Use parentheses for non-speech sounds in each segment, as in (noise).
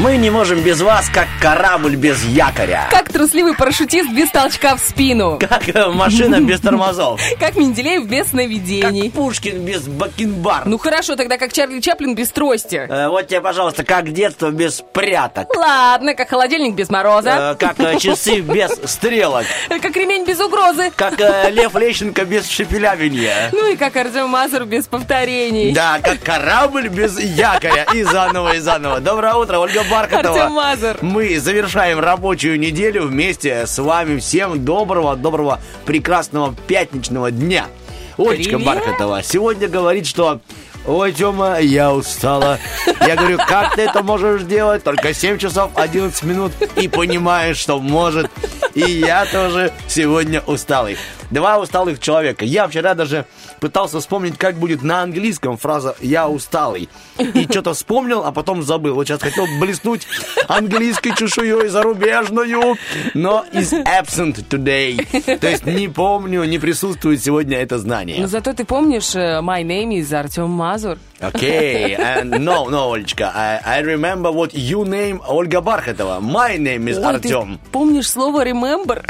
Мы не можем без вас, как корабль без якоря. Как трусливый парашютист без толчка в спину. Как э, машина без тормозов. (laughs) Как Менделеев без Как сновидений. Пушкин без бакенбар. Ну хорошо, тогда как Чарли Чаплин без трости. Э, Вот тебе, пожалуйста, как детство без пряток. Ладно, как холодильник без мороза. Э, Как часы (laughs) без стрелок. Как ремень без угрозы. Как Лев Лещенко без шепелявенья. Ну и как Артем Мазур без повторений. Да, как корабль без якоря. И заново, и заново. Доброе утро, Ольга Бархатова. Артем Мазур. Мы завершаем рабочую неделю вместе с вами. Всем доброго, доброго, прекрасного пятничного дня. Олечка Привет. Бархатова сегодня говорит, что Ой, Тёма, я устала. Я говорю, как ты это можешь делать? Только 7 часов 11 минут и понимаешь, что может. И я тоже сегодня усталый. Два усталых человека. Я вчера даже пытался вспомнить, как будет на английском фраза «я усталый». И что-то вспомнил, а потом забыл. Вот сейчас хотел блеснуть английской чешуей зарубежную, но is absent today. То есть не помню, не присутствует сегодня это Но знание. зато ты помнишь э, My Name is Артем Мазур. Okay, and no, no, Олечка, I, I remember what you name Ольга Бархатова. My name is Ой, Артем. помнишь слово remember?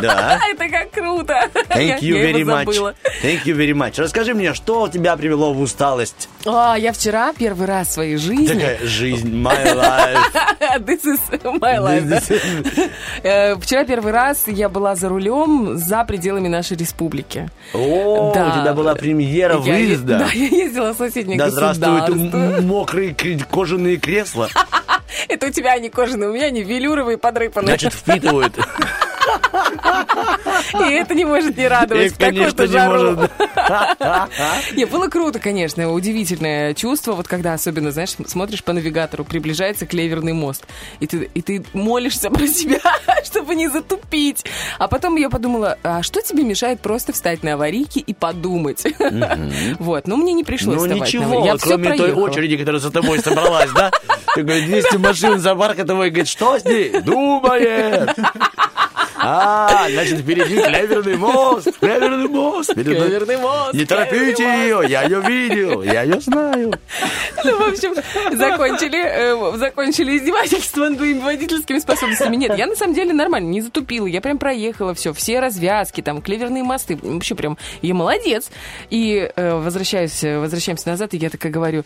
Да. (laughs) Это как круто. Thank you very much. забыла. Thank you very much. Расскажи мне, что тебя привело в усталость? А, я вчера первый раз в своей жизни... Такая жизнь, my life. (laughs) This is my life, да? Э, Вчера первый раз я была за рулем за пределами нашей республики. О, Да. у тебя была премьера Я выезда. (laughs) Да, я ездила в соседнее Да государство. мокрые кожаные кресла. (laughs) Это у тебя они кожаные, у меня они велюровые, подрыпанные. Значит, впитывают. И это не может не радовать конечно, не может. (laughs) Не, было круто, конечно, удивительное чувство, вот когда особенно, знаешь, смотришь по навигатору, приближается Клеверный мост, и ты, и ты молишься про себя, (laughs) чтобы не затупить. А потом я подумала, а что тебе мешает просто встать на аварийке и подумать? (laughs) Вот, но мне не пришлось Ну ничего, кроме той очереди, которая за тобой собралась, да? Ты говоришь, 200 машин за Бархатовой, говорит, что с ней? Думает. А, значит, впереди клеверный мост, клеверный мост. Клеверный мост, Не торопите ее, я ее видел, я ее знаю. Ну, в общем, закончили, э, закончили издевательство над моими водительскими способностями. Нет, я на самом деле нормально, не затупила. Я прям проехала все, все развязки, там, клеверные мосты. Вообще прям, я молодец. И э, возвращаюсь, возвращаемся назад, и я такая говорю,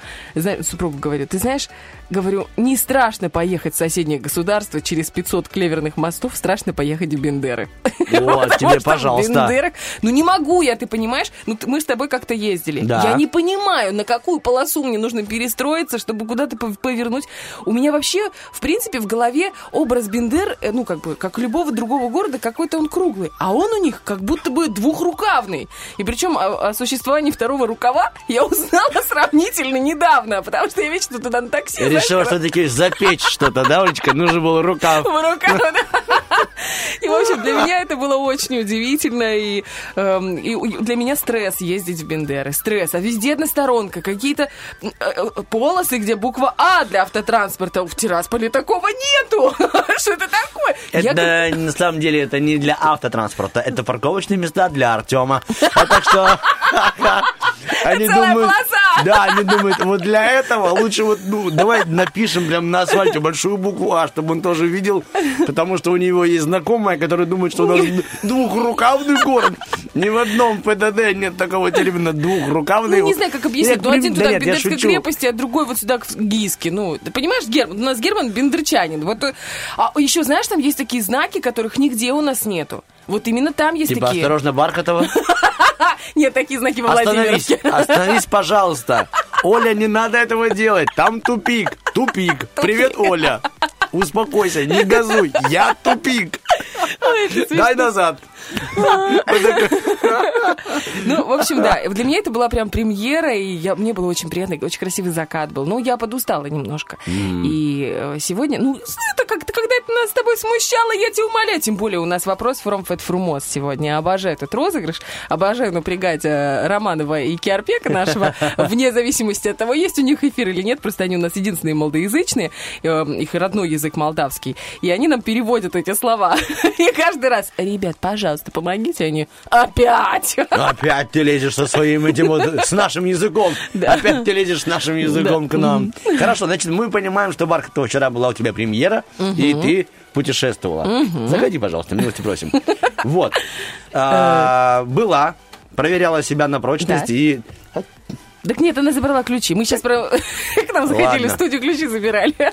супругу говорю, ты знаешь, говорю, не страшно поехать в соседнее государство через 500 клеверных мостов, страшно поехать в Бендеры. Вот, (laughs) тебе, пожалуйста. Бендерах- Ну не могу я, ты понимаешь? Ну мы с тобой как-то ездили. Да. Я не понимаю, на какую полосу мне нужно перестроиться, чтобы куда-то пов- повернуть. У меня вообще, в принципе, в голове образ Бендер, э, ну как бы, как любого другого города, какой-то он круглый. А он у них как будто бы двухрукавный. И причем о, о существовании второго рукава я (laughs) узнала сравнительно недавно, потому что я вечно туда на такси. Решила все-таки запечь что-то, да, Олечка? Нужен был рукав. в руках, да. И, в общем, для меня это было очень удивительно. И, эм, и для меня стресс ездить в Бендеры. Стресс. А везде односторонка. Какие-то э, э, полосы, где буква А для автотранспорта. В Тирасполе такого нету. (laughs) Что это такое? Я Это на самом деле это не для автотранспорта, это парковочные места для Артема. А так что (laughs) они думают, да, они думают, вот для этого лучше вот, ну, давай напишем прям на асфальте большую букву А, чтобы он тоже видел, потому что у него есть знакомая, которая думает, что у нас двухрукавный город. Ни в одном ПДД нет такого термина двухрукавный. Ну, не знаю, как объяснить. Ну, один да туда к Бендерской крепости, а другой вот сюда к Гийске. Ну, ты понимаешь, Герман? У нас Герман бендерчанин. Вот, э, а еще, знаешь, там есть такие знаки, которых нигде у нас нету. Вот именно там есть Типа, такие. осторожно, Бархатова. (laughs) Нет, такие знаки в Остановись, остановись, пожалуйста. Оля, не надо этого делать. Там тупик, тупик. Привет, Оля. Успокойся, не газуй. Я тупик. Дай назад. (laughs) Ну, в общем, да, для меня это была прям премьера, и я, мне было очень приятно, очень красивый закат был. Ну, я подустала немножко. И э, сегодня, ну, это как-то, когда это нас с тобой смущало, я тебя умоляю. Тем более у нас вопрос from Fat Frumos сегодня. Обожаю этот розыгрыш, обожаю напрягать э, Романова и Киарпека нашего, (laughs) вне зависимости от того, есть у них эфир или нет, просто они у нас единственные молдоязычные, э, их родной язык молдавский, и они нам переводят эти слова. (laughs) И каждый раз, ребят, пожалуйста, помогите, они опять. Опять ты лезешь со своим этим вот, с нашим языком. Да. Опять ты лезешь с нашим языком к нам. Хорошо, значит, мы понимаем, что Бархатова вчера была у тебя премьера, и ты путешествовала. Заходи, пожалуйста, милости просим. (laughs) Вот. А, Была, проверяла себя на прочность Да. и Так нет, она забрала ключи. Мы сейчас про... (laughs) к нам заходили, в студию ключи забирали. (laughs)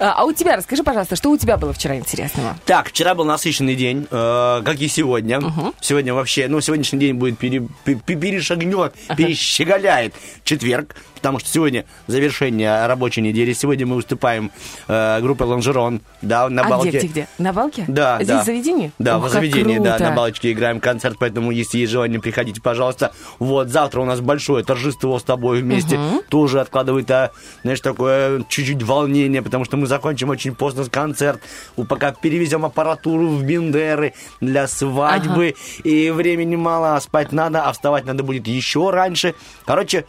А а у тебя, расскажи, пожалуйста, что у тебя было вчера интересного? Так, вчера был насыщенный день, э, как и сегодня. Сегодня вообще, ну, сегодняшний день будет пере, пе- пе- перешагнет, перещеголяет четверг, потому что сегодня завершение рабочей недели. Сегодня мы выступаем э, группой Лонжерон, да, на а балке. где, где, где? На балке? Да, Здесь да. в заведении? Да, Ух, в заведении, да, на балочке играем концерт, поэтому, если есть желание, приходите, пожалуйста. Вот, завтра у нас большое торжество с тобой вместе. Тоже откладывает, а, знаешь, такое чуть-чуть волнение, потому что мы закончим очень поздно концерт. Пока перевезем аппаратуру в Бендеры для свадьбы. И времени мало, а спать надо, а вставать надо будет еще раньше. Короче,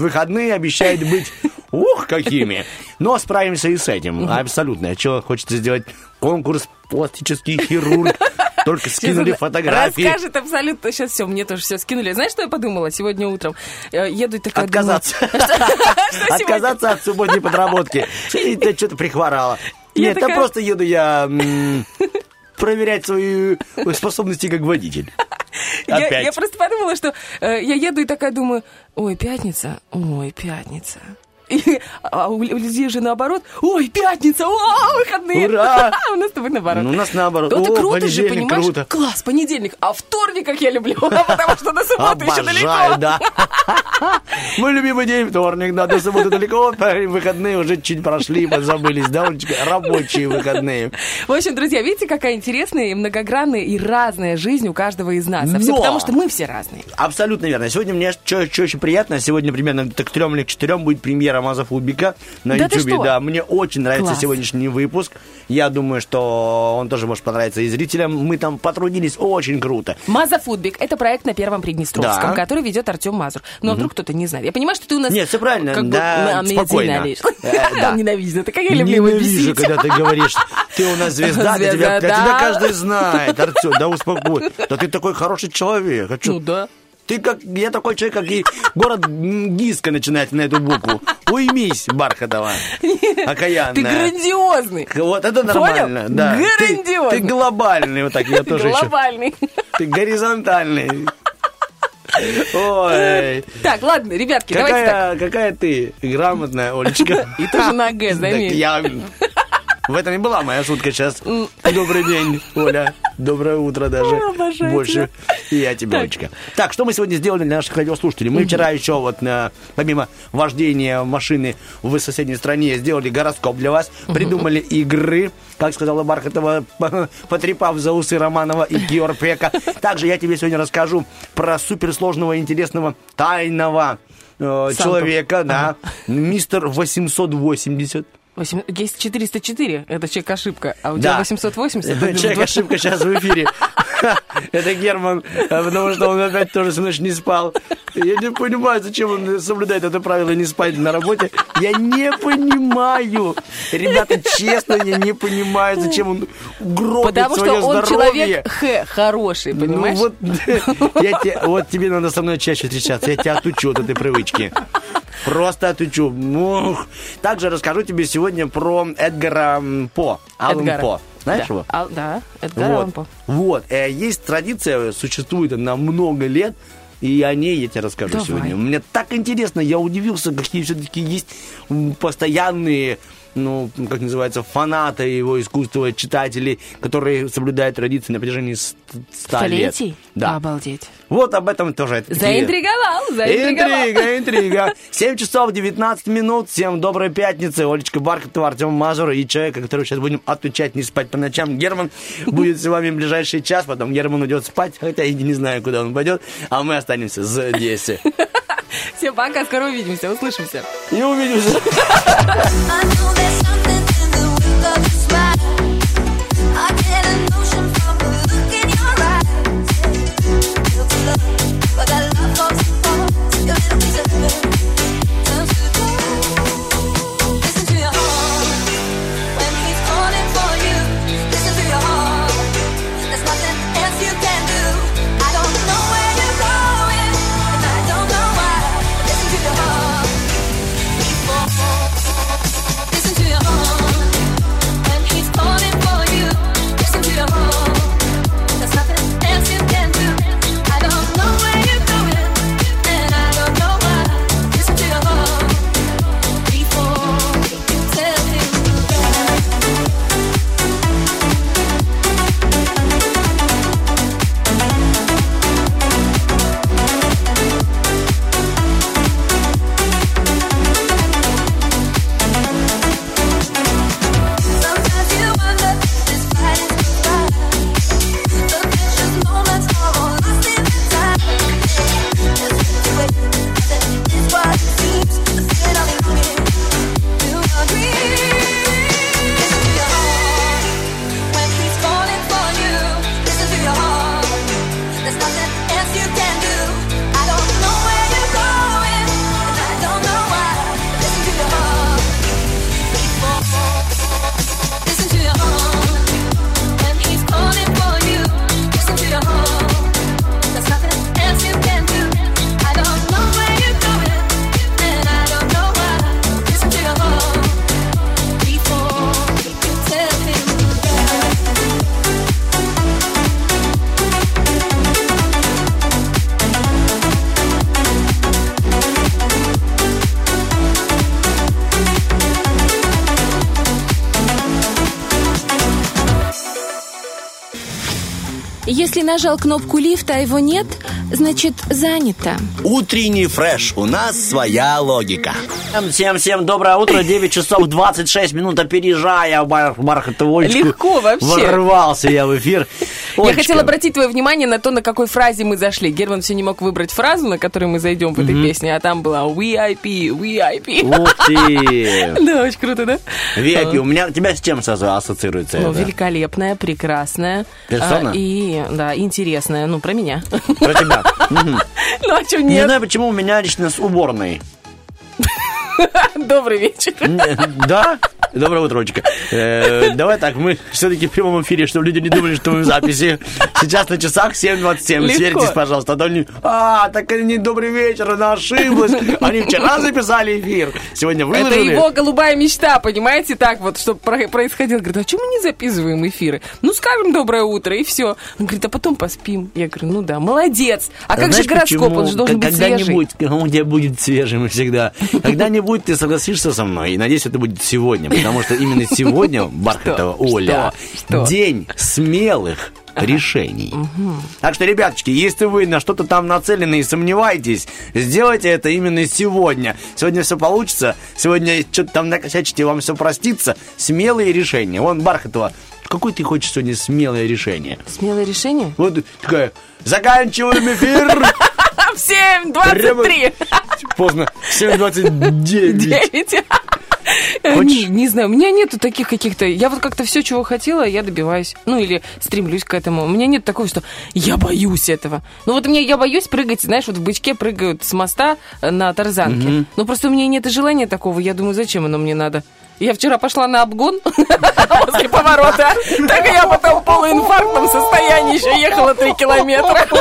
выходные обещают быть (laughs) ух, какими. Но справимся и с этим. Абсолютно. Что хочется сделать конкурс пластический хирург. Только скинули Сейчас фотографии. Расскажет абсолютно. Сейчас все, мне тоже все скинули. Знаешь, что я подумала сегодня утром? Э, Еду и такая Отказаться. (laughs) Отказаться от субботней подработки. И ты что-то прихворала. Нет, такая- просто еду я проверять свои способности как водитель. (laughs) Я просто подумала, что э, я еду и такая думаю, ой, пятница, ой, пятница. И, а у, людей же наоборот, ой, пятница, о, выходные. Ура! (laughs) у нас с тобой наоборот. Ну, у нас наоборот. То ты О, круто же, понимаешь? круто. Класс, понедельник. А вторник, как я люблю, (laughs) потому что на субботу еще далеко. да. (laughs) Мой любимый день вторник, да, до субботы далеко, выходные уже чуть прошли, подзабылись, да, Олечка? Рабочие выходные. В общем, друзья, видите, какая интересная, и многогранная и разная жизнь у каждого из нас. А все потому, что мы все разные. Абсолютно верно. Сегодня мне что очень приятно, сегодня примерно к трем или к четырем будет премьера Маза Фубика на Да YouTube. Да, мне очень нравится Класс. сегодняшний выпуск. Я думаю, что он тоже может понравиться и зрителям. Мы там потрудились очень круто. Маза Фудбик – это проект на Первом Приднестровском, Да. который ведет Артем Мазур. Ну, а вдруг кто-то не знает. Я понимаю, что ты у нас... Нет, всё правильно, как бы, да, меня спокойно. Он ненавидит. Это как я люблю Ненавижу, когда ты говоришь, ты у нас звезда, тебя, каждый знает, Артем, да успокой. Да ты такой хороший человек. а? Ну да. Ты как, я такой человек, как и город Гиска начинается на эту букву. Уймись, Бархатова. (laughs) Окаянная. Ты грандиозный. Вот это нормально, Понял? да. Ты- Грандиозно. Ты, глобальный, вот так я (laughs) тоже еще. Глобальный. Ты горизонтальный. Ой. Так, ладно, ребятки, давайте так. Какая, какая ты грамотная, Олечка. (laughs) И тоже на Г, заметь. я... В этом и была моя шутка сейчас. Добрый день, Оля. Доброе утро даже. Обожаю Больше. И я тебе, Так. Олечка. Так, что мы сегодня сделали для наших радиослушателей? Мы вчера еще вот на- помимо вождения машины в соседней стране сделали гороскоп для вас, придумали игры, как сказала Бархатова, (laughs) потрепав за усы Романова и Георпека. Также я тебе сегодня расскажу про суперсложного, интересного, тайного э, человека, да, мистер 880. Восемь- Есть 404, это чек-ошибка, а у Да. тебя 880. это Человек два- ошибка сейчас в эфире. (laughs) Это Герман, а, потому что он опять тоже всю ночь не спал. Я не понимаю, зачем он соблюдает это правило не спать на работе. Я не понимаю. Ребята, честно, я не понимаю, зачем он гробит Потому свое что он здоровье. человек Х, хороший, понимаешь? Ну, вот, (laughs) я те- вот тебе надо со мной чаще встречаться. Я тебя отучу от этой привычки. Просто отучу. Ух. Также расскажу тебе сегодня про Эдгара По. Алан Эдгара. По. Знаешь да. его? А, да, Эдгар Вот. По. Вот. Э, Есть традиция, существует она много лет, и о ней я тебе расскажу Давай. сегодня. Мне так интересно, я удивился, какие все-таки есть постоянные ну, как называется, фанаты его искусства, читатели, которые соблюдают традиции на протяжении ста лет. Да. Обалдеть. Вот об этом тоже. это Заинтриговал, заинтриговал. Интрига, интрига. 7 часов 19 минут. Всем доброй пятницы. Олечка Бархатова, Артем Мазур и человека, который сейчас будем отвечать не спать по ночам. Герман будет с вами в ближайший час. Потом Герман уйдет спать, хотя я не знаю, куда он пойдет. А мы останемся здесь. Всем пока, скоро увидимся, услышимся. И увидимся. Нажал кнопку лифта, а его нет, значит занято. Утренний фреш. У нас своя логика. Всем-всем доброе утро. (coughs) 9 часов 26 минут. Опережая бар бархатовую Олечку. Легко вообще. Ворвался я в эфир. Я Олечка, хотела обратить твое внимание на то, на какой фразе мы зашли. Герман все не мог выбрать фразу, на которой мы зайдем в этой песне, а там была VIP, VIP. Ух ты. (laughs) Да, очень круто, да? VIP. У меня тебя с чем сразу ассоциируется Ну, великолепная, прекрасная. Персона? а, и, да, интересная. Ну, про меня. Про тебя. (laughs) Ну, а что Не нет? знаю, почему у меня лично с уборной. (laughs) Добрый вечер. Да? Доброе утро, Олечка. Э, Давай так, мы все-таки в прямом эфире, чтобы люди не думали, что мы в записи. Сейчас на часах 7.27. Легко. Сверьтесь, пожалуйста. А то они, а, так они добрый вечер, она ошиблась. Они вчера записали эфир. Сегодня Это выложили. его голубая мечта, понимаете, так вот, чтобы происходило. Говорит, а что мы не записываем эфиры? Ну, скажем доброе утро, и все. Он говорит, а потом поспим. Я говорю, ну да, молодец. А как Знаешь, же гороскоп? почему? Он же должен быть свежий. Когда-нибудь, он у тебя будет свежим всегда. Когда-нибудь ты согласишься со мной, и надеюсь, это будет сегодня, потому что именно сегодня, Бархатова? Оля, день смелых решений. Так что, ребяточки, если вы на что-то там нацелены и сомневаетесь, сделайте это именно сегодня. Сегодня все получится, сегодня что-то там накосячите, вам все простится. Смелые решения. Вон, Бархатова, какое ты хочешь сегодня смелое решение? Смелое решение? Вот такая, заканчиваем эфир. (laughs) В 7.23. (laughs) Поздно. 7.29. 9. Хочешь? Не, не знаю, у меня нету таких каких-то... Я вот как-то все, чего хотела, я добиваюсь. Ну, или стремлюсь к этому. У меня нет такого, что я боюсь этого. Ну, вот мне я боюсь прыгать, знаешь, вот в бычке прыгают с моста э, на тарзанке. Ну, просто у меня нет желания такого. Я думаю, зачем оно мне надо? Я вчера пошла на обгон (laughs) возле поворота. Так я потом в полуинфарктном состоянии еще ехала 3 километра. (laughs)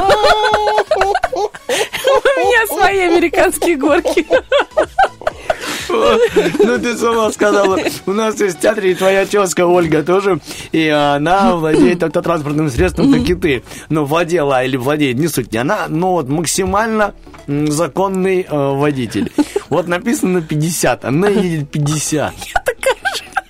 У меня свои американские горки. (laughs) Ну, ты сама сказала. У нас есть в театре и твоя тезка Ольга тоже. И она владеет автотранспортным средством, как и ты. Ну, владела или владеет, не суть. Она, ну, вот максимально законный э, водитель. Вот написано 50, она едет 50. такая же.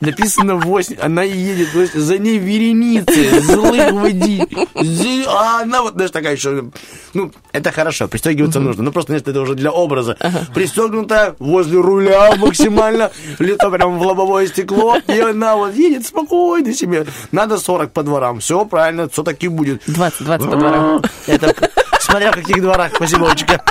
Написано 8, она едет, то есть за ней вереницы злых водителей. А она вот, знаешь, такая еще, ну, это хорошо, пристегиваться нужно, ну, просто, знаешь, это уже для образа. Пристегнутая возле руля максимально, лицо прям в лобовое стекло, и она вот едет спокойно себе. Надо 40 по дворам, все правильно, все таки будет. 20, 20 по дворам. Это смотря в каких дворах, Олечка.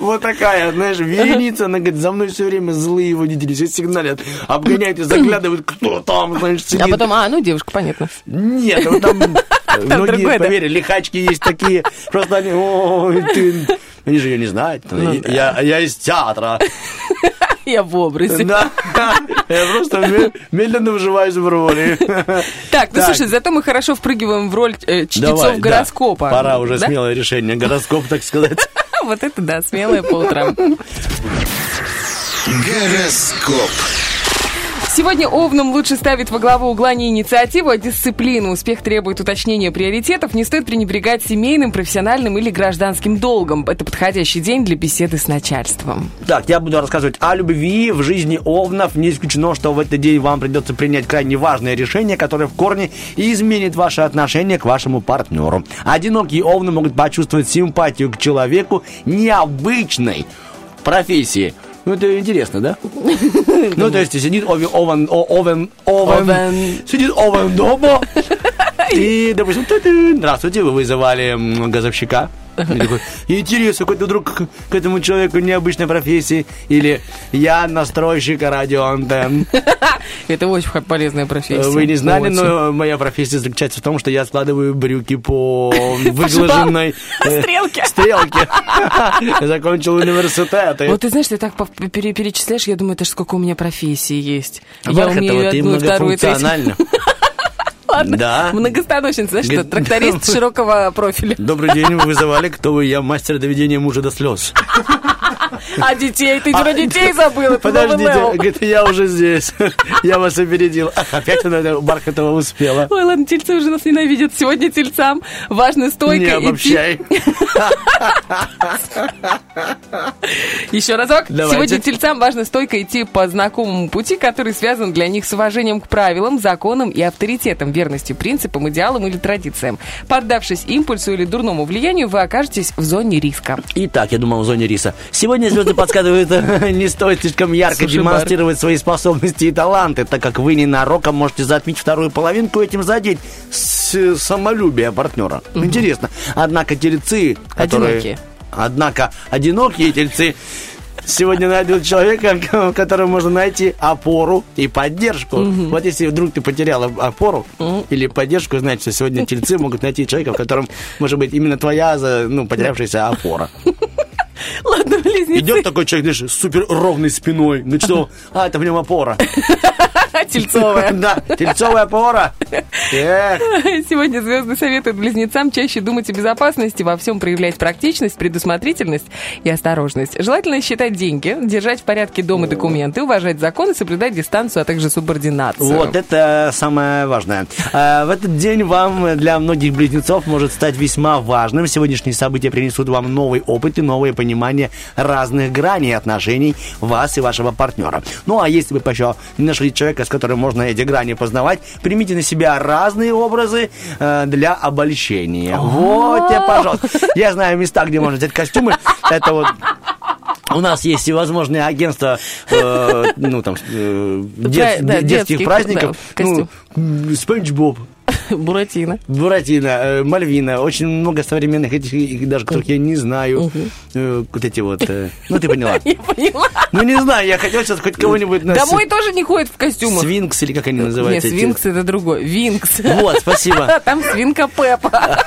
Вот такая, знаешь, вереница, она говорит, за мной все время злые водители, все сигналят, обгоняют и заглядывают, кто там, знаешь, А сидит. потом, а, ну, девушка, понятно. Нет, вот (laughs) там многие, да? поверь, лихачки есть такие, просто они, ой, ты... Они же ее не знают. Ну я, я из театра. Я в образе. Да. Я просто ме- медленно вживаюсь в роли. Так, ну Так. слушай, зато мы хорошо впрыгиваем в роль э, чтецов Давай, да. гороскопа. Пора уже Да? смелое решение. Гороскоп, так сказать. (laughs) Вот это да, смелое по утрам. Гороскоп. Сегодня Овнам лучше ставить во главу угла не инициативу, а дисциплину. Успех требует уточнения приоритетов. Не стоит пренебрегать семейным, профессиональным или гражданским долгом. Это подходящий день для беседы с начальством. Так, я буду рассказывать о любви в жизни овнов. Не исключено, что в этот день вам придется принять крайне важное решение, которое в корне изменит ваше отношение к вашему партнеру. Одинокие овны могут почувствовать симпатию к человеку необычной профессии. Ну, это интересно, да? Ну, то есть сидит овен, овен, Овен. сидит овен дома, и, допустим, ту-ту, здравствуйте, вы вызывали газовщика. Такой, Интересно, какой-то вдруг к этому человеку необычной профессии. Или я настройщик радиоантенн. (laughs) Это очень полезная профессия. Вы не знали, но моя профессия заключается в том, что я складываю брюки по (laughs) выглаженной э, Стрелке. стрелке. (laughs) Закончил университет. Вот ты знаешь, ты так перечисляешь, я думаю, это сколько у меня профессий есть. я умею одну, вторую, третью. (laughs) Ладно, Да. многостаночница, что, Говорит, тракторист (laughs) широкого профиля. Добрый день, вы (laughs) вызывали, кто вы? Я мастер доведения мужа до слез. А детей, ты про детей забыл, Подождите, говорит, я уже здесь. (laughs) Я вас опередил. Опять она Бархатова успела. Ой, ладно, тельцы уже нас ненавидят. Сегодня тельцам важно стойко Не обобщай. (laughs) Еще разок. Сегодня тельцам важно стойко идти по знакомому пути, который связан для них с уважением к правилам, законам и авторитетам, верностью принципам, идеалам или традициям. Поддавшись импульсу или дурному влиянию, вы окажетесь в зоне риска. Итак, я думал, в зоне риса. Сегодня звезды подсказывают, (laughs) не стоит слишком ярко Слушай, демонстрировать свои способности и таланты, так как вы ненароком можете затмить вторую половинку и этим задеть с- самолюбие партнера. Интересно. Однако тельцы, которые... Одинокие. Однако одинокие тельцы сегодня найдут человека, (laughs) в котором можно найти опору и поддержку. Вот если вдруг ты потеряла опору или поддержку, значит, что сегодня тельцы могут найти человека, в котором может быть именно твоя ну, потерявшаяся опора. (laughs) (laughs) Ладно, близнецы. Идет такой человек, знаешь, супер ровной спиной. Ну что? (laughs) А, это в нем опора. (laughs) Тельцовая. Да, тельцовая опора. Сегодня звезды советуют близнецам чаще думать о безопасности, во всем проявлять практичность, предусмотрительность и осторожность. Желательно считать деньги, держать в порядке дом и документы, уважать законы, соблюдать дистанцию, а также субординацию. Вот это самое важное. А, В этот день вам для многих близнецов может стать весьма важным. Сегодняшние события принесут вам новый опыт и новое понимание разных граней отношений вас и вашего партнера. Ну а если вы еще нашли человека, с которым можно эти грани познавать, примите на себя разные образы э, для обольщения. Вот тебе, пожалуйста. Я знаю места, где можно взять костюмы. Это вот у нас есть всевозможные агентства, э, ну там, э, дет- Да, детских детских, праздников. да, ну, Спанч Боб, (laughs) Буратино. Буратино, э, Мальвина, очень много современных этих, даже которых я не знаю. Э, Вот эти вот, э, ну ты поняла. (laughs) Я поняла. Ну не знаю, я хотел сейчас хоть кого-нибудь Домой тоже не ходит в костюмах. Свинкс или как они Нет, называются? эти? свинкс это другой. Винкс. Вот, спасибо. (laughs) Там свинка Пеппа.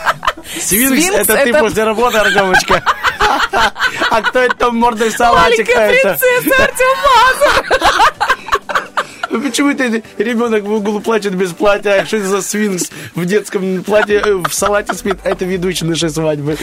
Свинкс, это ты после работы, Артемочка. А кто это там мордой салатика? Маленькая принцесса Артем Мазур. Ну, Почему ты ребенок в углу плачет без платья? А Что это за свинкс в детском платье э, в салате спит? Это ведущий нашей свадьбы.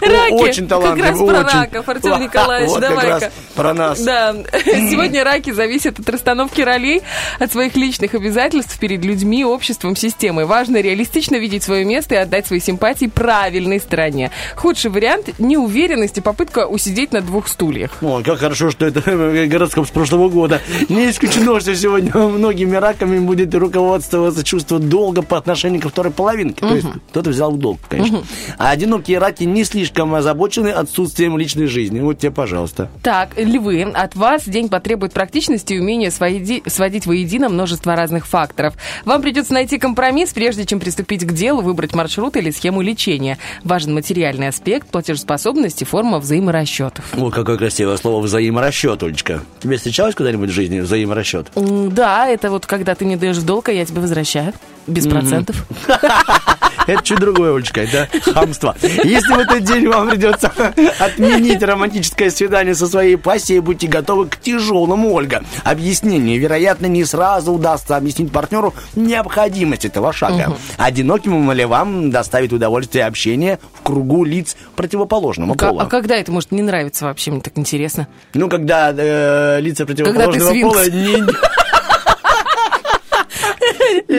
Раки. Очень талантливый, Как раз про очень. раков, Артем Вот Николаевич, как давай-ка. про нас. Да, (laughs) сегодня раки зависят от расстановки ролей, от своих личных обязательств перед людьми, обществом, системой. Важно реалистично видеть свое место и отдать свои симпатии правильной стороне. Худший вариант – неуверенность и попытка усидеть на двух стульях. О, как хорошо, что это (laughs) гороскоп с прошлого года. Не исключено, что сегодня многими раками будет руководствоваться чувство долга по отношению ко второй половинке. То есть кто-то взял в долг, конечно. А одинокие раки не слишком озабочены отсутствием личной жизни. Вот тебе, пожалуйста. Так, львы, от вас день потребует практичности и умения своеди- сводить воедино множество разных факторов. Вам придется найти компромисс, прежде чем приступить к делу, выбрать маршрут или схему лечения. Важен материальный аспект, платежеспособность и форма взаиморасчетов. О, какое красивое слово взаиморасчет, Олечка. Тебе встречалось когда-нибудь в жизни взаиморасчет? Да, это вот когда ты мне даешь в долг, а я тебе возвращаю. Без процентов. (laughs) Это чуть другое, Олечка, это хамство. Если в этот день вам придется отменить романтическое свидание со своей пассией, будьте готовы к тяжелому, Ольга. Объяснение, вероятно, не сразу удастся объяснить партнеру необходимость этого шага. Одиноким ли вам доставит удовольствие общение в кругу лиц противоположного Ка- пола? А когда это может не нравиться вообще? Мне так интересно. Ну, когда э, лица противоположного свинкс. пола не...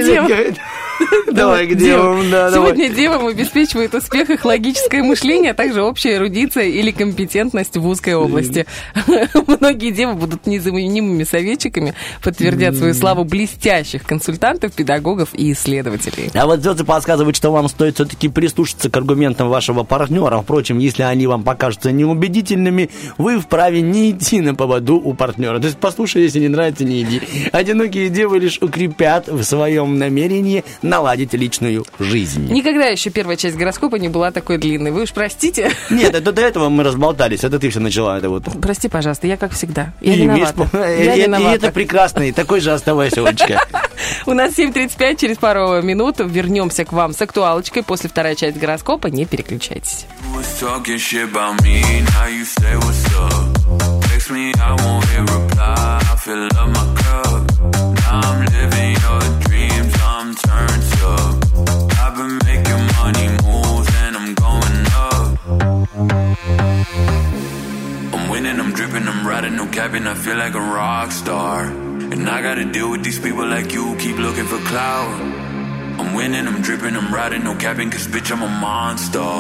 it good? Давай к девам, да. Сегодня девам обеспечивает успех их логическое мышление, а также общая эрудиция или компетентность в узкой области. (laughs) Многие девы будут незаменимыми советчиками, подтвердят свою славу блестящих консультантов, педагогов и исследователей. А вот звезды подсказывают, что вам стоит все-таки прислушаться к аргументам вашего партнера. Впрочем, если они вам покажутся неубедительными, вы вправе не идти на поводу у партнера. То есть послушай, если не нравится, не иди. Одинокие девы лишь укрепят в своем намерении наладить личную жизнь. Никогда еще первая часть гороскопа не была такой длинной. Вы уж простите. Нет, это до этого мы разболтались. Это ты все начала. Это вот. Прости, пожалуйста, я как всегда. Я И имеешь виновата. пол- Я и- и виновата. это прекрасно. И такой же оставайся, Олечка. У нас 7.35, через пару минут вернемся к вам с актуалочкой. После второй части гороскопа не переключайтесь. me, I won't reply. I fill up my winning, I'm dripping, I'm riding, no cabin. I feel like a rock star. And I gotta deal with these people like you, keep looking for clout. I'm winning, I'm dripping, I'm riding, no capping, cause bitch, I'm a monster.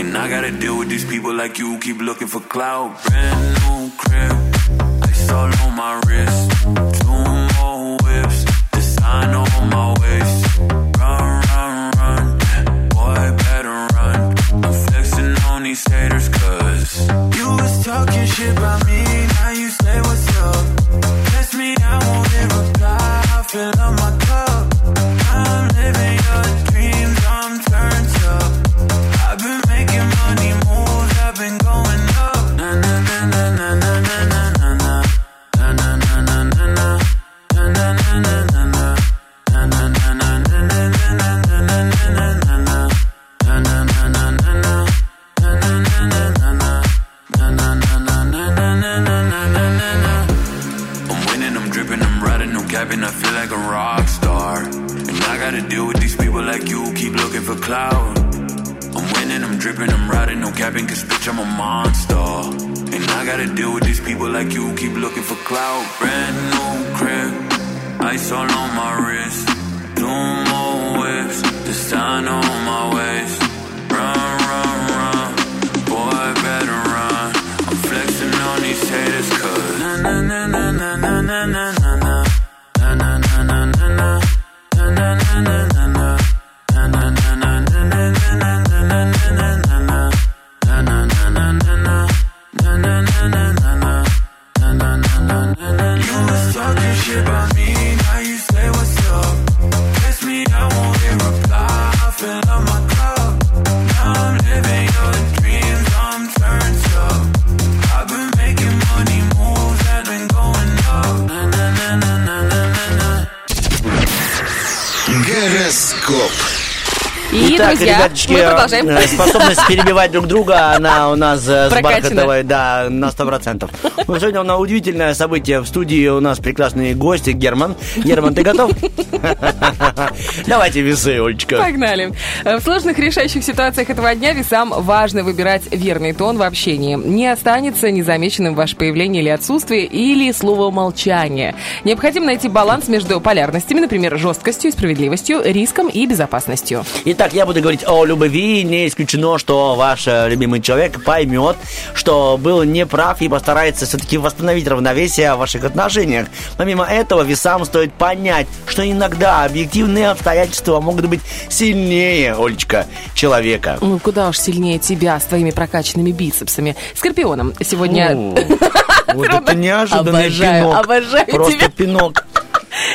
And I gotta deal with these people like you, keep looking for clout. Brand new crib, ice all on my wrist. Two more whips, design on my waist. Run, run, run, boy, better run. I'm flexing on these haters, cause you was talking shit about me, now you say what's up. Text me, I won't reply, I fill up my cup. Capping, I feel like a rock star. And I gotta deal with these people like you, keep looking for clout. I'm winning, I'm dripping, I'm riding, no capping, cause bitch, I'm a monster. And I gotta deal with these people like you, keep looking for clout. Brand new crib, ice all on my wrist. Two more whips, design on my waist. Ребяточки, мы продолжаем. э, способность перебивать друг друга, она у нас э, с. Бархатовой, да, на 100%. Ну, сегодня у нас удивительное событие. В студии у нас прекрасные гости. Герман. Герман, ты готов? (laughs) Давайте весы, Олечка. Погнали. Э, В сложных решающих ситуациях этого дня весам важно выбирать верный тон в общении. Не останется незамеченным ваше появление или отсутствие, или слово молчание. Необходимо найти баланс между полярностями, например, жесткостью и справедливостью, риском и безопасностью. Итак, я буду говорить о любви. Не исключено, что ваш э, любимый человек поймет, что был неправ и постарается все-таки восстановить равновесие в ваших отношениях. Помимо этого, весам стоит понять, что иногда объективные обстоятельства могут быть сильнее, Олечка, человека. Ну, куда уж сильнее тебя с твоими прокачанными бицепсами. Скорпионом сегодня... Вот это неожиданный (laughs) пинок. обожаю Просто пинок.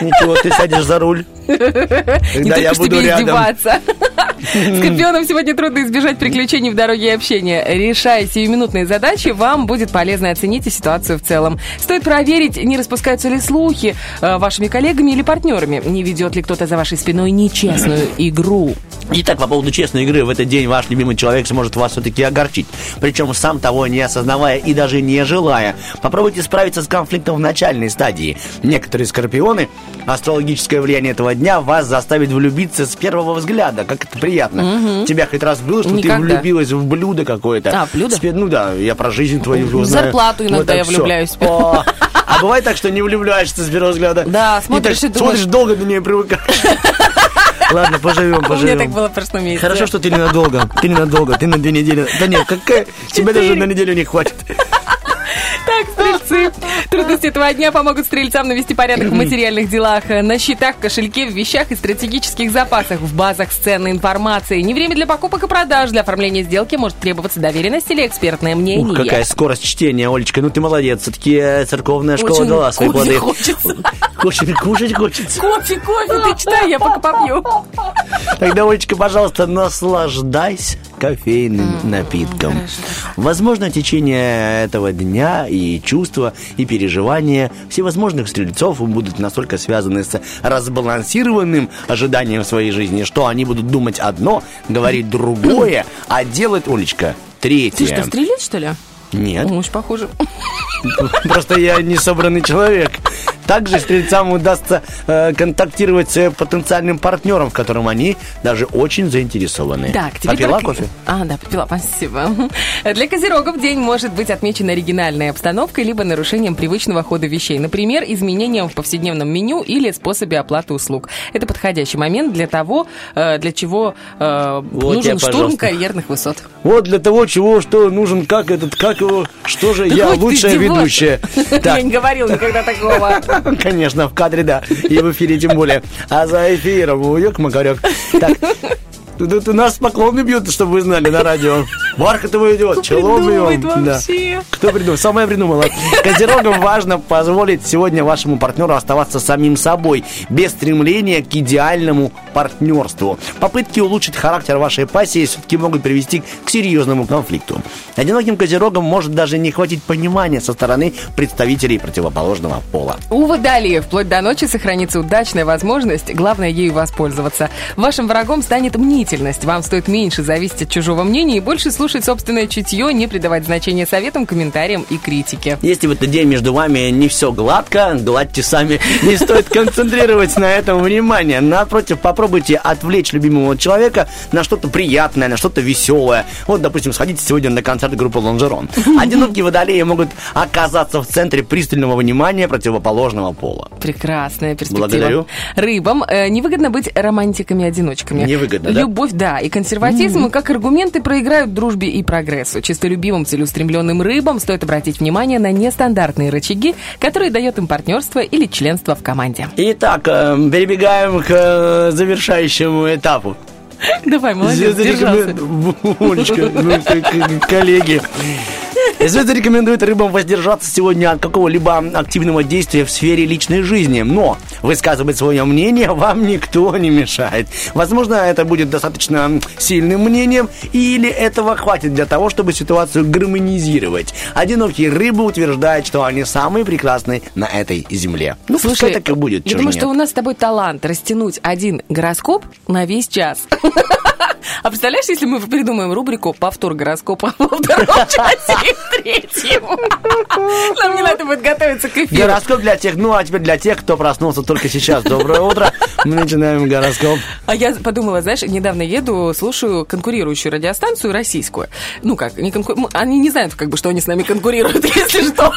Ничего, ты сядешь за руль. (laughs) Не Когда я только буду рядом. издеваться. (laughs) Скорпионам сегодня трудно избежать приключений в дороге и общения. Решая сиюминутные задачи, вам будет полезно оценить и ситуацию в целом. Стоит проверить, не распускаются ли слухи э, вашими коллегами или партнерами. Не ведет ли кто-то за вашей спиной нечестную игру. Итак, по поводу честной игры, в этот день ваш любимый человек сможет вас все-таки огорчить. Причем сам того не осознавая и даже не желая. Попробуйте справиться с конфликтом в начальной стадии. Некоторые скорпионы, астрологическое влияние этого дня вас заставит влюбиться с первого взгляда. Как это приятно. У тебя хоть раз было, что Никогда. ты влюбилась в блюдо какое-то? А, блюдо? Спе- Ну да, я про жизнь твою В знаю. зарплату иногда так я влюбляюсь. О, А бывает так, что не влюбляешься с первого взгляда? Да, И смотришь так и думаешь- Смотришь, долго до нее привыкаешь. (laughs) Ладно, поживем, У меня поживем. так было в прошлом месяце. Хорошо, что ты ненадолго. Ты ненадолго, ты на две недели. Да нет, какая? Тебе даже на неделю не хватит. Так, стрельцы. Трудности этого дня помогут стрельцам навести порядок в (clears throat) материальных делах, э, на счетах, кошельке, в вещах и стратегических запасах, в базах с ценной информацией. Не время для покупок и продаж. Для оформления сделки может требоваться доверенность или экспертное мнение. Ух, какая скорость чтения, Олечка. Ну ты молодец. Все-таки церковная школа Очень дала свои плоды. хочется. (laughs) Кушать, кушать хочется. Кофе, кофе, ты читай, я пока попью. (laughs) Тогда, Олечка, пожалуйста, наслаждайся кофейным напитком. Возможно, течение этого дня и чувства, и переживания всевозможных стрельцов будут настолько связаны с разбалансированным ожиданием своей жизни, что они будут думать одно, говорить другое, а делать, Олечка, Ты третье. что, стрелять, что ли? Нет. Уж похоже. (laughs) Просто я не собранный человек. Также стрельцам удастся э, контактировать с потенциальным партнером, в котором они даже очень заинтересованы. Так, теперь Попила про- кофе? А, да, попила, спасибо. Для козерогов день может быть отмечен оригинальной обстановкой либо нарушением привычного хода вещей. Например, изменением в повседневном меню или способе оплаты услуг. Это подходящий момент для того, э, для чего э, Вот нужен я, штурм пожалуйста. карьерных высот. Вот для того, чего, что нужен, как этот, как его, что же Да я лучшая ведущая. (laughs) Я Так, не говорил никогда такого. (laughs) конечно, в кадре, да, и в эфире тем более. А за эфиром, уёк макарек. Так, тут, тут у нас поклоны бьют, чтобы вы знали, на радио. Бархатово идет, челом бьем. Да. Кто придумал? Самое придумала. Козерогам важно позволить сегодня вашему партнеру оставаться самим собой, без стремления к идеальному партнерству. Попытки улучшить характер вашей пассии все-таки могут привести к серьезному конфликту. Одиноким козерогам может даже не хватить понимания со стороны представителей противоположного пола. У Водолея вплоть до ночи сохранится удачная возможность, главное ею воспользоваться. Вашим врагом станет мнительность. Вам стоит меньше зависеть от чужого мнения и больше слушать собственное чутье, не придавать значения советам, комментариям и критике. Если в этот день между вами не все гладко, гладьте сами. Не стоит концентрировать на этом внимание. Напротив, попробуйте отвлечь любимого человека на что-то приятное, на что-то веселое. Вот, допустим, сходите сегодня на концерт группы Лонжерон. (laughs) Одинокие водолеи могут оказаться в центре пристального внимания противоположного пола. Прекрасная перспектива. Благодарю. Рыбам э, невыгодно быть романтиками-одиночками. Невыгодно, да? Любовь, да, и консерватизм как аргументы проиграют дружбе и прогрессу. Чистолюбивым, целеустремленным рыбам стоит обратить внимание на нестандартные рычаги, которые дает им партнерство или членство в команде. Итак, э, перебегаем к э, завершающему этапу. Давай, молодец, Звезды держался. (laughs) Олечка, ну, коллеги. Звезды рекомендуют рыбам воздержаться сегодня от какого-либо активного действия в сфере личной жизни. Но высказывать свое мнение вам никто не мешает. Возможно, это будет достаточно сильным мнением, или этого хватит для того, чтобы ситуацию гармонизировать. Одинокие рыбы утверждают, что они самые прекрасные на этой земле. Ну, пускай так и будет. я думаю, нет. что у нас с тобой талант растянуть один гороскоп на весь час. (laughs) А представляешь, если мы придумаем рубрику «Повтор гороскопа» во втором (laughs) часе третьем? Нам не надо будет готовиться к эфиру. Гороскоп для тех, ну а теперь для тех, кто проснулся только сейчас. Доброе утро. Мы начинаем гороскоп. А я подумала, знаешь, недавно еду, слушаю конкурирующую радиостанцию российскую. Ну как, не конку- они не знают, как бы, что они с нами конкурируют, (laughs) если что.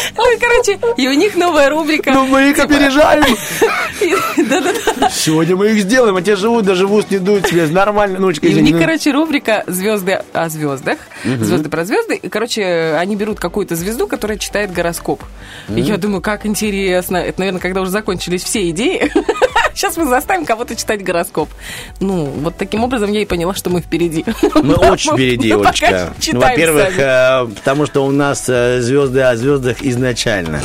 (laughs) Ну, короче, и у них новая рубрика. Ну мы их Типа, опережаем. (laughs) Да-да-да. Сегодня мы их сделаем, а те живут, даже в ус не дуют себе. Нормально, ночка, И у них, ну. короче, рубрика «Звезды о звездах». «Звезды про звезды». И, короче, они берут какую-то звезду, которая читает гороскоп. Я думаю, как интересно. Это, наверное, когда уже закончились все идеи. (laughs) (laughs) Сейчас мы заставим кого-то читать гороскоп. Ну, вот таким образом я и поняла, что мы впереди. Мы (laughs) очень впереди, Олечка. Ну, Во-первых, э, потому что у нас э, звезды о звездах изначально.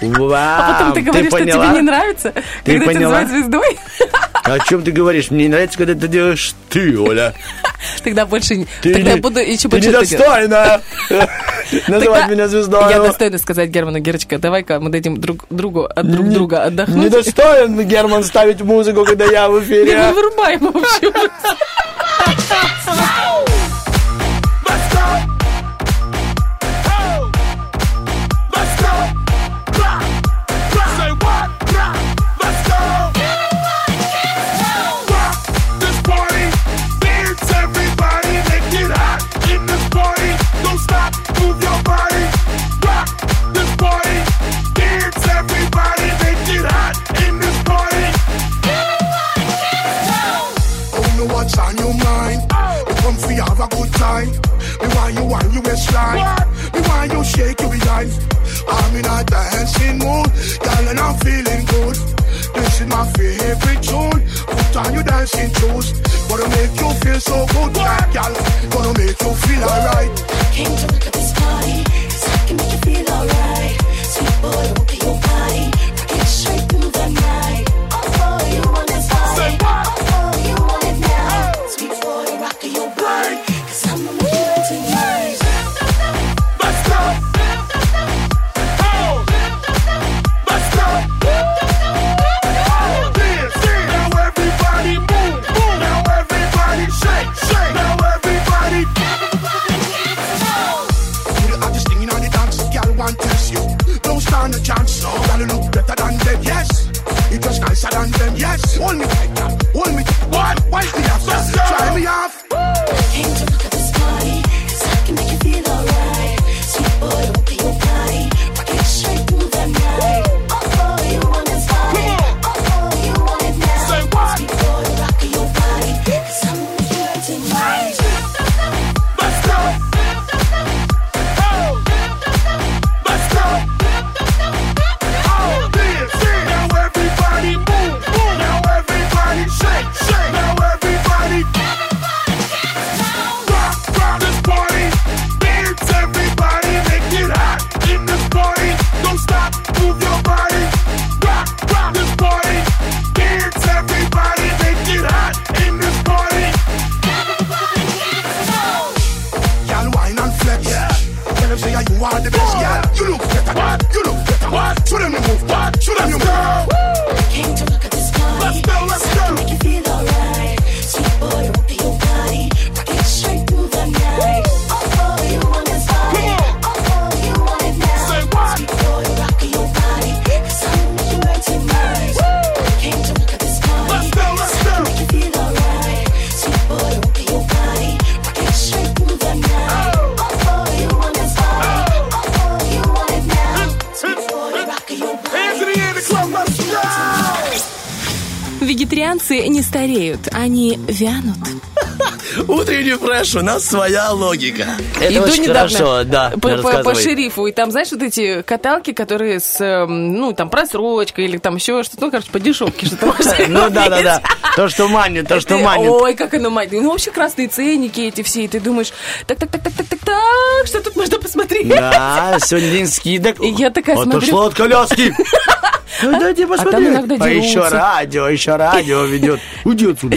Вау, А потом ты говоришь, что поняла? тебе не нравится, Ты когда тебя поняла? называют звездой. (laughs) О чем ты говоришь? Мне не нравится, когда это делаешь ты, Оля. (laughs) Тогда больше... Ты, Тогда не- буду еще ты больше делать. недостойна (laughs) называть меня звездой. Я достойна сказать Герману, Герочка, давай-ка мы дадим друг другу от друг друга отдохнуть. Недостоин Герман ставить музыку, когда я в эфире. Не вырубаем, в общем. (laughs) have a good time. Me want you on your waistline. Me want you shake your behind. I'm in a dancing mood, girl, and I'm feeling good. This is my favorite tune. Put on your dancing shoes. Gonna make you feel so good, girl. Gonna make you feel alright. Came to look at this party, 'cause I can make you feel alright. Фреш, у нас своя логика. Это Иду очень недавно хорошо, да. по, по- по шерифу, и там, знаешь, вот эти каталки, которые с, эм, ну, там, просрочкой или там еще что-то, ну, короче, по дешевке что-то (laughs) можно Ну да, да, да. То, что манит, то, что манит. Ой, как оно манит. Ну, вообще красные ценники эти все, и ты думаешь, так, так, так, так, так, так, так, что тут можно посмотреть? Да, сегодня день скидок. И я такая смотрю- Отошло от коляски. (laughs) Ну, дайте посмотреть. иногда А еще радио, еще радио ведет. (laughs) Уйди отсюда.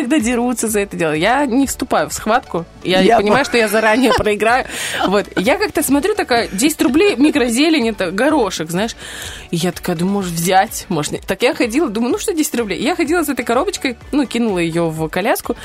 Иногда дерутся за это дело. Я не вступаю в схватку. Я, Я понимаю, по- что я заранее проиграю. Вот. Я как-то смотрю, такая, 10 рублей микрозелень, это горошек, знаешь. И я такая, думаю, может, взять? Может, нет. Так я ходила, думаю, ну что 10 рублей? Я ходила с этой коробочкой, ну, кинула ее в коляску.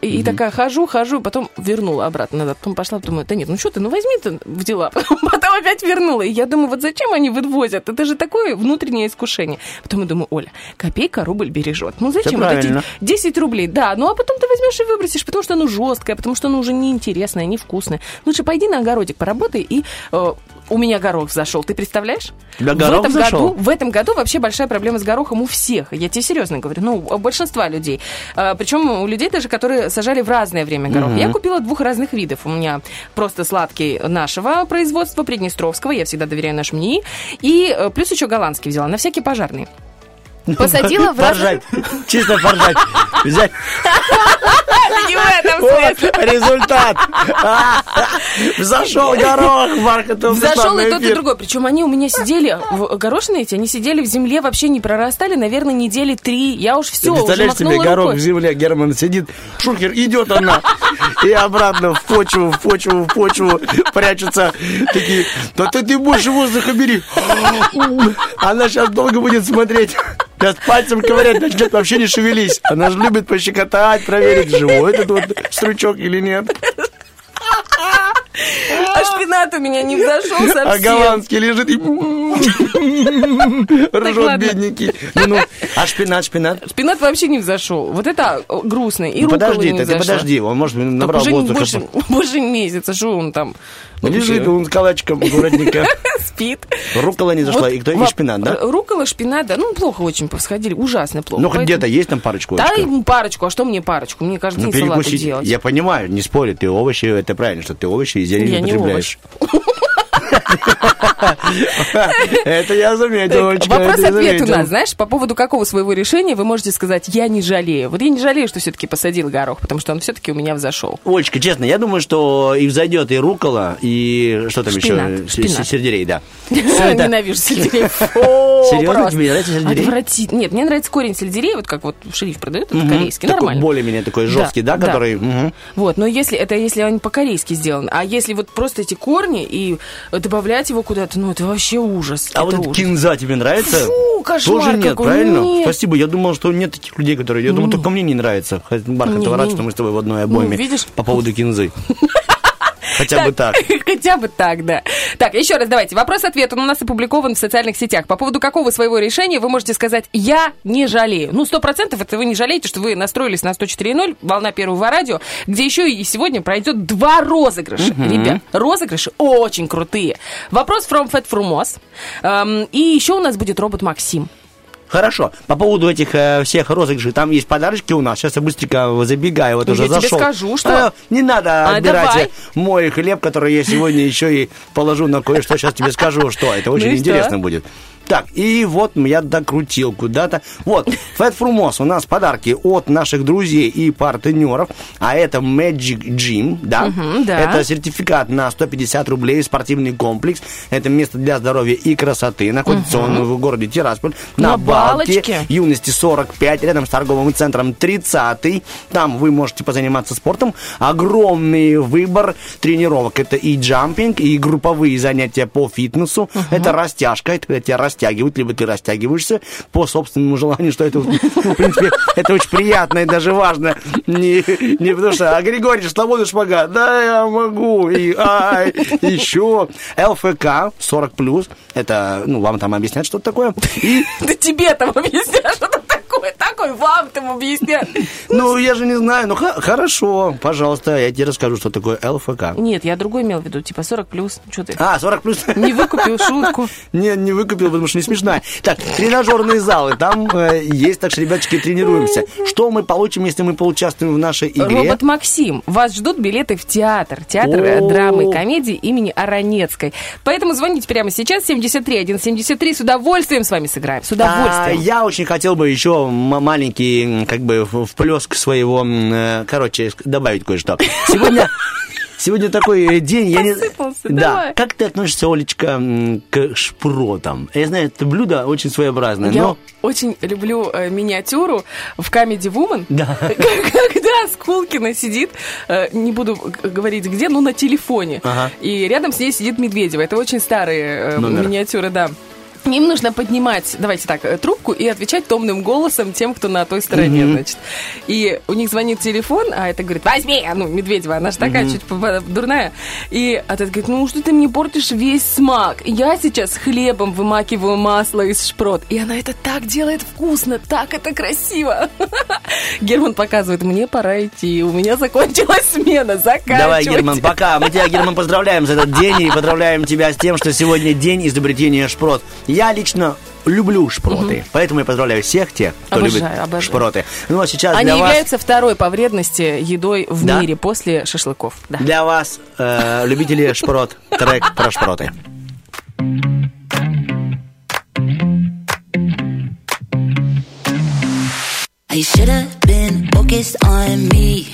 и, и такая хожу, хожу, потом вернула обратно назад. Потом пошла, думаю, да нет, ну что ты, ну возьми ты в дела. (laughs) Потом, опять вернула. И я думаю, вот зачем они вывозят? Это же такое внутреннее искушение. Потом я думаю, Оля, копейка рубль бережет. Ну зачем вот эти правильно. 10 рублей, да, ну а потом ты возьмешь и выбросишь, потому что оно жесткое, потому что оно уже неинтересное, невкусное. Лучше пойди на огородик поработай, и э, у меня горох зашел, ты представляешь? Да, в горох этом зашел? году, в этом году вообще большая проблема с горохом у всех. Я тебе серьезно говорю, ну, у большинства людей. причем у людей даже, которые сажали в разное время горох. Я купила двух разных видов. У меня просто сладкий нашего производства, Приднестровского, я всегда доверяю нашему НИИ, и э, плюс еще голландский взяла, на всякие пожарные. Посадила в. Поржать. Чисто поржать. Взять Не в этом Вот смысле. результат. Зашел горох, Марк, это Зашел и тот, и другой. Причем они у меня сидели, в- горошины эти, они сидели в земле, вообще не прорастали, наверное, недели три. Я уж все, представляешь себе, горох в земле, Герман сидит, шухер, идет она, и обратно в почву, в почву, в почву прячутся такие, да ты, ты больше воздуха бери. Она сейчас долго будет смотреть. Сейчас пальцем ковырять начнет, вообще не шевелись. Она же любит пощекотать, проверить, живой этот вот стручок или нет. А шпинат у меня не взошел совсем. А голландский лежит и ржет ладно. бедненький. Ну, ну, а шпинат, шпинат? Шпинат вообще не взошел. Вот это э, грустно. И Ну, подожди, не ты, подожди, он, может, набрал уже воздуха. больше, (laughs) больше месяца, что он там Лежит вообще он с калачиком аккуратненько. (laughs) спит. Рукола не зашла. И кто? И шпинат, да? Рукола, шпинат, да. Ну, плохо очень повсходили, ужасно плохо. Ну, хоть где-то есть там парочку Да, парочку. А что мне парочку? Мне каждый Ну, день салаты перекусить. делать. Я понимаю, не спорю, ты овощи, это правильно, что ты овощи и зелень употребляешь. (laughs) Это я заметил, я Вопрос-ответ у нас, знаешь, по поводу какого своего решения вы можете сказать «я не жалею». Вот я не жалею, что все-таки посадил горох, потому что он все-таки у меня взошел. Олечка, честно, я думаю, что и взойдет и рукола, и что там еще? С- шпинат. с- Сельдерей, да. (laughs) Ненавижу сельдерей. (laughs) Серьезно, тебе нравится сельдерей? Нет, мне нравится корень сельдерея, вот как вот шериф продает, это корейский, нормально. более-менее такой жесткий, да, который... Вот, но если это если он по-корейски сделан, а если вот просто эти корни и добавлять его куда-то, ну это вообще ужас. А это вот ужас. кинза тебе нравится? Фу, кошмар Тоже нет, какой. правильно? Нет. Спасибо. Я думал, что нет таких людей, которые... Я думал, только мне не нравится. Хотя, Бархат, Не, рад, что мы с тобой в одной обойме Ну, видишь? по поводу кинзы. (laughs) Хотя бы (laughs) так. Хотя бы так, да. Так, еще раз давайте. Вопрос-ответ он у нас опубликован в социальных сетях. По поводу какого своего решения вы можете сказать «я не жалею». Ну, сто процентов это вы не жалеете, что вы настроились на 104.0, волна первого радио, где еще и сегодня пройдет два розыгрыша. Ребят, розыгрыши очень крутые. Вопрос from Fat Frumos. Эм, и еще у нас будет робот Максим. Хорошо. По поводу этих э, всех розыгрышей, там есть подарочки у нас. Сейчас я быстренько забегаю, вот Ну, уже я тебе зашел. скажу, что- Э, не надо А, отбирать давай. э, мой хлеб, который я сегодня еще и положу на кое-что. Сейчас тебе скажу, что это очень Ну и интересно будет. Так, и вот я докрутил куда-то. Вот, Fat Frumos, у нас подарки от наших друзей и партнеров. А это Magic Gym, да? Мгм, да. Это сертификат на 150 рублей, спортивный комплекс. Это место для здоровья и красоты. Находится он в городе Тирасполь. На На, Балке. Балочке. Юности 45, рядом с торговым центром 30. Там вы можете позаниматься спортом. Огромный выбор тренировок. Это и джампинг, и групповые занятия по фитнесу. Это растяжка, это когда тебя растягивают, либо ты растягиваешься по собственному желанию, что это, в принципе, это очень приятно и даже важно. Не, не потому что, а Григорий, свободный шпагат, да, я могу, и ай, еще. ЛФК 40+, это, ну, вам там объяснят, что это такое. Да тебе там объясняю, что это такое. такой, вам там объяснять. Ну, я же не знаю. Ну, хорошо, пожалуйста, я тебе расскажу, что такое ЛФК. Нет, я другой имел в виду, типа 40 плюс. Что ты? А, 40 плюс. Не выкупил шутку. (laughs) Не, не выкупил, потому что не смешная. Так, тренажерные залы, там э, есть, так что, ребяточки, тренируемся. Что мы получим, если мы поучаствуем в нашей игре? Робот Максим, вас ждут билеты в театр. Театр э, О. драмы и комедии имени Аронецкой. Поэтому звоните прямо сейчас, 73 173, с удовольствием с вами сыграем. С А, удовольствием. я очень хотел бы еще маленький, как бы, вплеск своего, э, короче, добавить кое-что. Сегодня... Сегодня такой э, день, я не... Посыпался, Да. давай. Как ты относишься, Олечка, к шпротам? Я знаю, это блюдо очень своеобразное, Я но... очень люблю э, миниатюру в Comedy Woman. Да. (laughs) Когда Скулкина сидит, э, не буду говорить где, но на телефоне. Ага. И рядом с ней сидит Медведева. Это очень старые Номер. миниатюры, да. Им нужно поднимать, давайте так, э, трубку и отвечать томным голосом тем, кто на той стороне, значит. И у них звонит телефон, а это говорит, возьми, а, ну, Медведева, она же такая чуть по- дурная. И а этот говорит, ну что ты мне портишь весь смак? Я сейчас хлебом вымакиваю масло из шпрот. И она это так делает вкусно, так это красиво. (laughs) Герман показывает, мне пора идти, у меня закончилась смена, заканчивайте. Давай, Герман, пока. Мы тебя, Герман, поздравляем за этот день и поздравляем тебя с тем, что сегодня день изобретения шпрот. Я лично люблю шпроты, поэтому я поздравляю всех тех, кто Обожаю, любит обожаю. шпроты. Ну а сейчас Они для вас, являются второй по вредности едой в Да? мире после шашлыков. Да. для вас, э, любители шпрот, трек про шпроты. I should have been focused on me.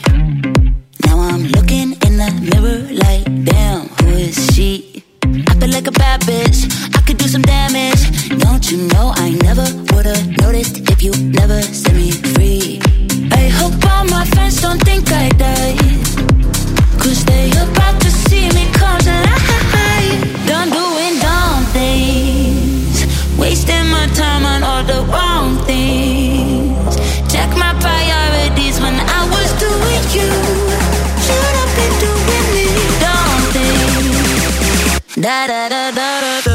Now I'm looking in the mirror like, damn, who is she? I feel like a bad bitch. I do some damage. Don't you know I never would've noticed if you never set me free? I hope all my friends don't think I died. Cause they about to see me come to life. Done doing dumb things. Wasting my time on all the wrong things. Check my priorities when I was doing you. Should have been doing me. Dumb things. Da da da da da da da.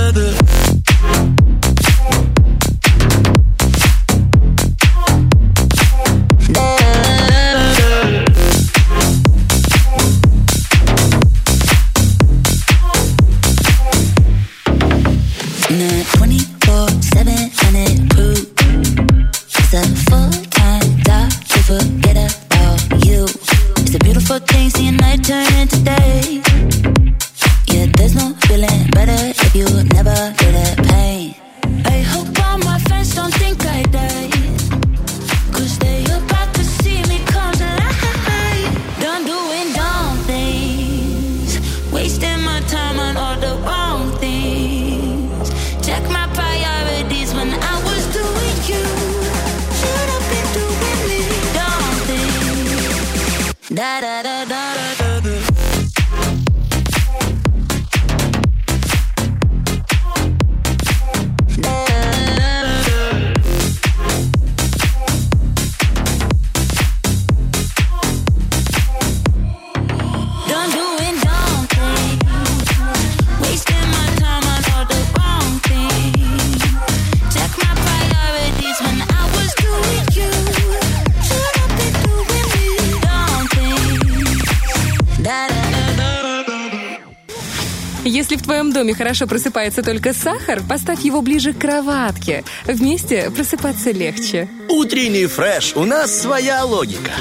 Доме хорошо просыпается только сахар, поставь его ближе к кроватке. Вместе просыпаться легче. Утренний фреш, у нас своя логика.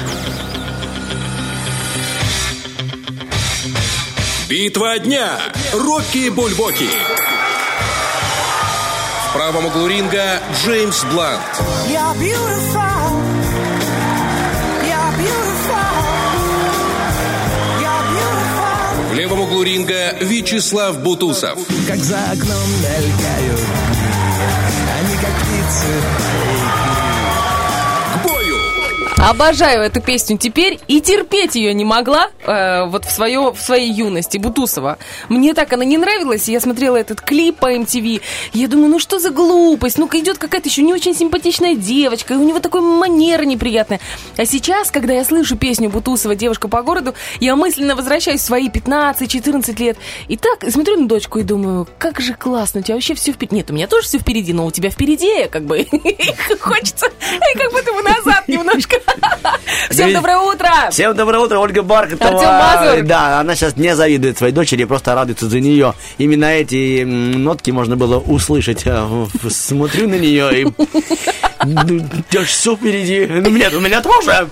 Битва дня. Рокки Бульбоки. В правом углу ринга Джеймс Блант. Ринга Вячеслав Бутусов. Как за окном мелькают Они как птицы. Обожаю эту песню теперь и терпеть ее не могла э, вот в, свое, в своей юности, Бутусова. Мне так она не нравилась, и я смотрела этот клип по MTV, я думаю, ну что за глупость, ну-ка идет какая-то еще не очень симпатичная девочка, и у него такой манера неприятная. А сейчас, когда я слышу песню Бутусова «Девушка по городу», я мысленно возвращаюсь в свои 15-14 лет, и так смотрю на дочку и думаю, как же классно, у тебя вообще все впереди. Нет, у меня тоже все впереди, но у тебя впереди, как бы, (laughs) хочется, как будто бы назад немножко. (laughs) Всем доброе утро! Всем доброе утро, Ольга Бархатова. Да, она сейчас не завидует своей дочери, просто радуется за нее. Именно эти нотки можно было услышать. э, Смотрю на нее и... (laughs) Ну, у все впереди. Ну, нет, у меня тоже.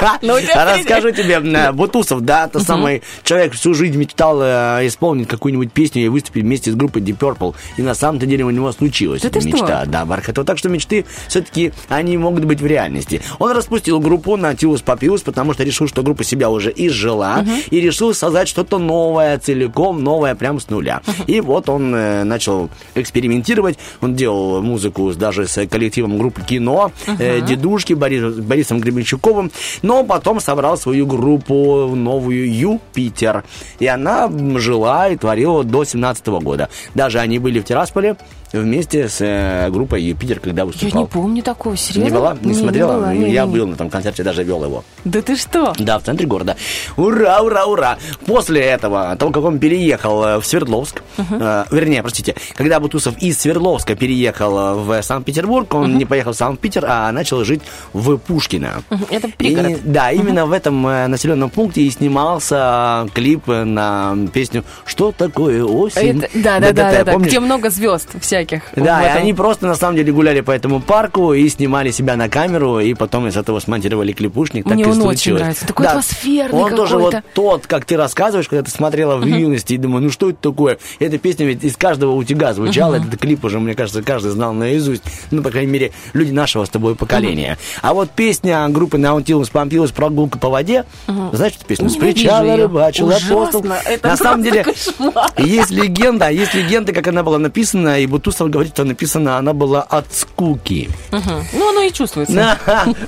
(laughs) Ну. Расскажу тебе, э, Бутусов, да, это самый человек всю жизнь мечтал э, исполнить какую-нибудь песню и выступить вместе с группой Deep Purple. И на самом-то деле у него случилась Да эта мечта. Да, Бархатова. Так что мечты все-таки они могут быть в реальности. Он распустил группу на Тиус Папиус, потому что решил, что группа себя уже изжила, и решил создать что-то новое, целиком новое, прям с нуля. И вот он э, начал экспериментировать. Он делал музыку даже с коллективом группы кино, дедушки Борис- Борисом Гребенщуковым, но потом собрал свою группу новую Юпитер. И она жила и творила до 17 года. Даже они были в Тирасполе вместе с э, группой Юпитер, когда Я выступал. не помню такого, серьезно? Не была? Не, смотрела? была, не, Я не. был на том концерте, даже вел его. Да ты что? Да, в центре города. Ура, ура, ура! После этого, того, как он переехал э, в Свердловск, э, вернее, простите, когда Бутусов из Свердловска переехал э, в Санкт-Петербург, он не поехал в Санкт-Питер, а начал жить в Пушкино. Мгм, это пригород. И, да, именно в этом э, населенном пункте и снимался клип э, на песню «Что такое осень?» Это- да, да, да, да, да, где много звезд всяких. Да, и они просто на самом деле гуляли по этому парку и снимали себя на камеру, и потом из этого смонтировали клипушник. Так Мне и он очень нравится. Такой атмосферный Он тоже вот тот, как ты рассказываешь, когда ты смотрела в юности, и думаю, ну что это такое? Эта песня ведь из каждого утюга звучала, этот клип уже, мне кажется, каждый знал наизусть. Ну, по крайней мере, люди нашего с тобой поколения. А вот песня группы Наутилус Помпилус «Прогулка по воде», знаешь эту песню? С причала рыбачил апостол. Это На самом деле, кошмар. есть легенда, есть легенда, как она была написана, и Бутусов говорит, что написана она была от скуки. Мгм. Ну, оно и чувствуется.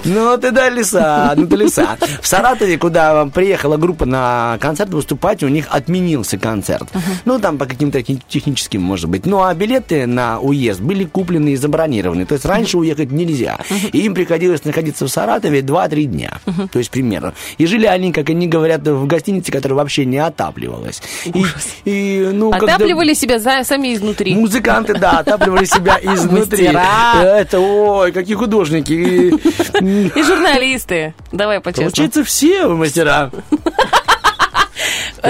Ну, ты да, лиса, ну ты лиса. В Саратове, куда приехала группа на концерт выступать, у них отменился концерт. Ну, там по каким-то техни- техническим, может быть. Ну, а билеты на уезд были куплены и забронированы. То есть раньше уехать нельзя. И им приходилось находиться в Саратове 2-3 дня. (laughs) То есть примерно. И жили они, как они говорят, в гостинице, которая вообще не отапливалась. И, и, ну, когда- Отапливали себя за, сами изнутри. Музыканты, да, отапливали себя (laughs) изнутри. Это, ой, какие художники. (laughs) И, журналисты. Давай по-честному. Получается, все мастера.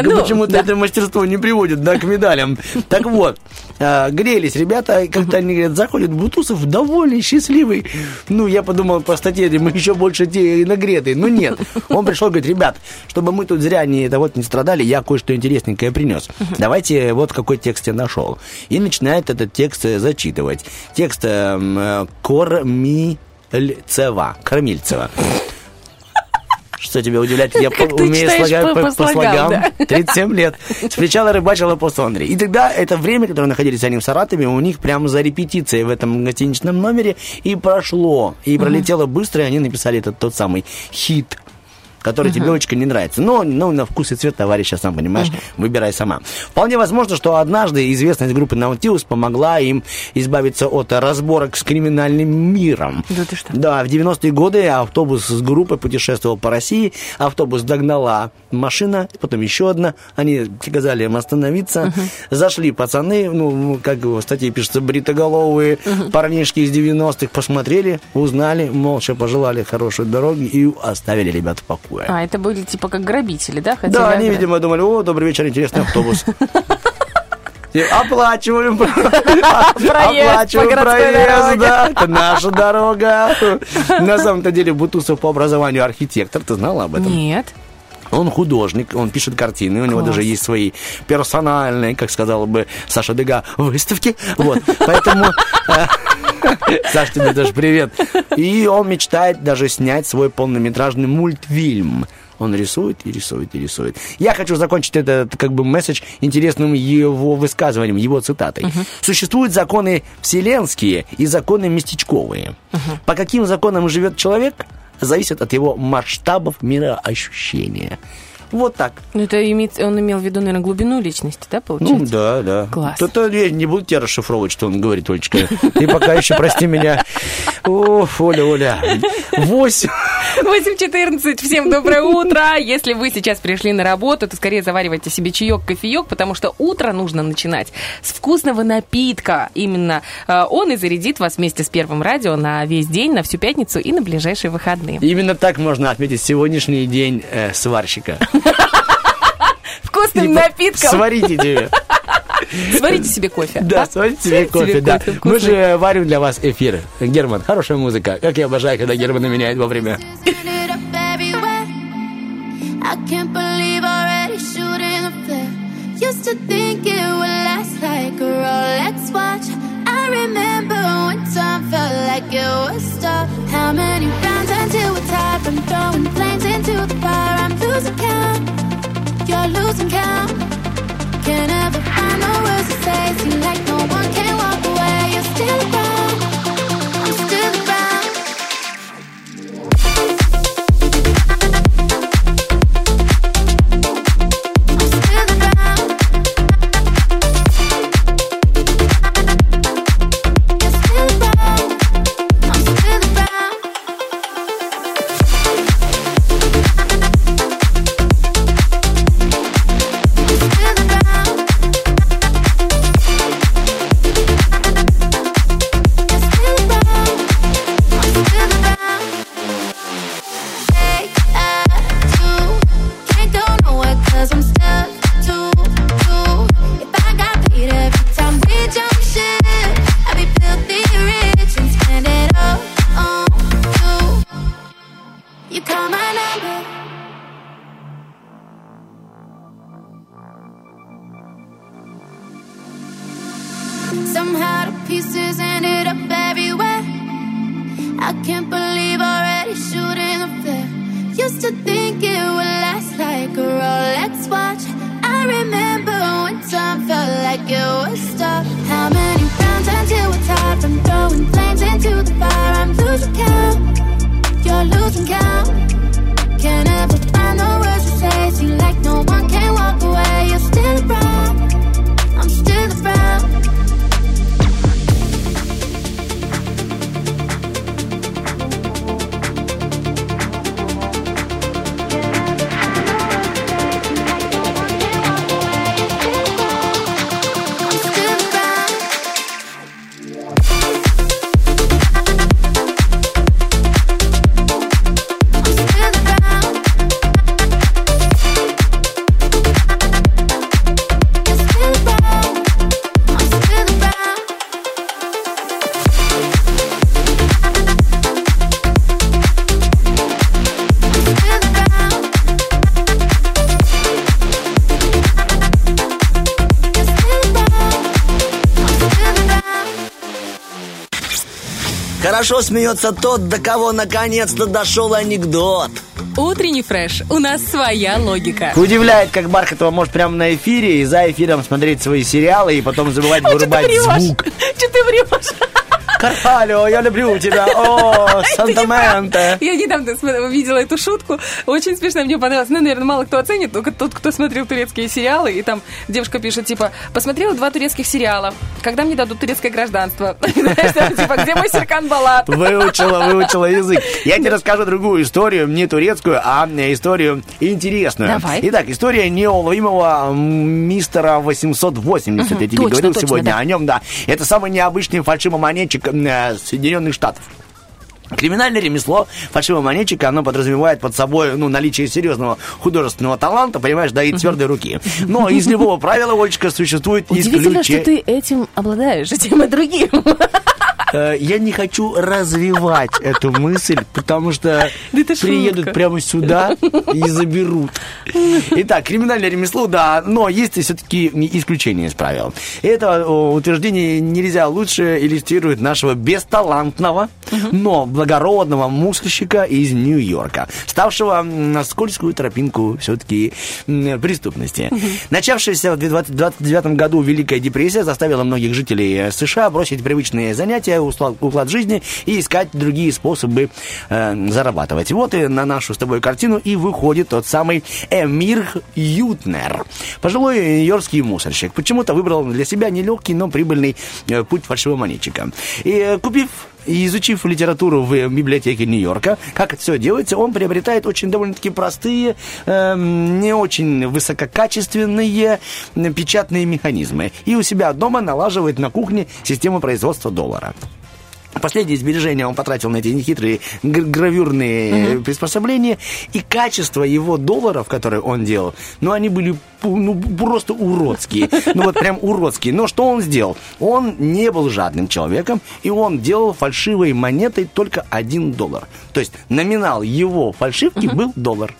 Только Ну, почему-то да. это мастерство не приводит, да, к медалям. Так вот, э, грелись ребята, как-то они говорят, заходит Бутусов довольный, счастливый. Ну, я подумал по статье, мы еще больше те нагретые. Но нет. Он пришел, говорит, ребят, чтобы мы тут зря не, это вот, не страдали, я кое-что интересненькое принес. Давайте, вот какой текст я нашел. И начинает этот текст э, зачитывать. Текст э, м, э, Кормильцева. Кормильцева. Что тебя удивляет? Я (laughs) Как по- умею читаешь слога- по- по, по слогам, да. (laughs) 37 лет. С причала рыбачил апостол Андрей. И тогда это время, которое находились они в Саратове, у них прямо за репетицией в этом гостиничном номере и прошло. И пролетело быстро, и они написали этот тот самый хит который тебе очень не нравится. Но, ну, на вкус и цвет, товарища, сам понимаешь, выбирай сама. Вполне возможно, что однажды известность группы Наутилус помогла им избавиться от разборок с криминальным миром. Да ты что? Да, в 90-е годы автобус с группой путешествовал по России, автобус догнала машина, потом еще одна, они приказали им остановиться, зашли пацаны, ну, как в статье пишется, бритоголовые парнишки из 90-х, посмотрели, узнали, молча пожелали хорошей дороги и оставили ребят в покое. А, это были типа как грабители, да? Хотели Да, они, видимо, думали, о, добрый вечер, интересный автобус. Оплачиваем оплачиваем проезд, да, это наша дорога. На самом-то деле Бутусов по образованию архитектор, ты знала об этом? Нет. Он художник, он пишет картины, у него Класс. даже есть свои персональные, как сказала бы Саша Дега, выставки. Вот, поэтому... (laughs) (laughs) Саш, тебе тоже привет. И он мечтает даже снять свой полнометражный мультфильм. Он рисует и рисует и рисует. Я хочу закончить этот как бы месседж интересным его высказыванием, его цитатой. Существуют законы вселенские и законы местечковые. По каким законам живет человек, зависит от его масштабов мироощущения. Вот так. Ну, это имеет, он имел в виду, наверное, глубину личности, да, Ну, получается? да, да. Класс. То-то я не буду тебя расшифровывать, что он говорит, Олечка. Ты пока еще, прости меня. О, Оля, Оля. Восемь. 8.14. Всем доброе утро. Если вы сейчас пришли на работу, то скорее заваривайте себе чаек, кофеек, потому что утро нужно начинать с вкусного напитка. Именно э, он и зарядит вас вместе с первым радио на весь день, на всю пятницу и на ближайшие выходные. Именно так можно отметить сегодняшний день э, сварщика. Вкусным Типа, напитком Сварите тебе. сварите себе кофе. Да, сварите себе Сварите кофе, да. кофе Мы же варим для вас эфир. Герман, хорошая музыка. Как я обожаю, когда Германа меняет a flare. Used to think it would last like a Rolex watch. I remember when time felt like it was stop. How many rounds until we're tired from throwing flames into the fire? I'm losing count. You're losing count. Can't ever find the words to say. Seem like Хорошо смеется тот, до кого наконец-то дошел анекдот. Утренний фреш. У нас своя логика. Удивляет, как Бархатова может прямо на эфире и за эфиром смотреть свои сериалы и потом забывать ты вырубать звук. Что ты врешь? Карпалио, я люблю тебя. О, (laughs) Сантаменте. Я недавно видела эту шутку. Очень смешно, мне понравилось. Ну, наверное, мало кто оценит, только тот, кто смотрел турецкие сериалы. И там девушка пишет, типа, посмотрела два турецких сериала. Когда мне дадут турецкое гражданство? (laughs) Типа, где мой Серкан Балат? Выучила, выучила язык. Я тебе расскажу другую историю, не турецкую, а историю интересную. Давай. Итак, история неуловимого мистера 880. Я тебе говорил сегодня о нем, да. Это самый необычный фальшивомонетчик Соединенных Штатов. Криминальное ремесло фальшивомонетчика, оно подразумевает под собой ну, наличие серьезного художественного таланта, понимаешь, да и твердой руки. Но из любого правила, Олечка, существует Удивительно, исключение. что ты этим обладаешь, этим и другим. Э, Я не хочу развивать эту мысль, потому что приедут прямо сюда и заберут. Итак, криминальное ремесло, да, но есть и все-таки исключения из правил. Это о, утверждение нельзя лучше иллюстрирует нашего бесталантного, но благородного мусорщика из Нью-Йорка, ставшего на скользкую тропинку все-таки преступности. Начавшаяся в 1929 году Великая депрессия заставила многих жителей э, США бросить привычные занятия, уклад, уклад жизни и искать другие способы э, зарабатывать. Вот и на нашу с тобой картину и выходит тот самый Эмир Ютнер. Пожилой нью-йоркский мусорщик. Почему-то выбрал для себя нелегкий, но прибыльный э, путь фальшивомонетчика. И э, купив и изучив литературу в библиотеке Нью-Йорка, как это все делается, он приобретает очень довольно-таки простые, эм, не очень высококачественные печатные механизмы. И у себя дома налаживает на кухне систему производства доллара. Последние сбережения он потратил на эти нехитрые гр- гравюрные приспособления, и качество его долларов, которые он делал, ну, они были ну, просто уродские. Ну, вот прям уродские. Но что он сделал? Он не был жадным человеком, и он делал фальшивой монетой только один доллар. То есть номинал его фальшивки был доллар.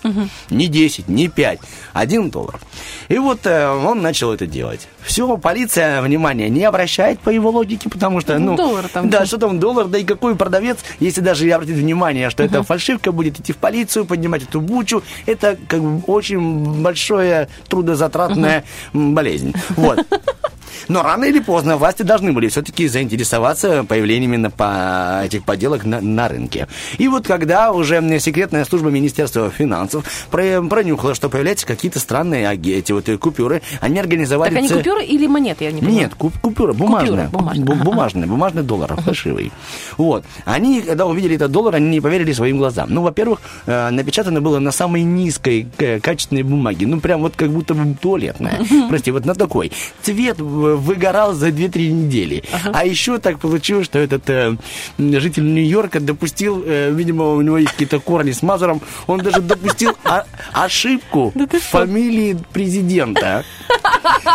Не 10, не 5, один доллар. И вот э, он начал это делать. Все, полиция внимания не обращает по его логике, потому что, Ну, ну, доллар там да, что там доллар, да и какой продавец, если даже обратит внимание, что это фальшивка, будет идти в полицию, поднимать эту бучу, это как бы очень большое трудозатратная болезнь. Вот. (laughs) Но рано или поздно власти должны были все-таки заинтересоваться появлением именно по этих подделок на, на рынке. И вот когда уже секретная служба Министерства финансов про- пронюхала, что появляются какие-то странные эти вот э, купюры, они организовали... Так они купюры или монеты, я не понимаю? нет, куп- купюра бумажная. бумажная, Бу- ага. бумажная, бумажный доллар, фальшивый. Вот. Они, когда увидели этот доллар, они не поверили своим глазам. Ну, во-первых, э, напечатано было на самой низкой э, качественной бумаге. Ну, прям вот как будто бы туалетная. (laughs) Прости, вот на такой. Цвет в- выгорал за 2-3 недели. А еще так получилось, что этот э, житель Нью-Йорка допустил, э, видимо, у него есть какие-то корни с Мазуром, он даже допустил ошибку фамилии президента.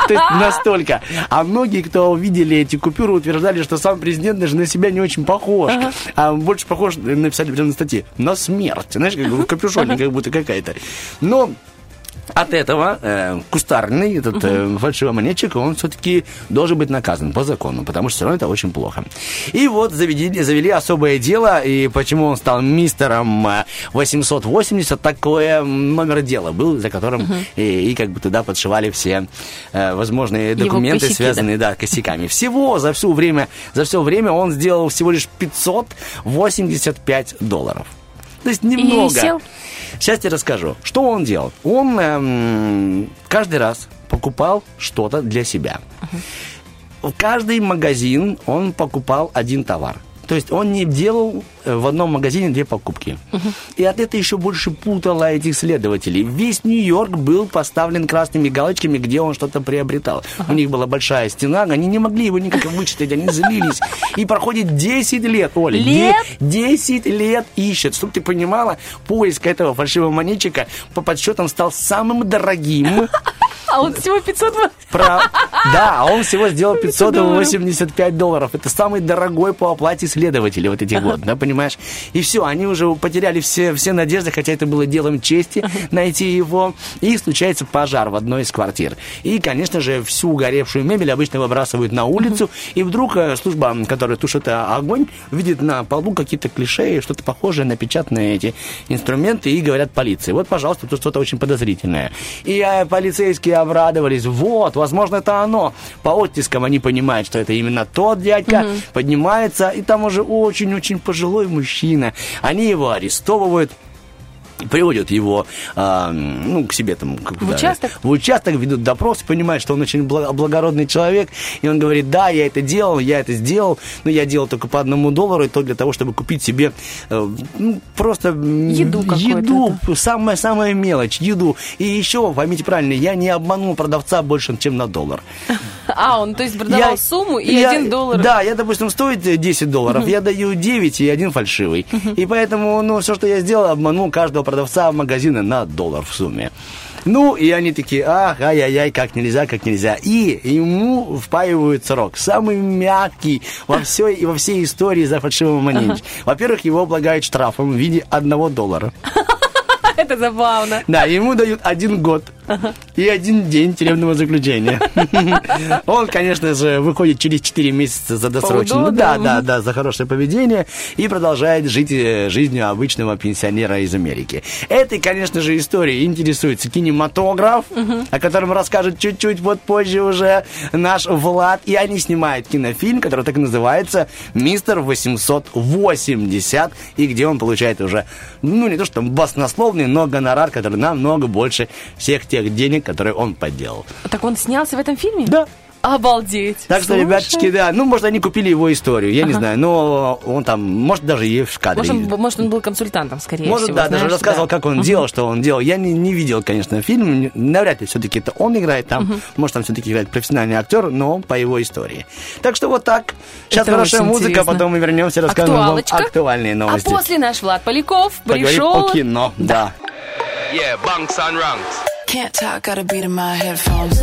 То есть настолько. А многие, кто увидели эти купюры, утверждали, что сам президент даже на себя не очень похож. А больше похож, написали прямо на статье, на смерть. Знаешь, как в капюшоне, как будто какая-то. Но от этого э, кустарный, этот э, фальшивомонетчик, он все-таки должен быть наказан по закону, потому что все равно это очень плохо. И вот завели, завели особое дело, и почему он стал мистером э, 880, такое м, номер дела был, за которым и, и как бы туда подшивали все э, возможные документы, косяки, связанные да, косяками. Всего за все время, за все время он сделал всего лишь 585 долларов. То есть немного. сел? Сейчас тебе расскажу. Что он делал? Он эм, каждый раз покупал что-то для себя. В каждый магазин он покупал один товар. То есть он не делал в одном магазине две покупки. И от этого еще больше путало этих следователей. Весь Нью-Йорк был поставлен красными галочками, где он что-то приобретал. У них была большая стена, они не могли его никак вычислить, они злились. И проходит 10 лет, Оля. Лет? де- 10 лет ищет. Чтобы ты понимала, поиск этого фальшивого монетчика по подсчетам стал самым дорогим. (laughs) А он всего 500... Про... Да, а он всего сделал (laughs) 585 долларов. Это самый дорогой по оплате следователей вот этих вот, да, понимаешь? И все, они уже потеряли все, все надежды, хотя это было делом чести найти его. И случается пожар в одной из квартир. И, конечно же, всю угоревшую мебель обычно выбрасывают на улицу. И вдруг э, служба, которая тушит э, огонь, видит на полу какие-то клише, что-то похожее на печатные эти инструменты и говорят полиции. Вот, пожалуйста, тут что-то очень подозрительное. И э, полицейские обрадовались. Вот, возможно, это оно. По оттискам они понимают, что это именно тот дядька. Поднимается, и там уже очень-очень пожилой мужчина. Они его арестовывают приводят его а, ну, к себе там В участок? в участок ведут допрос, понимают, что он очень бла- благородный человек, и он говорит, да, я это делал, я это сделал, но я делал только по одному доллару, и то для того, чтобы купить себе э, ну, просто Еду еду, самая самая мелочь, еду. И еще, поймите правильно, я не обманул продавца больше, чем на доллар. (laughs) А, он, то есть, продавал Я- сумму и я- один доллар. Да, я, допустим, стоит э, 10 долларов, я даю 9 и один фальшивый. И поэтому, ну, все, что я сделал, обманул каждого продавца магазина на доллар в сумме. Ну, и они такие, ах, ай-яй-яй, как нельзя, как нельзя. И ему впаивают срок. Самый мягкий во всей, и во всей истории за фальшивого монетчика. Во-первых, его облагают штрафом в виде одного доллара. (laughs) Это забавно. Да, ему дают один год и один день тюремного заключения. (laughs) Он, конечно же, выходит через 4 месяца за досрочно. Ну да, да, да, за хорошее поведение и продолжает жить э, жизнью обычного пенсионера из Америки. Этой, конечно же, историей интересуется кинематограф, о котором расскажет чуть-чуть вот позже уже наш Влад. И они снимают кинофильм, который так и называется «Мистер 880», и где он получает уже, ну, не то что баснословный, но гонорар, который намного больше всех тех денег, которые он подделал. Так он снялся в этом фильме? Да. Обалдеть. Так что, Слушай. ребяточки, да, ну, может, они купили его историю, я не знаю, но он там, может, даже и в кадре. Может, он, был- может, он был консультантом, скорее Может, всего. да, даже рассказывал, да. как он делал, что он делал. Я не, не видел, конечно, фильм. Навряд ли все-таки это он играет там. Может, там все-таки играет профессиональный актер, но по его истории. Так что вот так. Сейчас Это хорошая музыка, интересно. потом мы вернемся, расскажем вам актуальные новости. А после наш Влад Поляков Поговорим пришел... о кино, да. Yeah, bunks and ranks. Can't talk, got a beat in my headphones.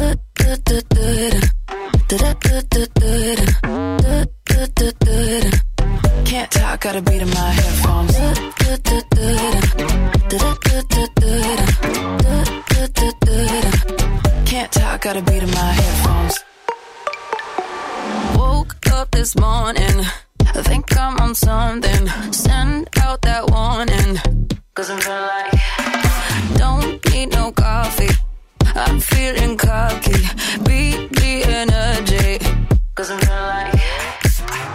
Can't talk, got a beat in my headphones. Can't talk, got a beat in my headphones. Woke up this morning, I think I'm on something. Send out that warning, cause I'm feeling like don't need no. I'm feeling cocky. Beat the energy. Cause I'm feeling like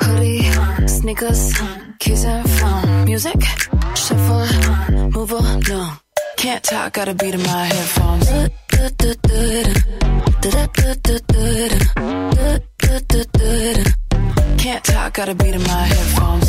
hoodie, sneakers, keys and phone. Music, shuffle, move along. Can't talk, got a beat in my headphones. Can't talk, got a beat in my headphones.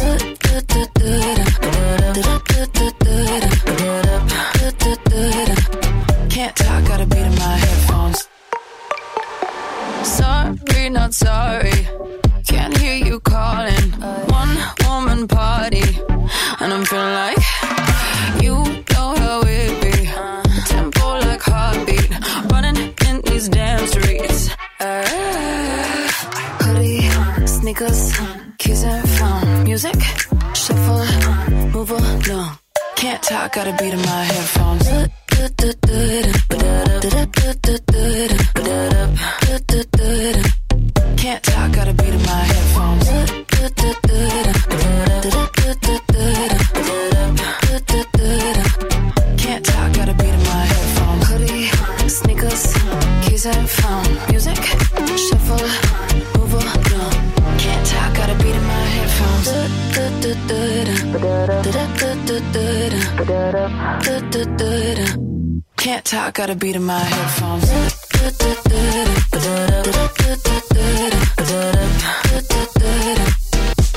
talk, got a beat in my headphones.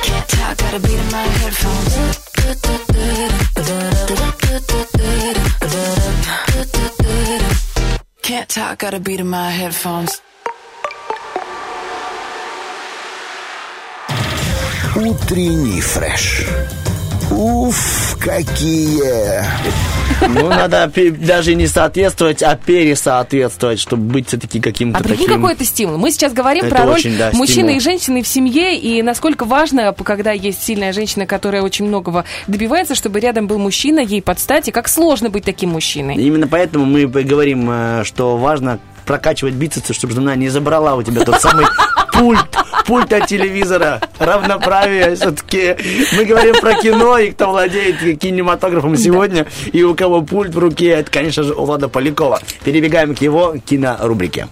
Can't talk, got a beat in my headphones. Can't talk, got a beat in my headphones. Утренний фреш. Уф, какие! Ну, надо даже не соответствовать, а пересоответствовать, чтобы быть все-таки каким-то А прикинь, таким... какой это стимул. Мы сейчас говорим Это про роль очень, да, мужчины стимул. и женщины в семье, и насколько важно, когда есть сильная женщина, которая очень многого добивается, чтобы рядом был мужчина, ей подстать, и как сложно быть таким мужчиной. Именно поэтому мы говорим, э, что важно прокачивать бицепсы, чтобы жена не забрала у тебя тот самый пульт, пульт от телевизора, равноправие все-таки. Мы говорим про кино, и кто владеет кинематографом сегодня, и у кого пульт в руке, это, конечно же, у Влада Полякова. Перебегаем к его кинорубрике.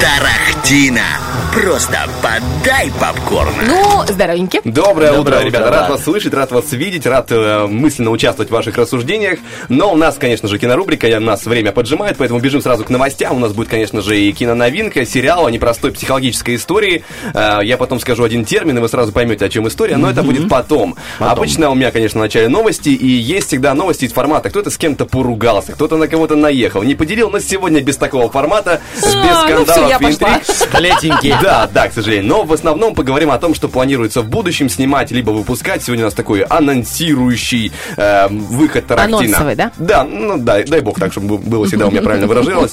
Тарахтина. Просто подай попкорна. Ну, здоровеньки. Доброе Доброе утро, утро, ребята. да. Рад вас слышать, рад вас видеть, рад э, мысленно участвовать в ваших рассуждениях. Но у нас, конечно же, кинорубрика, у нас время поджимает, поэтому бежим сразу к новостям. У нас будет, конечно же, и киноновинка, сериал о непростой психологической истории. Э, я потом скажу один термин, и вы сразу поймете, о чем история, но это будет потом. Обычно у меня, конечно, в начале новости, и есть всегда новости из формата. Кто-то с кем-то поругался, кто-то на кого-то наехал. Не поделил, но сегодня без такого формата, без А, ну всё, скандалов я и пошла. интриг. Да, да, к сожалению. Но в основном поговорим о том, что планируется в будущем снимать, либо выпускать. Сегодня у нас такой анонсирующий э, выход Тарантино. Анонсовый, да? Да, ну да, дай бог так, чтобы было всегда у меня правильно выражалось.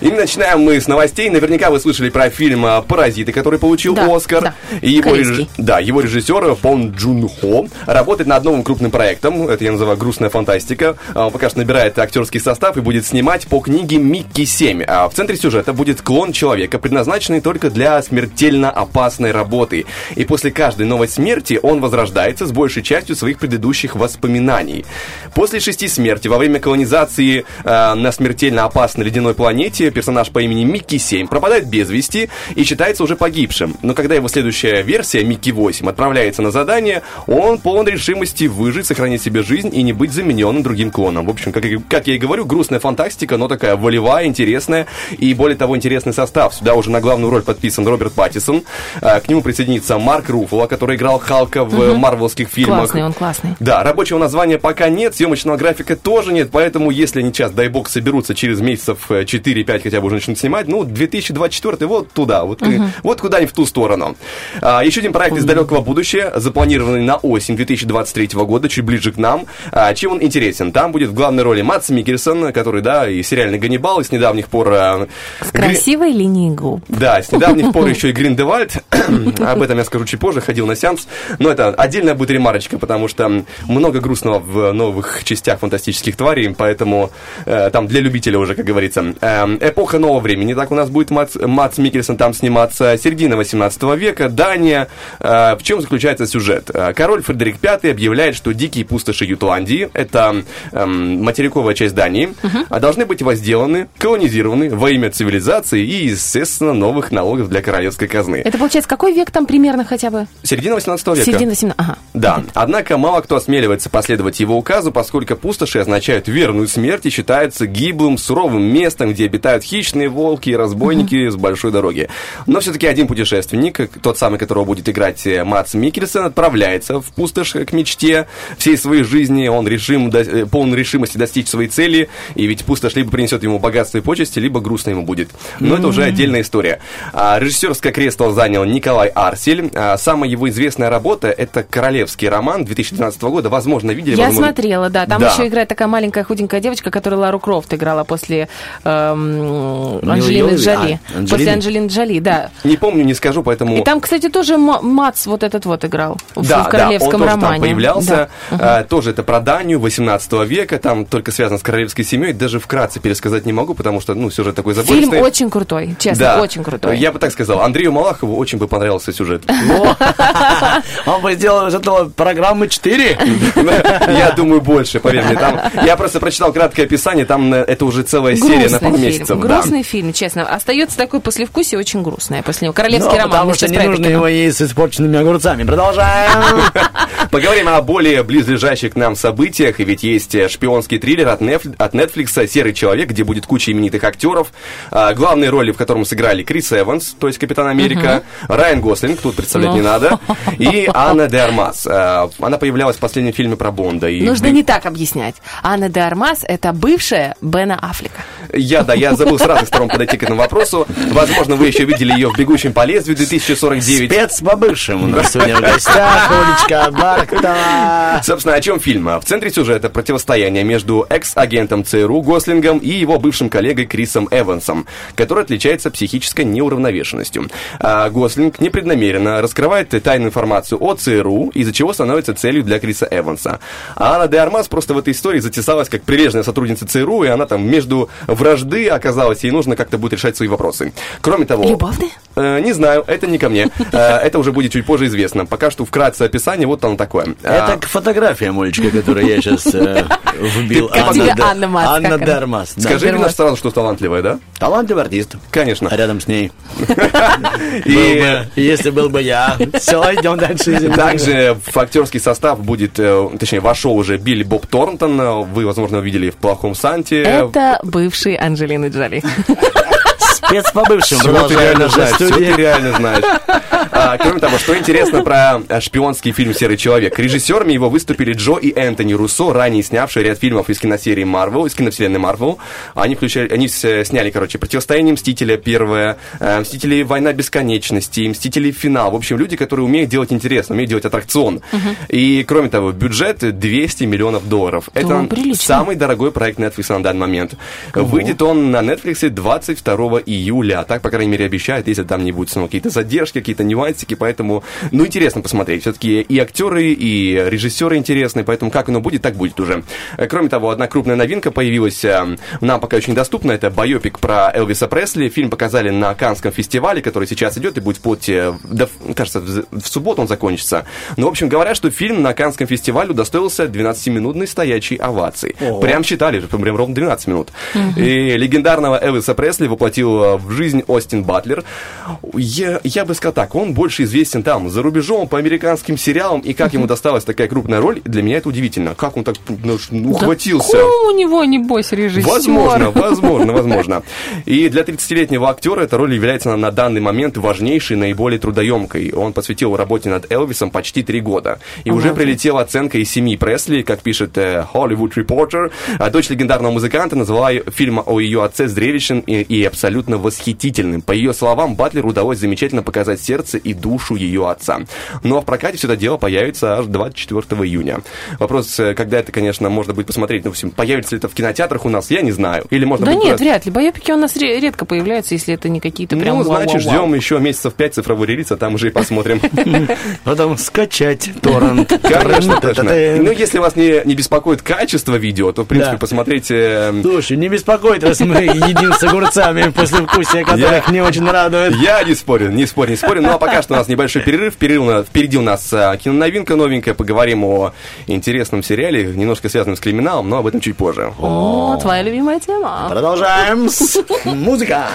И начинаем мы с новостей. Наверняка вы слышали про фильм э, «Паразиты», который получил Да, Оскар. да. И его, реж- да, его режиссер Пон Джун Хо работает над новым крупным проектом. Это я называю грустная фантастика. А, Он пока что набирает актерский состав и будет снимать по книге Микки 7. А в центре сюжета будет клон человека, предназначенный только для смертельно опасной работы. И после каждой новой смерти он возрождается с большей частью своих предыдущих воспоминаний. После шести смерти во время колонизации э, на смертельно опасной ледяной планете персонаж по имени Микки 7 пропадает без вести и считается уже погибшим. Но когда его следующая версия, Микки 8, отправляется на задание, он полон решимости выжить, сохранить себе жизнь и не быть замененным другим клоном. В общем, как, как я и говорю, грустная фантастика, но такая волевая, интересная и более того интересный состав. Сюда уже на главную роль подписан Роберт Паттисон. А, К нему присоединится Марк Руффало, который играл Халка в э, марвелских фильмах. Классный, он классный. Да, рабочего названия пока нет, съемочного графика тоже нет, поэтому если они сейчас, дай бог, соберутся через месяцев э, 4-5 хотя бы уже начнут снимать, ну, 2024 вот туда, вот, э, вот куда-нибудь в ту сторону. А, еще один проект из далекого будущего, запланированный на осень 2023 года, чуть ближе к нам. А, чем он интересен? Там будет в главной роли Матс Микельсон, который, да, и сериальный Ганнибал, и с недавних пор... э, С Гри- красивой линией губ. да, с недавних (laughs) пор еще и Гриндевальд. (coughs) Об этом я скажу чуть позже, ходил на сеанс. Но это отдельная будет ремарочка, потому что много грустного в новых частях фантастических тварей, поэтому э, там для любителей уже, как говорится. Эм, эпоха нового времени. Так у нас будет Мац, Мац Микельсон там сниматься. Середина 18 века, Дания. Э, в чем заключается сюжет? Э, Король Фредерик V объявляет, что дикие пустоши Ютландии, это эм, материковая часть Дании, а должны быть возделаны, колонизированы во имя цивилизации и, естественно, новых налогов для королевской казны. Это получается, какой век там примерно хотя бы? Середина 18 века. Середина 17. Ага. Да, однако мало кто осмеливается последовать его указу, поскольку пустоши означают верную смерть и считаются гиблым, суровым местом, где обитают хищные волки и разбойники с большой дороги. Но все-таки один путешественник, тот самый, которого будет играть э, Мац Микельсон, отправляется в пустошь к мечте всей своей жизни. Он решим, до- э, полон решимости достичь своей цели, и ведь пустошь либо принесет ему богатство и почести, либо грустно ему будет. Но это уже отдельная история. А, режиссерское кресло занял Николай Арсель. А, самая его известная работа – это «Королевский роман» 2012 года. Возможно, видели. Я возможно- смотрела, да. Там Да. еще играет такая маленькая худенькая девочка, которая Лару Крофт играла после эм, Анджелины? Джоли. А, Анджелины? После Анджелины Джоли, да. Не помню, не скажу, поэтому... И там, кстати, тоже Ма- Мац вот этот вот играл в, да, в королевском да, он тоже романе. там появлялся. Да. А, тоже это про Данию 18 века, там только связано с королевской семьей. Даже вкратце пересказать не могу, потому что, ну, сюжет такой Фильм забористый. очень крутой, честно, Да. очень крутой. Я бы так сказал. Андрею Малахову очень бы понравился сюжет. (laughs) Он бы сделал из этого программы 4. (laughs) Я думаю, больше, поверь мне. Там, я просто прочитал краткое описание, там э, это уже целая серия на пару месяцев. грустный фильм, честно. Остается такое послевкусие очень грустное после него. Королевский Ну, роман. потому мы что не нужно его есть с испорченными огурцами. Продолжаем. (laughs) Поговорим о более близлежащих к нам событиях. И ведь есть э, шпионский триллер от Netflix «Серый человек», где будет куча именитых актеров. А, главные роли, в котором сыграли Крис Эванс, то есть Капитан Америка, Райан Гослинг, тут представлять Ну. не надо, (laughs) и Анна де Армас. А, она появлялась в последнем фильме про Бонда. И Нужно не так объяснять. Анна де Армас – это бывшая Бена Аффлека. Я, да, я забыл с разных сторон подойти к этому вопросу. Возможно, вы еще видели ее в «Бегущем по лезвию» 2049. Спец по бывшим у нас (laughs) сегодня в гостях. Олечка Баркта. Собственно, о чем фильм? В центре сюжета противостояние между экс-агентом ЦРУ Гослингом и его бывшим коллегой Крисом Эвансом, который отличается психической неуравновешенностью. А Гослинг непреднамеренно раскрывает тайную информацию о ЦРУ, из-за чего становится целью для Криса Эванса. А Анна де Армас просто в этой истории затесалась как прилежная сотрудница ЦРУ, и она там между вражды оказалась, ей нужно как-то будет решать свои вопросы. Кроме того... Любовные? Э, не знаю, это не ко мне. Э, это уже будет чуть позже известно. Пока что вкратце описание, вот оно такое. Это А, фотография, Олечка, которую я сейчас вбил. Ты как тебе Анна Мац, Анна? Дермас. да. Скажи, Лена, раз. сразу, что талантливая, да? Талантливый артист. Конечно. Рядом с ней. (laughs) И Был бы, если был бы я. Все, идем дальше. также в актерский состав будет, э, точнее, вошел уже Билли Боб Торнтон. Э, Вы, возможно, увидели в «Плохом Санте». Это бывший Анджелины Джоли. (laughs) Спец по бывшим. Всё ты реально знаешь, студия. ты реально знаешь. А, кроме того, что интересно про э, шпионский фильм «Серый человек». Режиссерами его выступили Джо и Энтони Руссо, ранее снявшие ряд фильмов из киносерии Марвел, из киновселенной Марвел. Они, включали, они с- сняли, короче, «Противостояние Мстителя» первое, э, «Мстители. Война бесконечности», «Мстители. Финал». В общем, люди, которые умеют делать интересно, умеют делать аттракцион. И, кроме того, бюджет 200 миллионов долларов. Это прилично. самый дорогой проект Netflix на данный момент. Выйдет он на Netflix 22 июля. Так, по крайней мере, обещают, если там не будут снова какие-то задержки, какие-то нюансики. Поэтому, ну, интересно посмотреть. Все-таки и актеры, и режиссеры интересные. Поэтому как оно будет, так будет уже. Кроме того, одна крупная новинка появилась. э, Нам пока очень доступна. Это байопик про Элвиса Пресли. Фильм показали на Канском фестивале, который сейчас идет и будет вплоть, э, до, кажется, в, в субботу он закончится. Но, в общем, говорят, что фильм на Канском фестивале удостоился 12-минутной стоячей овации. Прям считали, прям ровно 12 минут. И легендарного Элвиса Пресли воплотил в жизнь Остин Батлер. Я, я бы сказал так, он больше известен там, за рубежом, по американским сериалам, и как ему досталась такая крупная роль, для меня это удивительно. Как он так ну, ухватился. Какой у него, небось, режиссер? Возможно, возможно, возможно. И для 30-летнего актера эта роль является на, данный момент важнейшей, наиболее трудоемкой. Он посвятил работе над Элвисом почти три года. И уже прилетела оценка из семьи Пресли, как пишет э, Hollywood Reporter. А дочь легендарного музыканта назвала фильм о ее отце зрелищным и, и абсолютно восхитительным. По ее словам, Батлеру удалось замечательно показать сердце и душу ее отца. Но в прокате все это дело появится аж 24 июня. Вопрос, э, когда это, конечно, можно будет посмотреть, ну, в общем, появится ли это в кинотеатрах у нас, я не знаю. Или можно Да нет, просто- вряд ли. Байопики у нас ре- редко появляются, если это не какие-то прям Ну, значит, ждем еще месяцев пять цифровой релиз, а там уже и посмотрим. (laughs) Потом скачать торрент. Конечно, точно. Та-та-та. Ну, если вас не, беспокоит качество видео, то, в принципе, посмотрите... э, Слушай, не беспокоит вас мы (laughs) едим с огурцами после вкусия, которых Я- не очень радует. Я не спорю, не спорю, не спорю. Ну, а пока что у нас небольшой перерыв. Перерыв впереди у нас а, киноновинка новенькая. Поговорим о интересном сериале, немножко связанном с криминалом, но об этом чуть позже. О, твоя любимая тема. Продолжаем (laughs) музыка.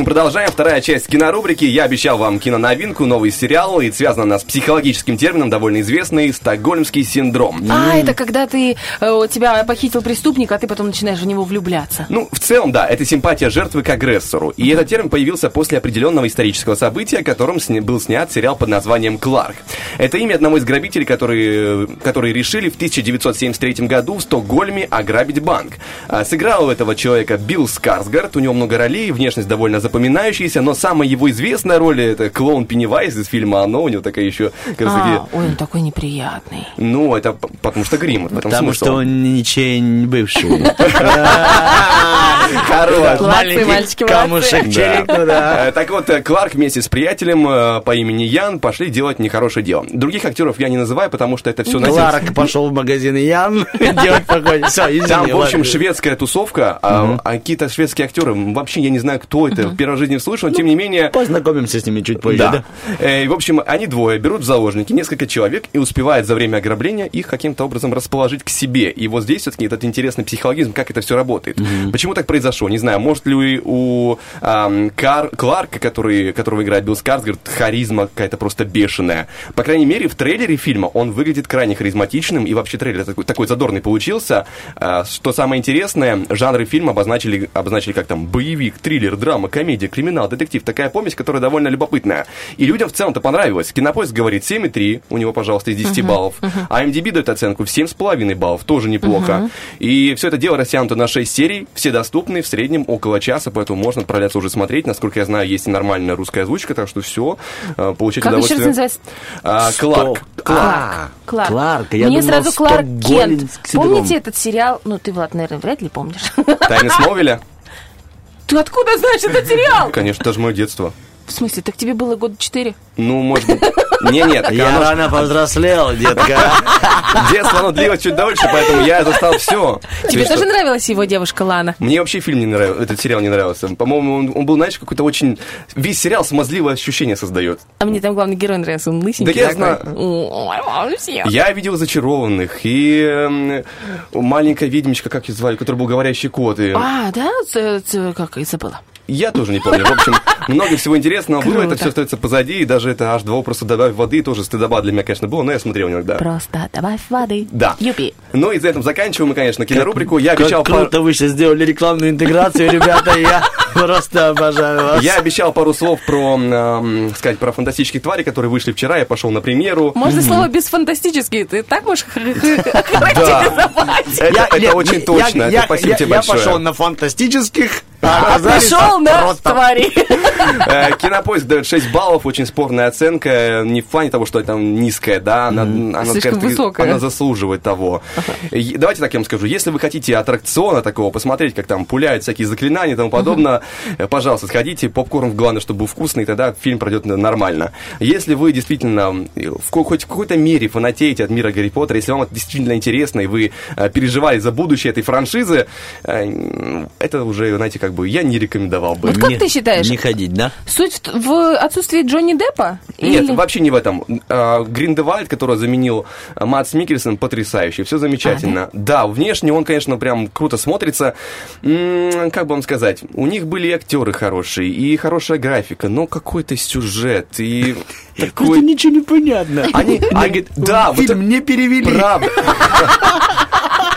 Мы продолжаем. Вторая часть кинорубрики. Я обещал вам киноновинку, новый сериал, и связано она с психологическим термином, довольно известный, «Стокгольмский синдром». А, это когда ты, э, тебя похитил преступник, а ты потом начинаешь в него влюбляться. Ну, в целом, да, это симпатия жертвы к агрессору. И этот термин появился после определенного исторического события, которым был снят сериал под названием «Кларк». Это имя одного из грабителей, которые, которые решили в 1973 году в Стокгольме ограбить банк. А, Сыграл у этого человека Билл Скарсгард, у него много ролей, внешность довольно запоминающаяся, но самая его известная роль это клоун Пеннивайз из фильма «Оно», у него такая еще... как А, ой, он такой неприятный. Ну, это потому что грим, Потому смысл. что он ничей бывший. (laughs) Хорош. Мальчики, камушек молодцы. черик туда. Э, Так вот, э, Кларк вместе с приятелем э, по имени Ян пошли делать нехорошее дело. Других актеров я не называю, потому что это все Кларк пошел в магазин Ян (laughs) делать погоди. Все. Там, в общем, шведская тусовка, а, а какие-то шведские актеры, вообще я не знаю, кто это, первой жизни слышал, но тем не менее... Познакомимся с ними чуть позже, Да. да? Э, в общем, они двое берут в заложники несколько человек и успевают за время ограбления их каким-то образом расположить к себе. И вот здесь все-таки этот интересный психологизм, как это все работает. Почему так произошло? Не знаю, может ли у ам, Кар- Кларка, который, которого играет Билл Скарсгард, харизма какая-то просто бешеная. По крайней мере, в трейлере фильма он выглядит крайне харизматичным, и вообще трейлер такой, такой задорный получился. А, что самое интересное, жанры фильма обозначили, обозначили как там боевик, триллер, драма, комедия, криминал, детектив. Такая помесь, которая довольно любопытная. И людям в целом-то понравилось. Кинопоиск говорит 7,3, у него, пожалуйста, из 10 баллов. А MDB дает оценку в 7,5 баллов, тоже неплохо. И все это дело растянуто на 6 серий, все доступны, в среднем около часа, поэтому можно отправляться уже смотреть. Насколько я знаю, есть и нормальная русская озвучка, так что все, получать Как еще раз удовольствие. называется? А, Кларк. А, Кларк. Кларк. Я Мне думал, сразу Кларк Кент. Помните этот сериал? Ну, ты, Влад, наверное, вряд ли помнишь. Тайны Смолвиля? Ты откуда знаешь этот сериал? Конечно, это же мое детство. В смысле, так тебе было года четыре? Ну, может быть... Не, нет, так Я оно рано повзрослел, детка. детство, оно длилось чуть дольше, поэтому я застал все. Тебе тоже нравилась его девушка Лана? Мне вообще фильм не нравился, этот сериал не нравился. По-моему, он, был, знаешь, какой-то очень... Весь сериал смазливое ощущение создает. А мне там главный герой нравился, он лысенький Да я знаю. Я видел «Зачарованных» и эм, маленькая ведьмичка, как ее звали, который был говорящий кот. И... А, да? Как, я забыла. Я тоже не помню. В общем, много всего интересного было, это все остается позади, и даже это H2 просто добавив воды, тоже стыдоба для меня, конечно, было, но я смотрел иногда. Просто добавь воды. Да. Юпи. Ну и за этим заканчиваем мы, конечно, кинорубрику. Я обещал... пар- круто вы сейчас сделали рекламную интеграцию, ребята. Я просто обожаю вас. Я обещал пару слов про, сказать, про фантастических тварей, которые вышли вчера. Я пошел на премьеру. Можно слово без фантастический? Ты так можешь характеризовать? Это, Я- это я- очень я- точно. я- это спасибо я- тебе Я большое. пошел на фантастических, а Пришел на просто твари. Э, Кинопоиск дает 6 баллов, очень спорная оценка. Не в плане того, что там низкая, да, она, она, Слишком высокая. она заслуживает того. Давайте так я вам скажу. Если вы хотите аттракциона такого, посмотреть, как там пуляют всякие заклинания и тому подобное, э, пожалуйста, сходите. Попкорн, главное, чтобы был вкусный, тогда фильм пройдет нормально. Если вы действительно э, в хоть в какой-то мере фанатеете от мира Гарри Поттера, если вам это действительно интересно, и вы э, переживали за будущее этой франшизы, это уже, знаете, как бы я не рекомендовал бы. Вот как Не- ты считаешь? Не ходить, да? Суть в, в отсутствии Джонни Деппа? Нет, Или- вообще не в этом. А, Гриндевальд, которого заменил а, Матс Микельсон, потрясающий, все замечательно. да? внешне он, конечно, прям круто смотрится. М, как бы вам сказать, у них были и актеры хорошие, и хорошая графика, но какой-то сюжет, и (laughs) такой... ничего не понятно. Они, они говорят, да, Фильм не перевели. правда. (laughs)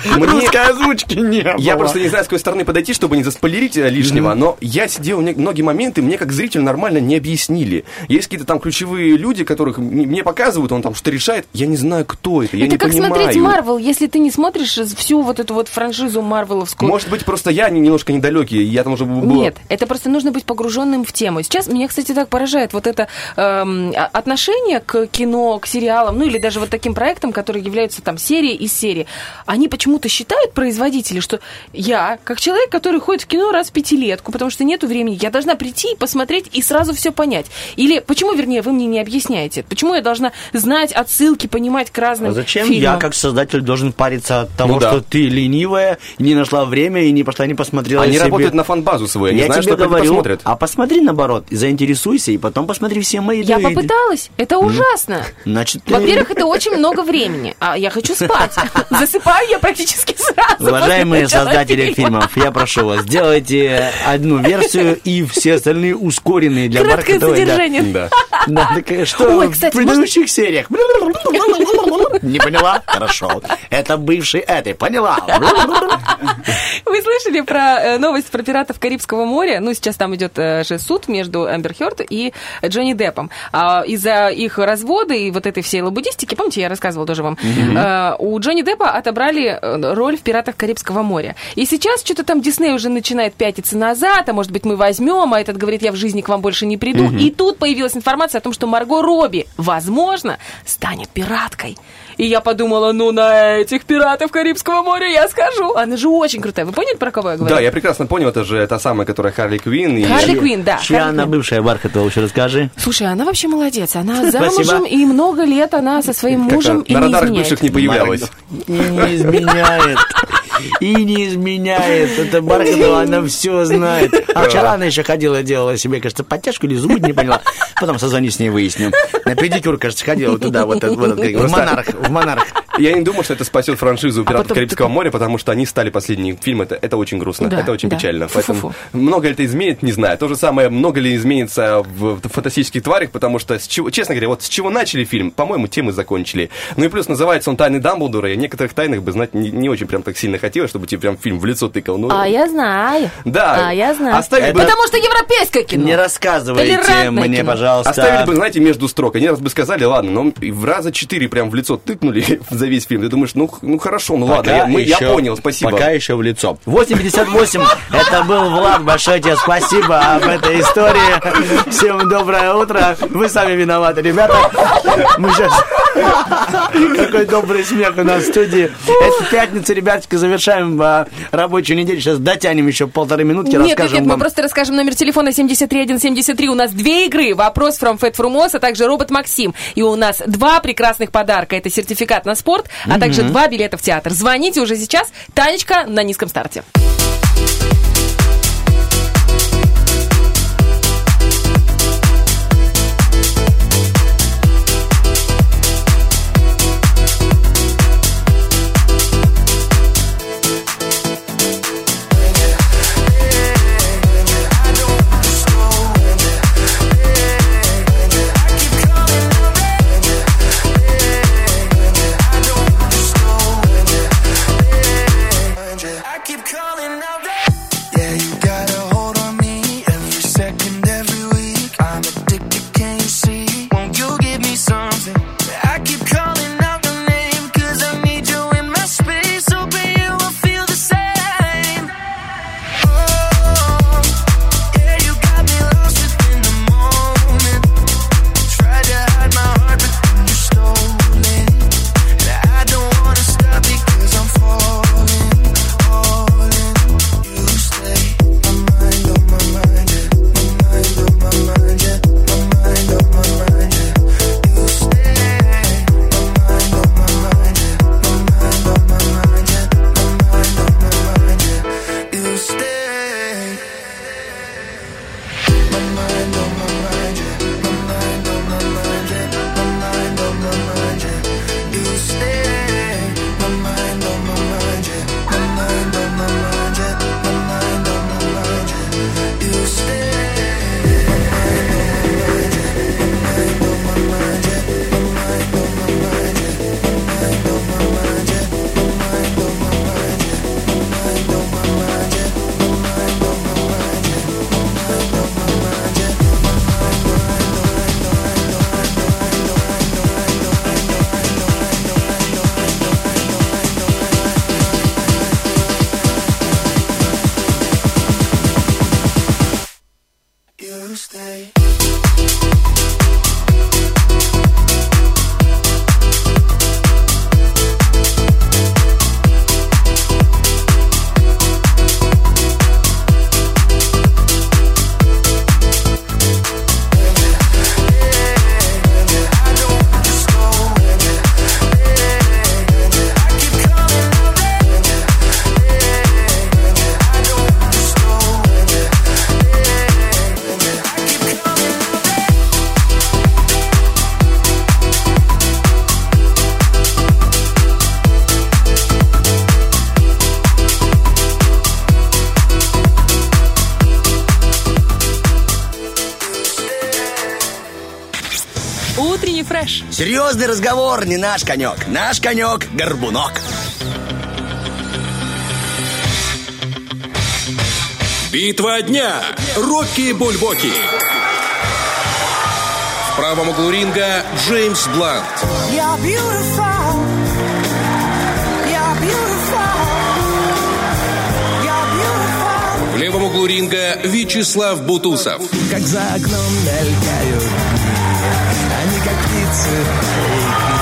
Мне- Русской озвучки не Я было. просто не знаю, с какой стороны подойти, чтобы не заспойлерить э, лишнего, но я сидел, многие моменты мне как зритель нормально не объяснили. Есть какие-то там ключевые люди, которых мне показывают, он там что-то решает, я не знаю, кто это, я это не как понимаю. смотреть Марвел, если ты не смотришь всю вот эту вот франшизу Марвеловскую. Может быть, просто я не- немножко недалекий, я там уже был... Нет, это просто нужно быть погруженным в тему. Сейчас меня, кстати, так поражает вот это эм, а- отношение к кино, к сериалам, ну или даже вот таким проектам, которые являются там серией из серии. Они почему почему-то считают производители, что я, как человек, который ходит в кино раз в пятилетку, потому что нету времени, я должна прийти, посмотреть и сразу все понять. Или почему, вернее, вы мне не объясняете? Почему я должна знать отсылки, понимать к разным А зачем фильмам? я, как создатель, должен париться от того, Ну да. что ты ленивая, не нашла время и не пошла, не посмотрела Они себе? работают на фан-базу свою, они я знают, тебе что говорю, посмотрят. а посмотри наоборот, заинтересуйся, и потом посмотри все мои Я другие- попыталась. Это ужасно. Значит, Во-первых, это очень много времени, а я хочу спать. (laughs) Засыпаю я практически сразу. Уважаемые создатели фильма. фильмов, я прошу вас, сделайте одну версию и все остальные ускоренные для Краткое да. содержание. Да. Да, так э, что Ой, в кстати, предыдущих сериях? Не поняла? Хорошо. Это бывший этой. Поняла? Вы слышали про э, новость про пиратов Карибского моря? Ну, сейчас там идет э, же суд между Эмбер Хёрд и Джонни Деппом. А, из-за их развода и вот этой всей лабудистики, помните, я рассказывала тоже вам, у Джонни Деппа отобрали роль в пиратах Карибского моря. И сейчас что-то там Дисней уже начинает пятиться назад, а может быть мы возьмем, а этот говорит, я в жизни к вам больше не приду. И тут появилась информация о том, что Марго Робби, возможно, станет пираткой. И я подумала, ну на этих пиратов Карибского моря я скажу. Она же очень крутая. Вы поняли, про кого я говорю? Да, я прекрасно понял, это же та самая, которая Харли Квин. и- Харли Квин, да. Чья Харли она Квин. бывшая Бархатова, лучше расскажи. Слушай, она вообще молодец. Она (laughs) Спасибо. замужем, и много лет она со своим мужем и на не радарах изменяет. бывших не появлялась. И не изменяет. И не изменяет. Это Бархатова, она все знает. А вчера она еще ходила, делала себе, кажется, подтяжку или зубы, не поняла. Потом созвони с ней, выясню. На педикюр, кажется, ходила туда, вот, вот, этот, в монарх, в монарх. Я не думал, что это спасет франшизу «Пиратов потом Карибского моря», потому что они стали последний фильм, это, это очень грустно, Да, это очень да. печально. Поэтому много ли это изменит, не знаю. То же самое, много ли изменится в фантастических тварях, потому что, с чего, честно говоря, вот с чего начали фильм, по-моему, тем и закончили. Ну и плюс называется он «Тайны Дамблдора», и некоторых тайнах бы знать не, не очень прям так сильно хотелось, чтобы тебе прям фильм в лицо тыкал. Ну, А я знаю. Да. А я знаю. Бы- Потому что европейское кино. Не рассказывайте мне, кино. пожалуйста. Оставили бы, знаете, между строк. Они раз бы сказали, ладно, но и в раза четыре прям в лицо тыкнули (laughs) за весь фильм. Ты думаешь, ну, ну хорошо, ну ладно, я, мы- я еще- понял, спасибо. Пока еще в лицо. 8.58, это был Влад, большое тебе спасибо об этой истории. Всем доброе утро. Вы сами виноваты, ребята. Мы сейчас... Какой добрый смех у нас в студии. Это пятница, ребятки, завершаем а, рабочую неделю. Сейчас дотянем еще полторы минутки, Нет, нет, расскажем нет, мы вам. просто расскажем номер телефона 73173. У нас две игры. Вопрос from Fat Frumos, а также робот Максим. И у нас два прекрасных подарка. Это сертификат на спорт, а также два билета в театр. Звоните уже сейчас. Танечка на низком старте. Серьезный разговор не наш конек. Наш конек — горбунок. Битва дня. Рокки Бульбоки. В правом углу ринга Джеймс Блант. You're beautiful. You're beautiful. You're beautiful. В левом углу ринга Вячеслав Бутусов. Как за окном мелькают как птицы.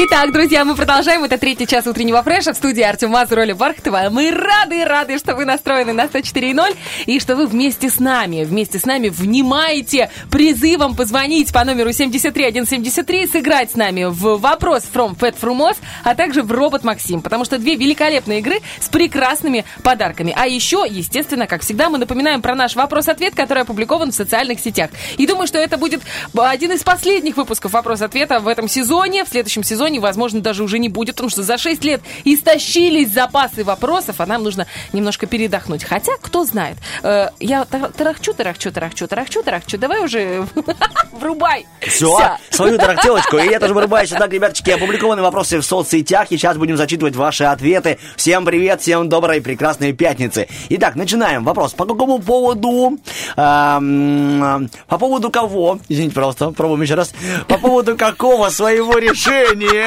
Итак, друзья, мы продолжаем. Это третий час утреннего фреша в студии Артем Мазур, Оля Бархатова. Мы рады, рады, что вы настроены на 104.0 и что вы вместе с нами, вместе с нами внимаете призывом позвонить по номеру 73173 и сыграть с нами в вопрос from Fat Frumos, а также в Робот Максим, потому что две великолепные игры с прекрасными подарками. А еще, естественно, как всегда, мы напоминаем про наш вопрос-ответ, который опубликован в социальных сетях. И думаю, что это будет один из последних выпусков вопрос-ответа в этом сезоне. В следующем сезоне, возможно, даже уже не будет, потому что за 6 лет истощились запасы вопросов, а нам нужно немножко передохнуть. Хотя, кто знает. Э, Я тар- тарахчу, тарахчу, тарахчу, тарахчу, тарахчу. Давай уже (laughs) врубай. Все, свою тарахтелочку. И я тоже вырубаюсь. Итак, ребяточки, опубликованы вопросы в соцсетях. И сейчас будем зачитывать ваши ответы. Всем привет, всем доброй, прекрасной пятницы. Итак, начинаем. Вопрос. По какому поводу... эм, по поводу кого? Извините, пожалуйста, пробуем еще раз. По поводу какого своего решения?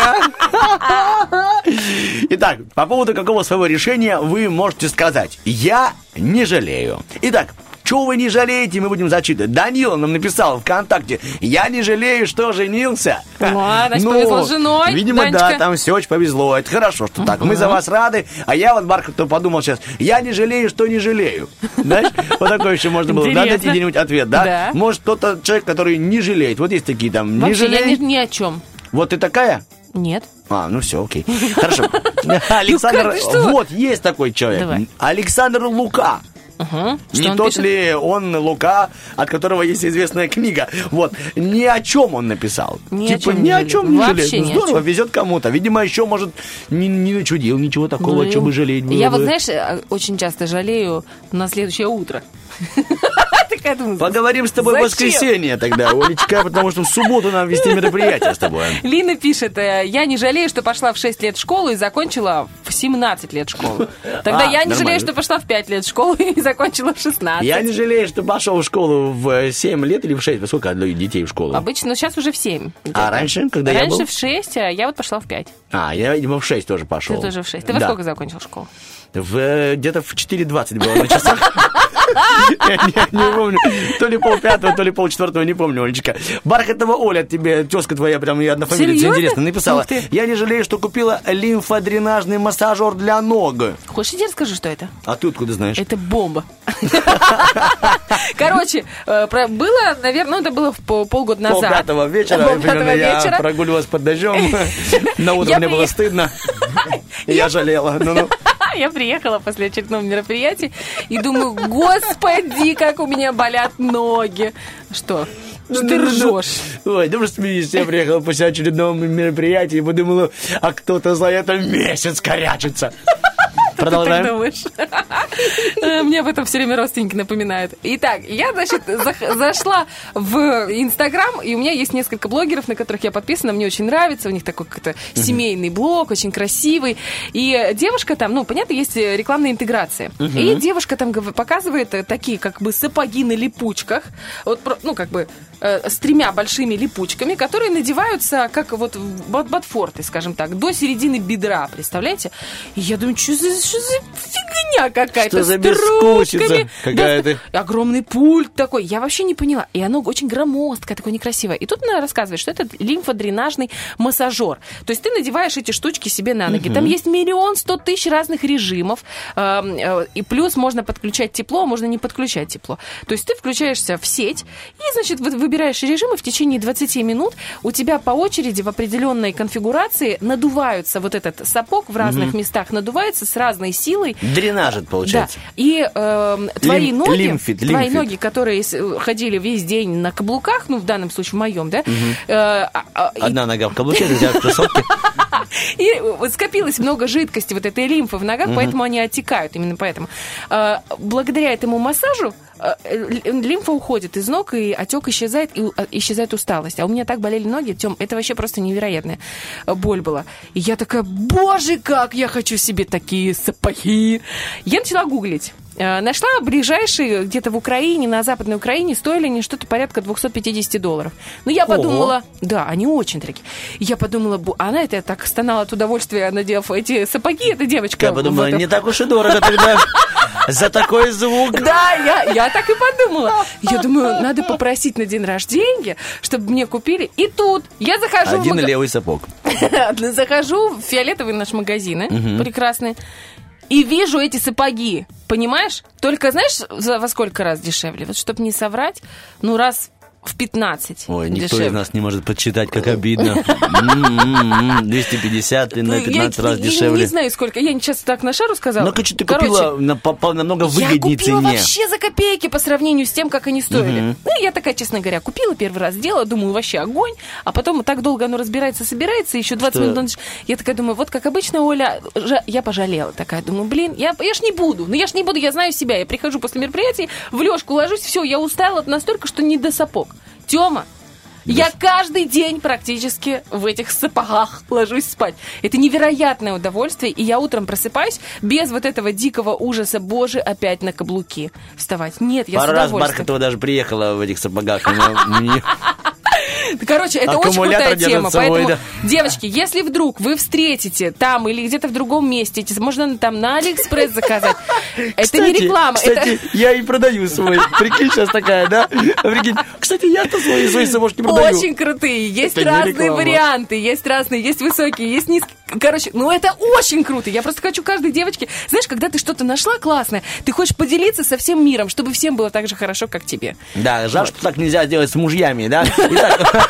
Итак, по поводу какого своего решения вы можете сказать «Я не жалею». Итак, чего вы не жалеете, мы будем зачитывать. Данила нам написал ВКонтакте, я не жалею, что женился. Ну, значит, повезло с женой, Видимо, Данечка. да, там все очень повезло. Это хорошо, что так. Мы за вас рады. А я вот, Бархатов, подумал сейчас, я не жалею, что не жалею. Знаешь, вот такой еще можно было. Да, дать где-нибудь ответ, да? Может, кто-то человек, который не жалеет. Вот есть такие там, не Вообще, я жалею. ни о чем. Вот ты такая? Нет. А, ну все, окей. Хорошо. (laughs) Александр, ты что? вот есть такой человек. Александр Лука. Что не тот пишет? ли он Лука, от которого есть известная книга. Вот. Ни о чем он написал. Ни о типа, чем ни не о чем не жалеет. Ну, ни о здорово, чем. везет кому-то. Видимо, еще, может, не, не начудил ничего такого, Ну, что бы жалеть было Я бы. вот, знаешь, э, очень часто жалею на следующее утро. (laughs) Такая думаю, Поговорим с тобой в воскресенье тогда, Олечка, потому что в субботу нам вести мероприятие с тобой. Лина пишет, э, я не жалею, что пошла в 6 лет в школу и закончила в 17 лет школу. (laughs) Тогда А, я не нормально. жалею, что пошла в 5 лет в школу (laughs) и закончила в 16. Я не жалею, что пошел в школу в 7 лет или в 6. Во Сколько детей в школу? Обычно, но сейчас уже в 7. А раньше, когда я Раньше был? в 6, а я вот пошла в 5. А, я, видимо, в 6 тоже пошел. Ты тоже в 6. Ты во сколько закончил школу? В, где-то в 4.20 было на часах. Я не- не помню. То ли полпятого, то ли полчетвертого, не помню, Олечка. Бархатова Оля, тебе тезка твоя прям и однофамилица Серьезно? интересно написала. Я не жалею, что купила лимфодренажный массажер для ног. Хочешь, я тебе расскажу, что это? А ты откуда знаешь? Это бомба. Короче, э, было, наверное, ну, это было полгода назад. Полпятого вечера, примерно, я прогуливалась под дождем. (laughs) На утро мне было стыдно. (laughs) Я жалела. Ну-ну. (laughs) Я приехала после очередного мероприятия и думаю, господи, как у меня болят ноги. Что? Что ты ржешь? Ой, да просто я приехала после очередного мероприятия и подумала, а кто-то за это месяц корячится. Так Продолжаем. думаешь? (laughs) Э, Мне об этом все время родственники напоминают. Итак, я, значит, зашла в Инстаграм, и у меня есть несколько блогеров, на которых я подписана, мне очень нравится, у них такой как-то семейный блог, очень красивый. И девушка там, ну, понятно, есть рекламная интеграция. И девушка там показывает э, такие, как бы, сапоги на липучках, вот, ну, как бы, э, с тремя большими липучками, которые надеваются, как вот бот- ботфорты, скажем так, до середины бедра, представляете? И я думаю, что за, что за фигня какая-то? Что за трубками, какая-то? да, огромный пульт такой. Я вообще не поняла. И оно очень громоздкое, такое некрасивое. И тут она рассказывает, что это лимфодренажный массажер. То есть ты надеваешь эти штучки себе на ноги. Там есть миллион сто тысяч разных режимов. Эм, э, И плюс можно подключать тепло, можно не подключать тепло. То есть ты включаешься в сеть и, значит, вы- выбираешь режим, и в течение 20 минут у тебя по очереди в определенной конфигурации надуваются вот этот сапог в разных местах, надувается с разной силой. Дренажит, получается. Да. И эм, твои Лим- ноги, лимфит, твои лимфит. ноги, которые э, ходили весь день на каблуках, ну, в данном случае в моем, да, э, а- а- и Одна нога в каблуке, другая в кроссовке. (laughs) И вот скопилось много жидкости, вот этой лимфы в ногах, поэтому они оттекают, именно поэтому. А, Благодаря этому массажу лимфа уходит из ног, и отек исчезает, и а, исчезает усталость. А у меня так болели ноги, Тем, это вообще просто невероятная боль была. И я такая, боже, как я хочу себе такие сапоги. Я начала гуглить. Э, Нашла ближайшие где-то в Украине, на Западной Украине, стоили они что-то порядка 250 долларов. Ну, я Ого. подумала, да, они очень дорогие. Я подумала, бу- она это так стонала от удовольствия, надев эти сапоги, эта девочка. Я подумала, Вот, не так уж и дорого тогда (laughs) за такой звук. да, я, я так и подумала. Я думаю, надо попросить на день рождения, чтобы мне купили. И тут я захожу в Один мага- левый сапог. (laughs) захожу в фиолетовые наши магазины, прекрасные, и вижу эти сапоги, понимаешь? Только знаешь, за, во сколько раз дешевле? Вот чтобы не соврать, ну раз в 15 Ой, никто дешевле. из нас не может подсчитать, как обидно. (laughs) М-м-м, 250 и на Ну, 15 я, раз я дешевле. не знаю, сколько. Я сейчас так на шару сказала. Ну, короче, ты купила на, по- по намного Я выгоднее купила цене. вообще за копейки по сравнению с тем, как они стоили. Ну, я такая, честно говоря, купила первый раз, сделала, думаю, вообще огонь, а потом так долго оно разбирается, собирается, еще 20 Что? минут. Я такая думаю, вот как обычно, Оля, я пожалела. Такая, думаю, блин, я, я ж не буду, ну я ж не буду, я знаю себя. Я прихожу после мероприятий, в лёжку ложусь, все, я устала настолько, что не до сапог. Тёма, я каждый день практически в этих сапогах ложусь спать. Это невероятное удовольствие, и я утром просыпаюсь без вот этого дикого ужаса, боже, опять на каблуки вставать. Нет, я Пару с раз удовольствием. Бархатова даже приехала в этих сапогах. Короче, это очень крутая тема. Поэтому, девочки, если вдруг вы встретите там или где-то в другом месте, можно там на Алиэкспресс заказать. Это не реклама. Кстати, я и продаю свой. Прикинь, сейчас такая, да? Прикинь. Кстати, я-то свои, свои сапожки продаю. Очень крутые. Есть разные варианты. Есть разные, есть высокие, есть низкие. Короче, ну это очень круто. Я просто хочу каждой девочке... Знаешь, когда ты что-то нашла классное, ты хочешь поделиться со всем миром, чтобы всем было так же хорошо, как тебе. Да, жаль, что так нельзя делать с мужьями, да? Итак,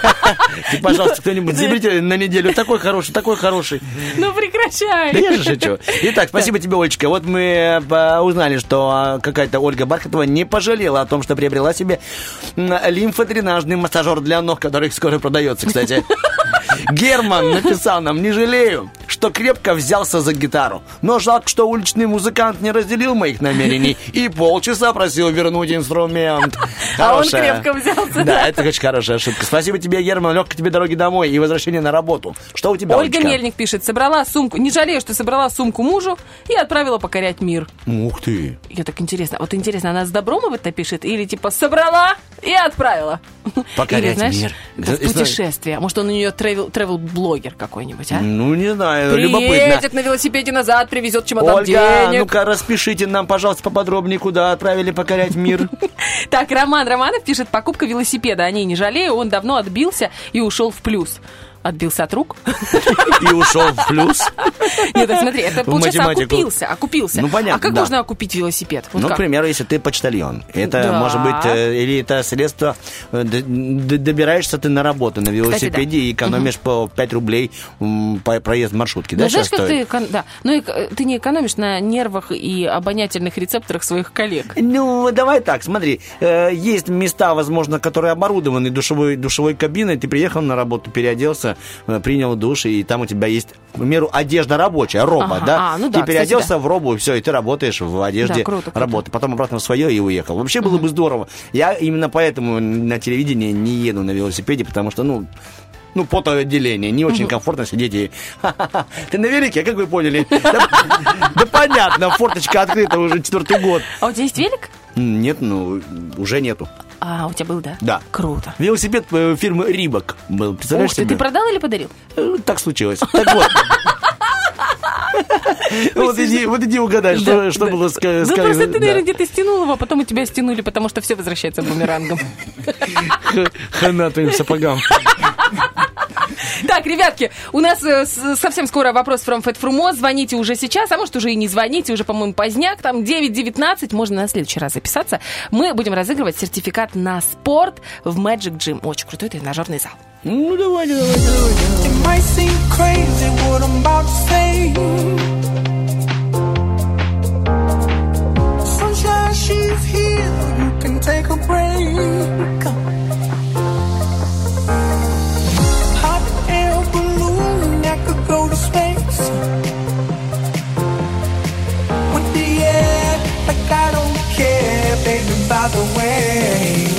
и, пожалуйста, кто-нибудь заберите на неделю такой хороший, такой хороший. Ну прекращай. Да я же шучу. Итак, спасибо тебе, Олечка. Вот мы э, узнали, что а, какая-то Ольга Бархатова не пожалела о том, что приобрела себе лимфодренажный массажер для ног, который скоро продается, кстати. (laughs) Герман написал нам, не жалею, что крепко взялся за гитару. Но жалко, что уличный музыкант не разделил моих намерений и полчаса просил вернуть инструмент. (laughs) А он Хорошая. крепко взялся, да. Да, это очень хорошая ошибка. Спасибо тебе, Герман. Легкой тебе дороги домой и возвращения на работу. Что у тебя, Ольга Олечка? Мельник пишет, собрала сумку, не жалею, что собрала сумку мужу и отправила покорять мир. Ух ты. Я так интересно, вот интересно, она с добром об это пишет или типа собрала и отправила? Покорять или, знаешь, мир. Да, путешествие. Может, он у нее тревел-блогер какой-нибудь, а? Ну, не знаю, любопытно. Приедет на велосипеде назад, привезет чемодан Ольга, денег. ну-ка распишите нам, пожалуйста, поподробнее, куда отправили покорять мир. (laughs) Так, Роман Романов пишет, покупка велосипеда, о ней не жалею, он давно отбился и ушел в плюс. Отбился от рук? И ушел в плюс. Нет, так смотри, это получается окупился, окупился. Ну, понятно, А как да. можно окупить велосипед? Вот Ну, к как? примеру, если ты почтальон. Это Да. может быть, э, или это средство, э, д- д- добираешься ты на работу на велосипеде да. и экономишь по 5 рублей м, по проезд маршрутки. Ну, да, знаешь, сейчас как ты, стоит? да, ну, эк- ты не экономишь на нервах и обонятельных рецепторах своих коллег. Ну, давай так, смотри, э, есть места, возможно, которые оборудованы душевой, душевой кабиной, ты приехал на работу, переоделся, э, принял душ, и там у тебя есть, к примеру, одежда рабочая, роба, Ага, да? а, ну да, ты кстати, переоделся да. в робу, и все, и ты работаешь в одежде Да, круто, круто. работы, потом обратно в свое и уехал. Вообще было бы здорово. Я именно поэтому на телевидении не еду на велосипеде, потому что, ну, ну, потоотделение. Не очень комфортно сидеть и... «Ха-ха-ха, (laughs) Ты на велике, как вы поняли? Да понятно, форточка открыта уже четвертый год. А у тебя есть велик? Нет, ну, уже нету. А, у тебя был, да? Да. Круто. Велосипед э, фирмы Рибок был. Представляешь Ух ты, себе? ты продал или подарил? Э, Так случилось. Так вот. Вот иди, вот иди угадай, что, что было ска- Ну, сказано. просто ты, наверное, где-то стянул его, а потом у тебя стянули, потому что все возвращается бумерангом. Хана твоим сапогам. (laughs) Так, ребятки, у нас э, совсем скоро вопрос from Fat Frumo. Звоните уже сейчас, а может уже и не звоните, уже, по-моему, поздняк. Там 9.19, можно на следующий раз записаться. Мы будем разыгрывать сертификат на спорт в Magic Gym. Очень крутой тренажерный зал. Ну, давайте, давайте, давайте. Sunshine, she's here. You can take a break. could go to space. With the air, like I don't care, baby, by the way.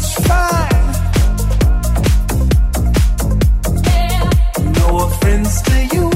It's fine. No offense to you.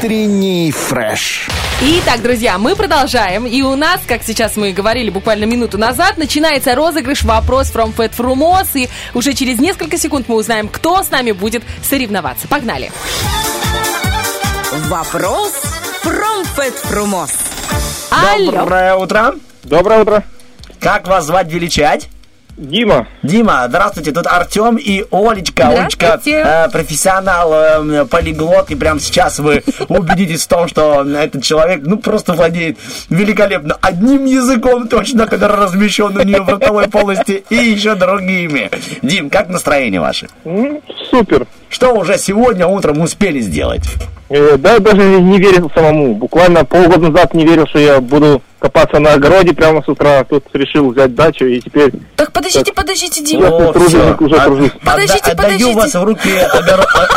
Утренний фреш. Итак, друзья, мы продолжаем. И у нас, как сейчас мы говорили буквально минуту назад, начинается розыгрыш «Вопрос from Fat Frumos». И уже через несколько секунд мы узнаем, кто с нами будет соревноваться. Погнали. Вопрос from Fat Frumos. Алло. Доброе утро. Доброе утро. Как вас звать, величать? Дима. Дима, здравствуйте, тут Артем и Олечка. Олечка э, профессионал, э, полиглот, и прямо сейчас вы (laughs) убедитесь в том, что этот человек, ну, просто владеет великолепно одним языком точно, который размещен у нее в ротовой полости, и еще другими. Дим, как настроение ваше? М, Супер. Что уже сегодня утром успели сделать? Э, Да, даже не верил самому. Буквально полгода назад не верил, что я буду копаться на огороде прямо с утра. Тут решил взять дачу и теперь Так, подождите, подождите, Дима. О, труженик уже От- тружусь. Подождите, отда- Отдаю подождите. вас в руки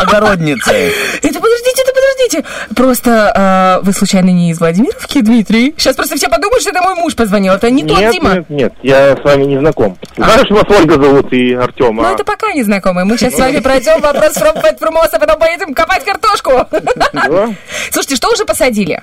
огородницы. (laughs) Это подождите, это подождите. Просто а, вы случайно не из Владимировки, Дмитрий? Сейчас просто все подумают, что это мой муж позвонил. Это не тот Дима. нет, нет, я с вами не знаком. Знаешь, вас Ольга зовут и Артем. Ну, а? это пока не знакомые. Мы сейчас с вами пройдем вопрос from Frumos, а потом поедем копать картошку. (laughs) Слушайте, что уже посадили?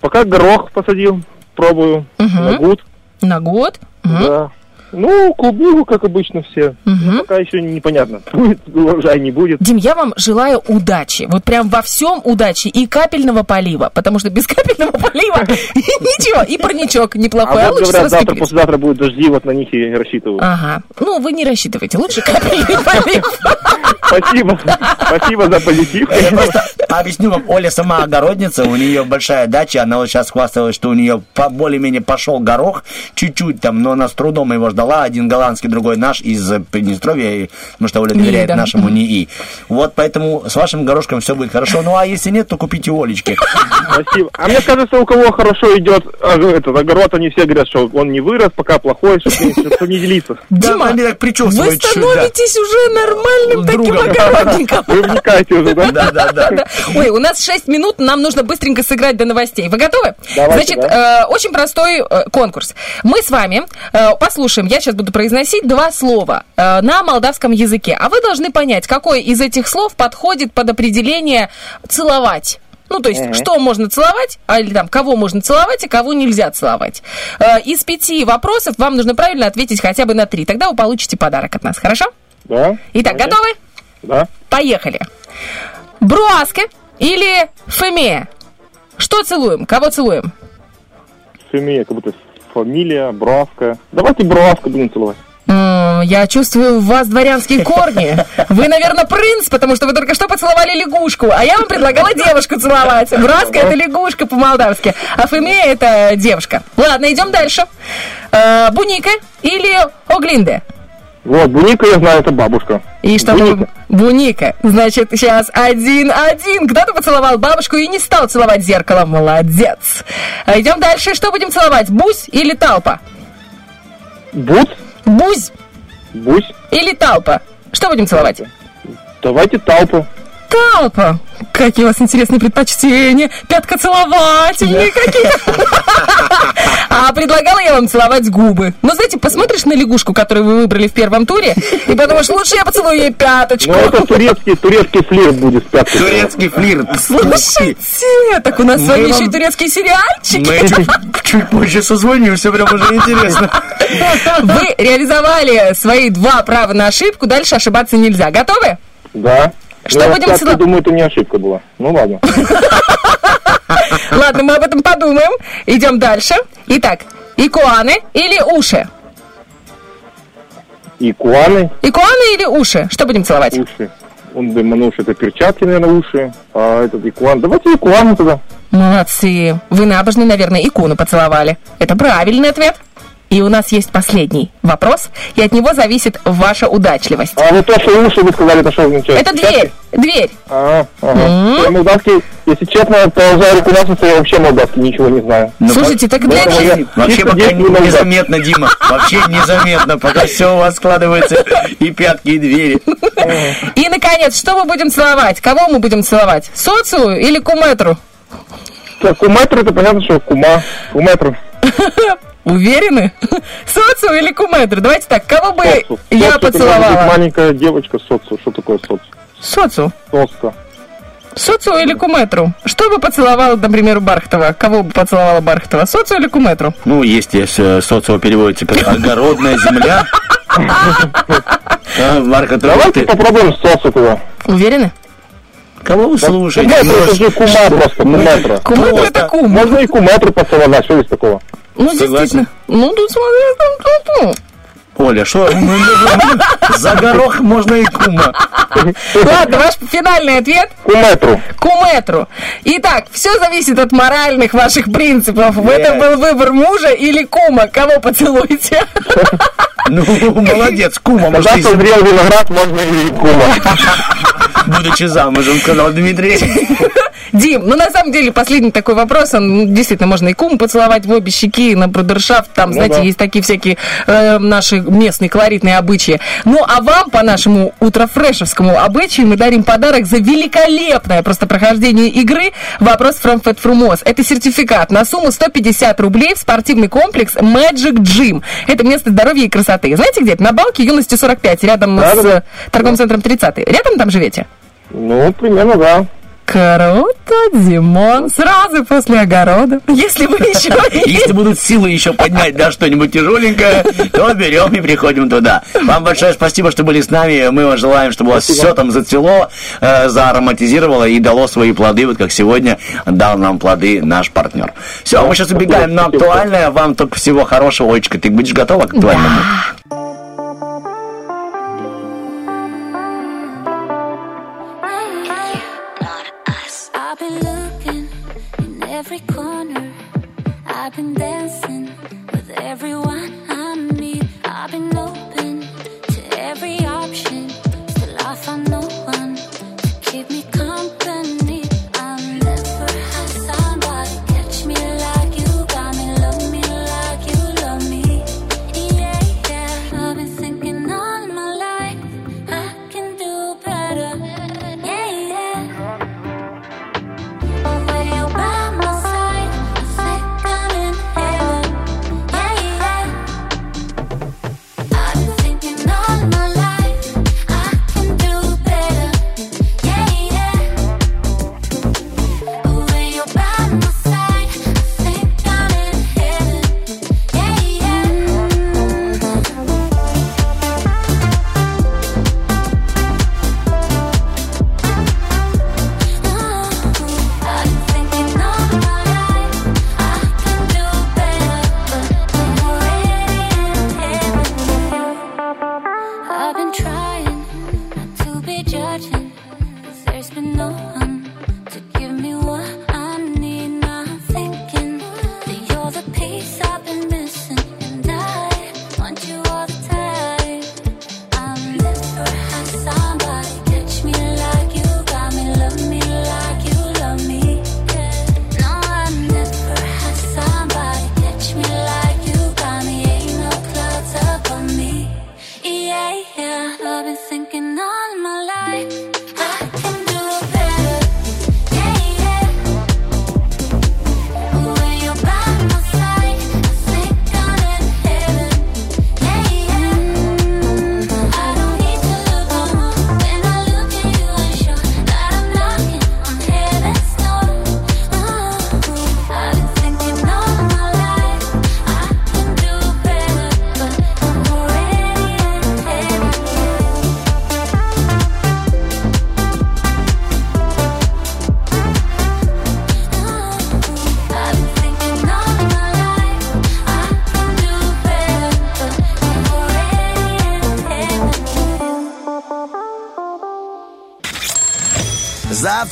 Пока горох посадил, пробую. На гуд. На год? Да. Ну, клубнику, как обычно все. Ну, пока еще непонятно, (laughs) будет урожай, не будет. Дим, я вам желаю удачи. Вот прям во всем удачи. И капельного полива. Потому что без (laughs) капельного полива (laughs) ничего. И парничок А неплохой. А вот лучше говорят, завтра, послезавтра будут дожди, вот на них и рассчитываю. Ага. Ну, вы не рассчитывайте. Лучше капельный полив. Спасибо. Спасибо за позитив. Я просто объясню вам, Оля сама огородница, у нее большая дача, она вот сейчас хвасталась, что у нее по- более-менее пошел горох, чуть-чуть там, но она с трудом его ждала, один голландский, другой наш из Приднестровья, потому что Оля доверяет да. нашему НИИ. Вот поэтому с вашим горошком все будет хорошо, ну а если нет, то купите у Олечки. Спасибо. А мне кажется, у кого хорошо идет а, этот огород, они все говорят, что он не вырос, пока плохой, чтобы не делиться. Дима, вы становитесь уже нормальным таким Огородником. Вы вникаете уже, да? Да, да, да. Да. Ой, у нас 6 минут, нам нужно быстренько сыграть до новостей. Вы готовы? Давайте, Значит, э, очень простой э, конкурс. Мы с вами э, послушаем, я сейчас буду произносить два слова э, на молдавском языке, а вы должны понять, какое из этих слов подходит под определение «целовать». Ну, то есть, что можно целовать, а, или там, кого можно целовать, и кого нельзя целовать. Э, из пяти вопросов вам нужно правильно ответить хотя бы на три. Тогда вы получите подарок от нас, хорошо? Да? Итак, готовы? Да. Поехали. Бруаска или фемея? Что целуем? Кого целуем? Фамилия, как будто фамилия, Бравка. Давайте Бравка будем целовать. Я чувствую в вас дворянские корни. Вы, наверное, принц, потому что вы только что поцеловали лягушку, а я вам предлагала девушку целовать. Браска – это лягушка по-молдавски, а фемея – это девушка. Один идем дальше. Э, Буника или Оглинде? Вот, Буника, я знаю, это бабушка. И что Буника. Буника. Значит, сейчас один-один. Кто-то поцеловал бабушку и не стал целовать зеркало. Молодец. А Идем дальше. Что будем целовать? Бусь или талпа? Бут, Бусь Бусь. или талпа? Что будем целовать? Давайте Талпу. Талпа. Какие у вас интересные предпочтения. Пятка целовательные какие-то. А предлагала я вам целовать губы. Ну, знаете, посмотришь на лягушку, которую вы выбрали в первом туре, и подумаешь, лучше я поцелую ей пяточку. Ну, это турецкий, турецкий флирт будет с пяткой. Турецкий флирт. Слушайте, так у нас с вами вам- еще и турецкие сериальчики. Мы чуть, чуть позже созвонимся, прям уже интересно. Вы реализовали свои два права на ошибку, дальше ошибаться нельзя. Готовы? Да. Что Ну, я будем так целовать? думаю, это не ошибка была. Ну, ладно. (laughs) Ладно, мы об этом подумаем. Идем дальше. Итак, икуаны или уши? Икуаны, Икуаны или уши? Что будем целовать? уши. Он думаю, это перчатки, наверное, уши. А этот икуан. Давайте икуану тогда. Молодцы. Вы набожны, наверное, икуну поцеловали. Это правильный ответ. И у нас есть последний вопрос, и от него зависит ваша удачливость. А вот то, что уши вы сказали, это что означает? Это дверь. Дверь. А, ага. Я молдавский, если честно, положа руку на сердце, я вообще молдавский ничего не знаю. Слушайте, так для них... я Вообще пока не- незаметно, Дима. Вообще незаметно, пока все у вас складывается и пятки, и двери. И, наконец, что мы будем целовать? Кого мы будем целовать? Социю или куметру? Так, куметр, это понятно, что кума. Куметр. (laughs) Уверены? (laughs) Социю или куметру? Давайте так, кого бы Соцу. я быть поцеловала? маленькая девочка соцу. Что такое соцу? Соцу. Соцка. Социо или куметру? Что бы поцеловала, например, Бархтова? Кого бы поцеловала Бархтова? Социо или куметру? Ну, есть, если социо переводится как огородная земля. А, Марка, Давайте попробуем социо. Уверены? Кого вы слушаете? Куметру, это же кума просто, куметра. Куметру это кум. Можно и куметру поцеловать, что есть такого? Ну, Согласен. действительно. Ну, тут смотри. Оля, что? (laughs) За горох можно и кума. Ладно, ваш финальный ответ? Куметру. Куметру. Итак, все зависит от моральных ваших принципов. Это был выбор мужа или кума. Кого поцелуете? (laughs) Ну, молодец, кума. Когда созрел виноград, можно и кума. (laughs) Будучи замужем, сказал Дмитрий. Дим, ну на самом деле последний такой вопрос, он ну, действительно можно и куму поцеловать в обе щеки, на брудершафт, там, Ну знаете, да. есть такие всякие э, наши местные колоритные обычаи. Ну а вам по нашему утрофрешевскому обычаю мы дарим подарок за великолепное просто прохождение игры «Вопрос from Fat Frumos». Это сертификат на сумму 150 рублей в спортивный комплекс Magic Gym. Это место здоровья и красоты. Знаете где? это? На балке юности 45, рядом с Да-да-да. э, торговым центром 30. Рядом там живете? Ну, примерно, да. Круто, Димон. Сразу после огорода. Если вы еще... (laughs) Если будут силы еще поднять, да, что-нибудь тяжеленькое, то берем и приходим туда. Вам большое спасибо, что были с нами. Мы вам желаем, чтобы у вас все там зацвело, э, заароматизировало и дало свои плоды, вот как сегодня дал нам плоды наш партнер. Все, мы сейчас убегаем на актуальное. Вам только всего хорошего. Олечка, ты будешь готова к актуальному? I've every corner. I've been dancing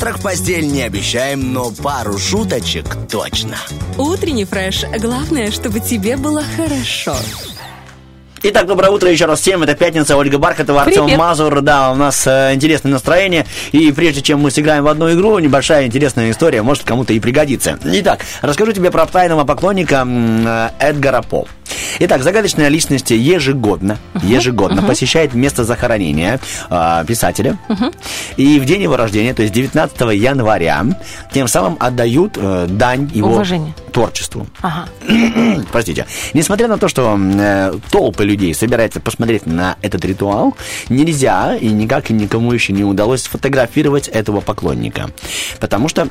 Завтрак в постель не обещаем, но пару шуточек точно. Утренний фреш. Главное, чтобы тебе было хорошо. Итак, доброе утро еще раз всем. Это пятница, Ольга Бархатова, Артем Привет. Мазур. Да, у нас э, интересное настроение. И прежде чем мы сыграем в одну игру, небольшая интересная история, может кому-то и пригодится. Итак, расскажу тебе про тайного поклонника э, Эдгара По. Итак, загадочная личность ежегодно, ежегодно посещает место захоронения а, писателя. И в день его рождения, то есть 19 января, тем самым отдают э, дань его Уважение. творчеству. Ага. (clears throat) Простите. Несмотря на то, что э, толпы людей собираются посмотреть на этот ритуал, нельзя и никак и никому еще не удалось сфотографировать этого поклонника. Потому что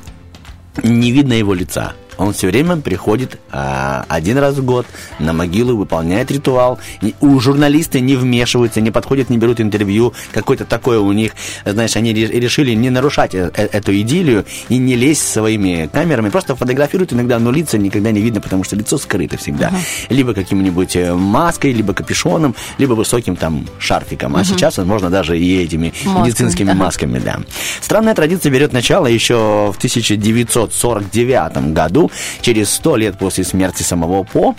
не видно его лица. Он все время приходит а, один раз в год на могилу, выполняет ритуал. И у журналисты не вмешиваются, не подходят, не берут интервью. Какое-то такое у них, знаешь, они ре- решили не нарушать э- э- эту идиллию и не лезть своими камерами. Просто фотографируют иногда, но лица никогда не видно, потому что лицо скрыто всегда. Либо каким-нибудь э, маской, либо капюшоном, либо высоким там шарфиком. А Мгм. сейчас можно даже и этими Масками, медицинскими ага. масками, да. Странная традиция берет начало еще в 1949 году, через сто лет после смерти самого По.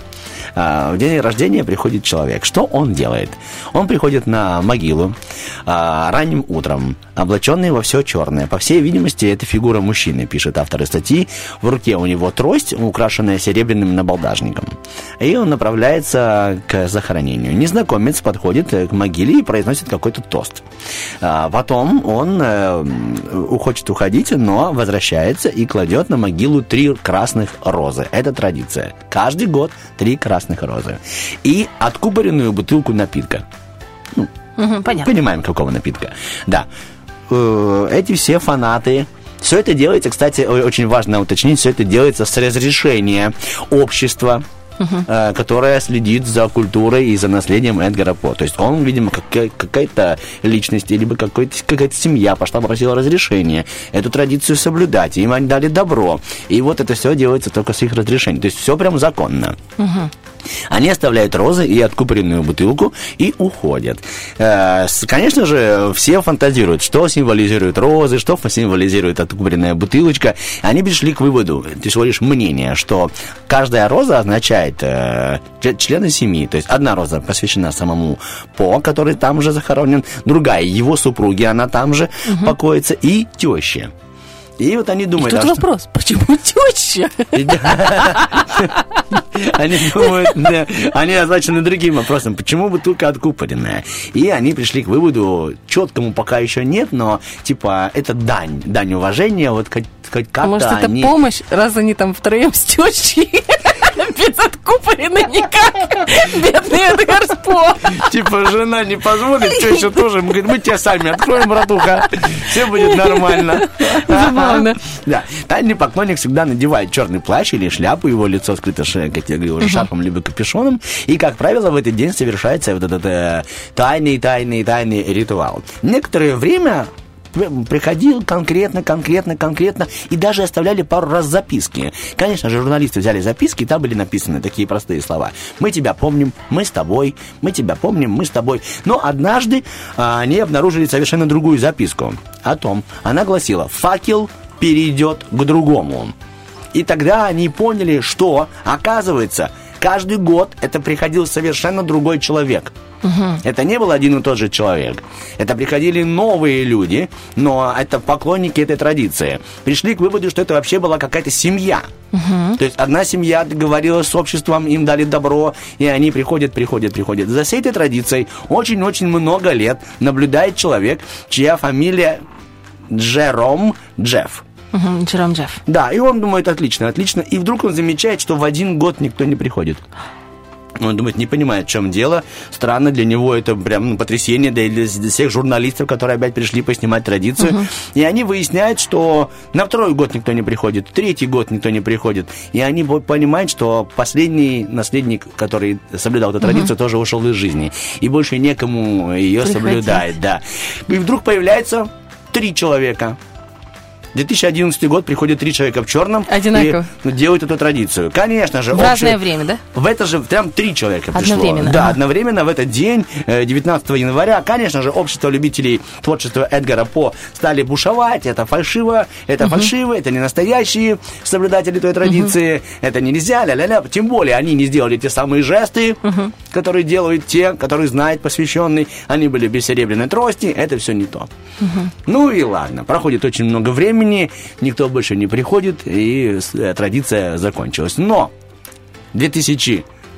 а, В день рождения приходит человек. Что он делает? Он приходит на могилу а, ранним утром, облаченный во все черное. По всей видимости, это фигура мужчины, пишет автор статьи. В руке у него трость, украшенная серебряным набалдажником. И он направляется к захоронению. Незнакомец подходит к могиле и произносит какой-то тост. А, Потом он э, хочет уходить, но возвращается и кладет на могилу три красных розы. Это традиция. Каждый год три красных розы. И откупоренную бутылку напитка. Мгм, понятно. Понимаем, какого напитка. Да. Э, Эти все фанаты все это делается, кстати, очень важно уточнить, все это делается с разрешения общества, э, которое следит за культурой и за наследием Эдгара По. То есть он, видимо, какая- какая-то личность, либо какая-то семья пошла, попросила разрешения эту традицию соблюдать. Им они дали добро. И вот это все делается только с их разрешения. То есть все прям законно. Они оставляют розы и откупоренную бутылку и уходят. Э, Конечно же, все фантазируют, что символизируют розы, что символизирует откупоренная бутылочка. Они пришли к выводу, это всего лишь мнение, что каждая роза означает э, ч- члена семьи. То есть одна роза посвящена самому По, который там же захоронен, другая его супруге, она там же Мгм. покоится, и теще. И вот они думают, Тут а что- вопрос, почему теща? Они думают, да, они означены другим вопросом, почему бутылка откупоренная? И они пришли к выводу, четкому пока еще нет, но типа это дань, дань уважения, вот хоть, как-то Может, это помощь, раз они там втроем с тещей (laughs) без откупорены никак. Бедный Эдгар Спо. Типа жена не позволит, теща тоже. Мы говорим, мы тебя сами откроем, братуха. Все будет нормально. Забавно. Да. Тайный поклонник всегда надевает черный плащ или шляпу, его лицо скрыто, как я говорил, шарфом либо капюшоном. И, как правило, в этот день совершается вот этот э, тайный, тайный, тайный ритуал. Некоторое время приходил конкретно, конкретно, конкретно, и даже оставляли пару раз записки. Конечно же, журналисты взяли записки, и там были написаны такие простые слова. Мы тебя помним, мы с тобой, мы тебя помним, мы с тобой. Но однажды а, они обнаружили совершенно другую записку о том, она гласила «Факел перейдет к другому». И тогда они поняли, что, оказывается, каждый год это приходил совершенно другой человек. Это не был один и тот же человек. Это приходили новые люди, но это поклонники этой традиции. Пришли к выводу, что это вообще была какая-то семья. То есть одна семья договорилась с обществом, им дали добро, и они приходят, приходят, приходят. За всей этой традицией очень-очень много лет наблюдает человек, чья фамилия Джером Джефф. Джером Джефф. Да, и он думает, отлично, отлично. И вдруг он замечает, что в один год никто не приходит. Он думает, не понимает, в чем дело. Странно, для него это прям ну, потрясение, для, для всех журналистов, которые опять пришли поснимать традицию. Мгм. И они выясняют, что на второй год никто не приходит, третий год никто не приходит. И они по- понимают, что последний наследник, который соблюдал эту традицию, тоже ушел из жизни. И больше некому ее Приходить. соблюдать. Да. И вдруг появляется три человека. 2011 год приходит три человека в черном Одинаково. и делают эту традицию. Конечно же, В общее- разное время, да? в это же прям три человека пришло. Одновременно, Да, ага. одновременно в этот день, э, 19 января, конечно же, общество любителей творчества Эдгара По стали бушевать. Это фальшиво, это Мгм. фальшиво, это не настоящие соблюдатели той традиции, это нельзя, ля-ля-ля. Тем более они не сделали те самые жесты, которые делают те, которые знают посвященный. Они были без серебряной трости, это все не то. Ну и ладно, проходит очень много времени, никто больше не приходит, и э, традиция закончилась. Но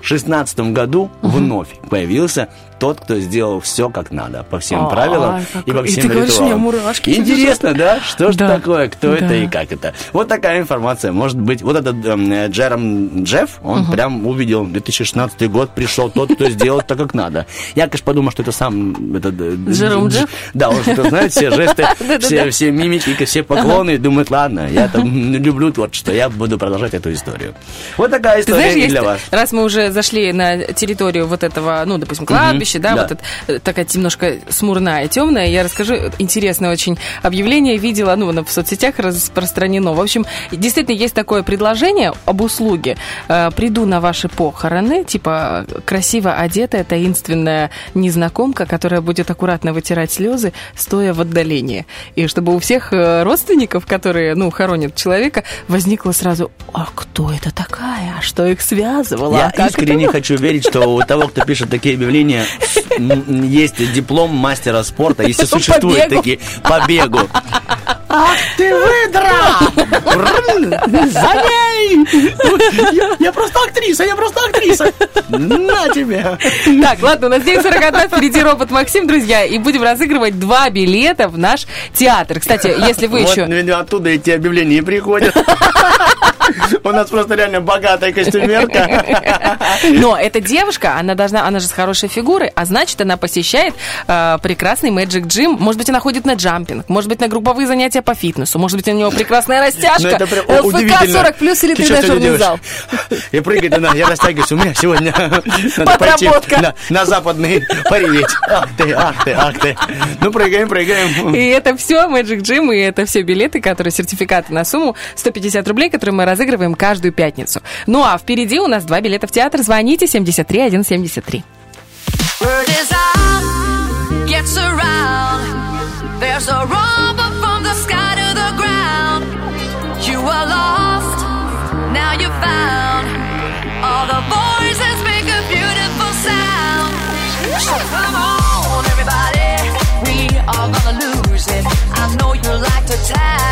в шестнадцатом году вновь появился тот, кто сделал все как надо, по всем Ай, правилам и по всем ритуалам. Интересно, да? Что же такое, кто это и как это? Вот такая информация. Может быть, вот этот эм, э, Джером Джефф, он прям увидел, 2016 год пришел тот, кто сделал так, как надо. Я, конечно, подумал, что это сам... э, Джером Дж- Джефф? Да, он что знает все жесты, (laughs) все, мимики, все поклоны, думает, ладно, я там люблю творчество, я буду продолжать эту историю. Вот такая история для вас. раз мы уже зашли на территорию вот этого, ну, допустим, кладбища, да, да. вот это, э, такая немножко смурная, темная, я расскажу интересное очень объявление, видела, ну, в соцсетях распространено. В общем, действительно есть такое предложение об услуге. Э, Приду на ваши похороны, типа красиво одетая, таинственная незнакомка, которая будет аккуратно вытирать слезы, стоя в отдалении. И чтобы у всех э, родственников, которые, ну, хоронят человека, возникло сразу, а кто это такая? А что их связывало? Я А как искренне это?» хочу верить, что у того, кто пишет такие объявления, (laughs) есть диплом мастера спорта, если (laughs) существуют такие, по бегу. Ах ты выдра! За ней! Я, я просто актриса, я просто актриса! На тебе! Так, ладно, у нас 9.41, впереди робот Максим, друзья, и будем разыгрывать два билета в наш театр. Кстати, если вы Вот, еще... оттуда эти объявления и приходят. У нас просто реально богатая костюмерка. Но эта девушка, она должна, она же с хорошей фигурой, а значит, она посещает э, прекрасный Magic Gym. Может быть, она ходит на джампинг, может быть, на групповые занятия по фитнесу, может быть, у нее прекрасная Ну, растяжка, ЛФК удивительно. 40 плюс или тренажерный зал. И прыгает она, я растягиваюсь, у меня сегодня (laughs) надо пойти на, на западный парить. Ах ты, ах ты, ах ты. Ну, прыгаем, прыгаем. И это все Magic Gym, и это все билеты, которые сертификаты на сумму 150 рублей, которые мы разыгрываем каждую пятницу. Ну а впереди у нас два билета в театр. Звоните 73 173. Word is out, gets around. There's a rumble from the sky to the ground. You are lost, now you're found. All the voices make a beautiful sound. So come on, everybody, we are gonna lose it. I know you like to tag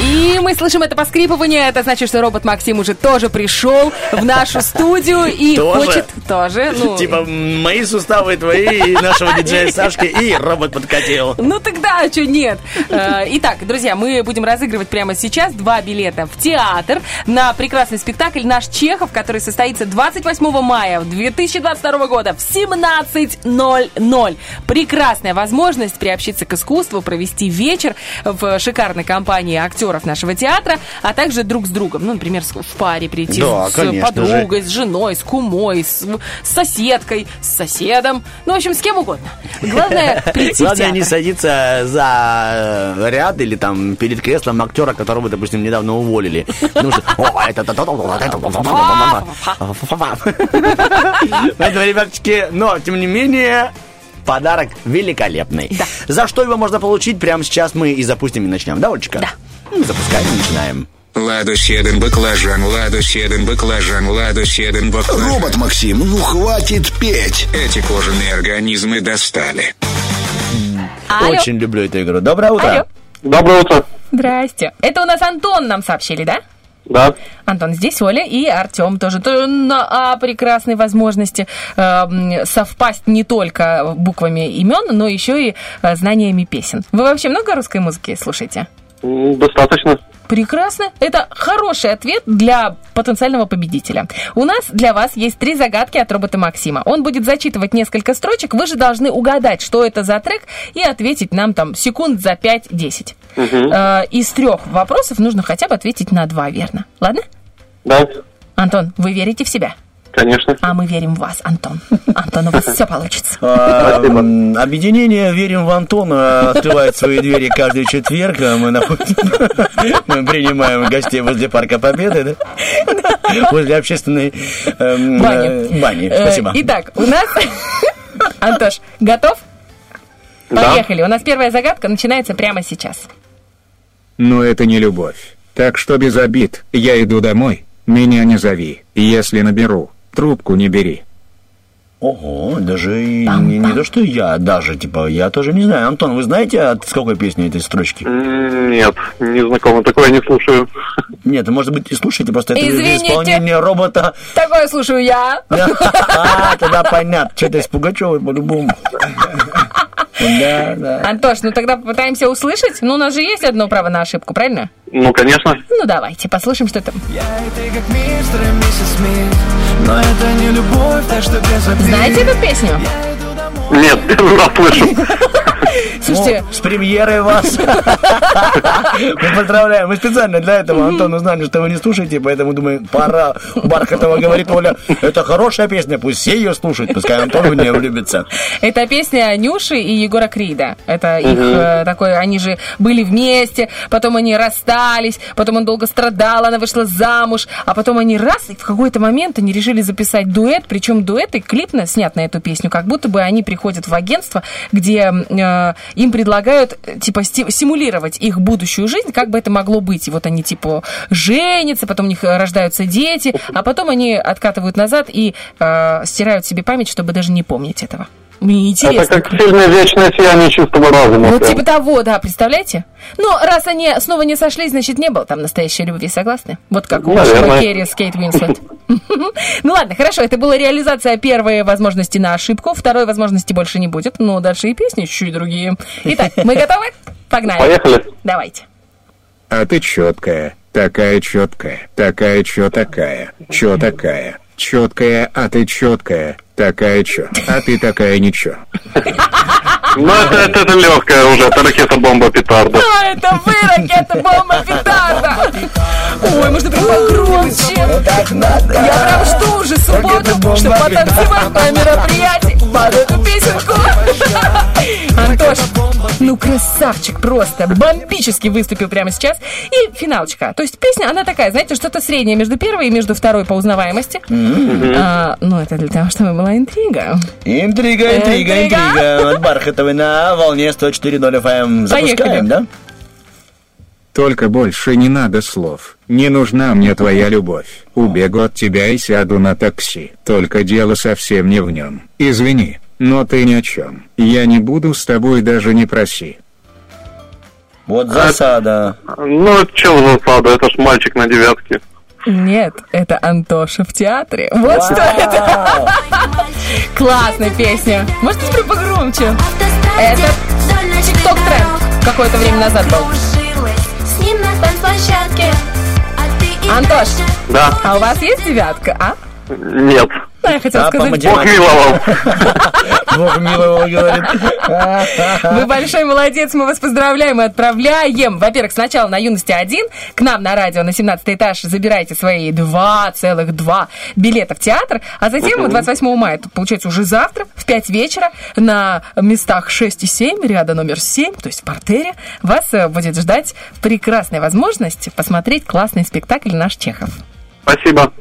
И мы слышим это поскрипывание. Это значит, что робот Максим уже тоже пришел в нашу студию и Тоже? хочет тоже. Ну, Типа мои суставы твои, и нашего диджея (laughs) Сашки, и робот подкатил. Ну тогда, а что нет? Э, Итак, друзья, мы будем разыгрывать прямо сейчас два билета в театр на прекрасный спектакль «Наш Чехов», который состоится 28 мая 2022 года в 17.00. Прекрасная возможность приобщиться к искусству, провести вечер в шикарной компании актеров нашего театра, а также друг с другом. Ну, например, в паре прийти Да, с подругой, с женой, с кумой, с, с соседкой, с соседом. Ну, в общем, с кем угодно. Главное прийти Главное не садиться за э, ряд или там перед креслом актера, которого, допустим, недавно уволили. Потому что, о, это... Поэтому, ребяточки, но, тем не менее, подарок великолепный. За что его можно получить, прямо сейчас мы и запустим, и начнем. Да, Олечка? Да. Запускаем и начинаем. Ладу седен баклажан, ладу седен баклажан, ладу седен баклажан. Робот Максим, ну хватит петь. Эти кожаные организмы достали. Очень люблю эту игру. Доброе утро. Алло. Доброе утро. Здрасте. Это у нас Антон нам сообщили, да? Да. Антон, здесь Оля и Артем тоже. То на а, прекрасной возможности э, совпасть не только буквами имен, но еще и э, знаниями песен. Вы вообще много русской музыки слушаете? Достаточно. Прекрасно. Это хороший ответ для потенциального победителя. У нас для вас есть три загадки от робота Максима. Он будет зачитывать несколько строчек. Вы же должны угадать, что это за трек, и ответить нам там секунд за 5-10. Э, из трех вопросов нужно хотя бы ответить на два, верно? Ладно? Да, Антон, вы верите в себя? Конечно. А мы верим в вас, Антон. Антон, у вас все получится. А, Объединение «Верим в Антона» открывает свои двери каждый четверг. Мы, находим- (laughs) мы принимаем гостей возле Парка Победы, да? Возле общественной эм, Бани. э, бани. Э, Спасибо. Итак, у нас... Антош, готов? Да. Поехали. У нас первая загадка начинается прямо сейчас. Но это не любовь. Так что без обид, я иду домой. Меня не зови. Если наберу, трубку не бери. Ого, даже и не, не то, что я, даже, типа, я тоже не знаю. Антон, вы знаете, от с какой песни этой строчки? Нет, не знакомо, такое не слушаю. Нет, может быть, и слушайте, просто это Извините. исполнение робота. Такое слушаю я. А, тогда понятно. Что-то из Пугачевой по-любому. Да, да. Антош, ну тогда попытаемся услышать. Ну, у нас же есть одно право на ошибку, правильно? Ну, конечно. Ну, давайте, послушаем, что там. Я и ты как мистер и миссис Смит Но это не любовь, так что без обид Знаете эту песню? Нет, первый раз слышу. Слушайте, Ну, с премьерой вас. (laughs) Мы поздравляем. Мы специально для этого, Антон, узнали, что вы не слушаете, поэтому думаю, пора. Бархатова говорит, Оля, это хорошая песня, пусть все ее слушают, пускай Антон в нее влюбится. это песня Нюши и Егора Крида. Это их э, такой, они же были вместе, потом они расстались, потом он долго страдал, она вышла замуж, а потом они раз, и в какой-то момент они решили записать дуэт, причем дуэт и клип снят на эту песню, как будто бы они приходят в агентство, где э, им предлагают, э, типа, симулировать их будущую жизнь, как бы это могло быть. И вот они, типа, женятся, потом у них э, рождаются дети, а потом они откатывают назад и э, стирают себе память, чтобы даже не помнить этого. Мне интересно. Это как в фильме «Вечное сияние чистого разума». Прям. типа того, да, представляете? Но раз они снова не сошлись, значит, не было там настоящей любви, согласны? Вот как у Наверное. Керри с Кейт Уинслет. (laughs) Ну ладно, хорошо, это была реализация первой возможности на ошибку, второй возможности больше не будет, но дальше и песни чуть другие. Итак, мы готовы? Погнали. Поехали. Давайте. А ты четкая, такая четкая, такая чё такая, чё такая, четкая, а ты четкая, такая чё, а ты такая ничего. Ну, это, это, это легкая уже, это ракета-бомба петарда. А, это вы, ракета, бомба, петарда! Ой, можно прям погромче. Я прям жду уже субботу, чтобы потанцевать на мероприятии под эту песенку. Антош, ну красавчик просто, бомбически выступил прямо сейчас. И финалочка. То есть песня, она такая, знаете, что-то среднее между первой и между второй по узнаваемости. А, ну, это для того, чтобы была интрига. Интрига, интрига, Интрига. интрига. От Бархатовой на волне 104.0 FM. Запускаем, да? Только больше не надо слов. Не нужна мне твоя любовь. Убегу от тебя и сяду на такси. Только дело совсем не в нем. Извини, но ты ни о чем. Я не буду с тобой даже не проси. Вот засада. Ну, это чел засада, это ж мальчик на девятке. Нет, это Антоша в театре. Вот что это. Классная песня. Можете теперь погромче? Это тикток-тренд какое-то время назад был. Танцплощадке. Антош, Да. а у вас есть девятка, а? Нет. Ну, я хотела А, сказать. математике. (laughs) Бог миловал, говорит. Вы большой молодец, мы вас поздравляем и отправляем. Во-первых, сначала на юности 1 к нам на радио на 17 этаж забирайте свои 2,2 билета в театр, а затем 28 мая, это получается уже завтра, в 5 вечера, на местах 6 и 7, ряда номер 7, то есть в портере, вас э, будет ждать прекрасная возможность посмотреть классный спектакль «Наш Чехов». Спасибо.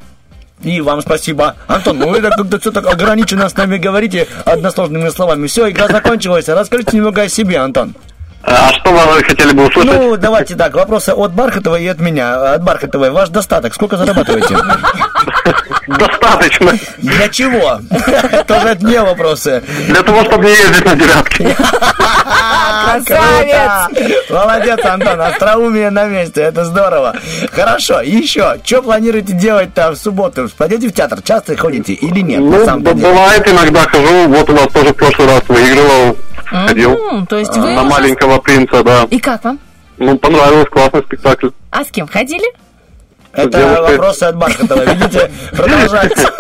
И вам спасибо. Антон, ну вы так как-то все так ограниченно с нами говорите односложными словами. Все, игра закончилась. Расскажите немного о себе, Антон. А что вы хотели бы услышать? Ну, давайте так, вопросы от Бархатовой и от меня. От Бархатовой, ваш достаток, сколько зарабатываете? (laughs) Достаточно. Для чего? (laughs) Тоже от меня вопросы. Для того, чтобы не ездить на девятке. (laughs) Круто! Молодец, Антон, остроумие на месте, это здорово. Хорошо, еще, что планируете делать-то в субботу? Пойдете в театр, часто ходите или нет? Ну, бывает иногда хожу, вот у вас тоже в прошлый раз выигрывал, ходил. То есть вы На маленького принца, да. И как вам? Ну, понравилось, классный спектакль. А с кем ходили? Это вопросы от Бархатова, видите, (laughs) продолжается.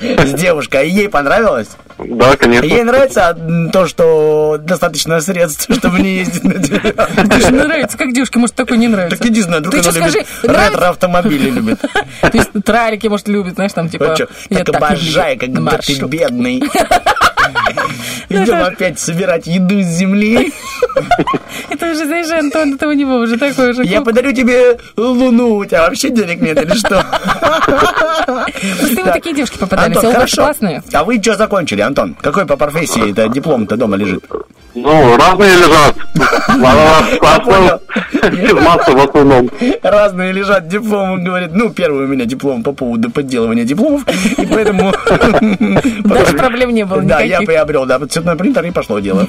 (laughs) С девушкой, а ей понравилось? Да, конечно. Ей нравится то, что достаточно средств, (laughs) чтобы не ездить на? Ты же нравится, как девушке, может, такой не нравится. Так иди знаю, вдруг она любит ретро-автомобили любит. То есть тралики, может, любит, знаешь, там, типа... Чё, я так обожай, люблю когда ты бедный. (laughs) Идем опять собирать еду с земли. (laughs) Это уже, знаешь, Антон, этого не было, уже такой уже... Я подарю тебе луну, у тебя вообще денег нет или что? Просто ему такие девушки попадались, а у хорошо. классные. А вы что закончили, Антон? Какой по профессии это диплом-то дома лежит? Ну, разные лежат. (laughs) Физмасса (laughs) в основном. Разные лежат дипломы, говорит. Ну, первый у меня диплом по поводу подделывания дипломов, и поэтому... (laughs) Даже проблем не было Да, я никаких. приобрел, да, цветной принтер, и пошло дело.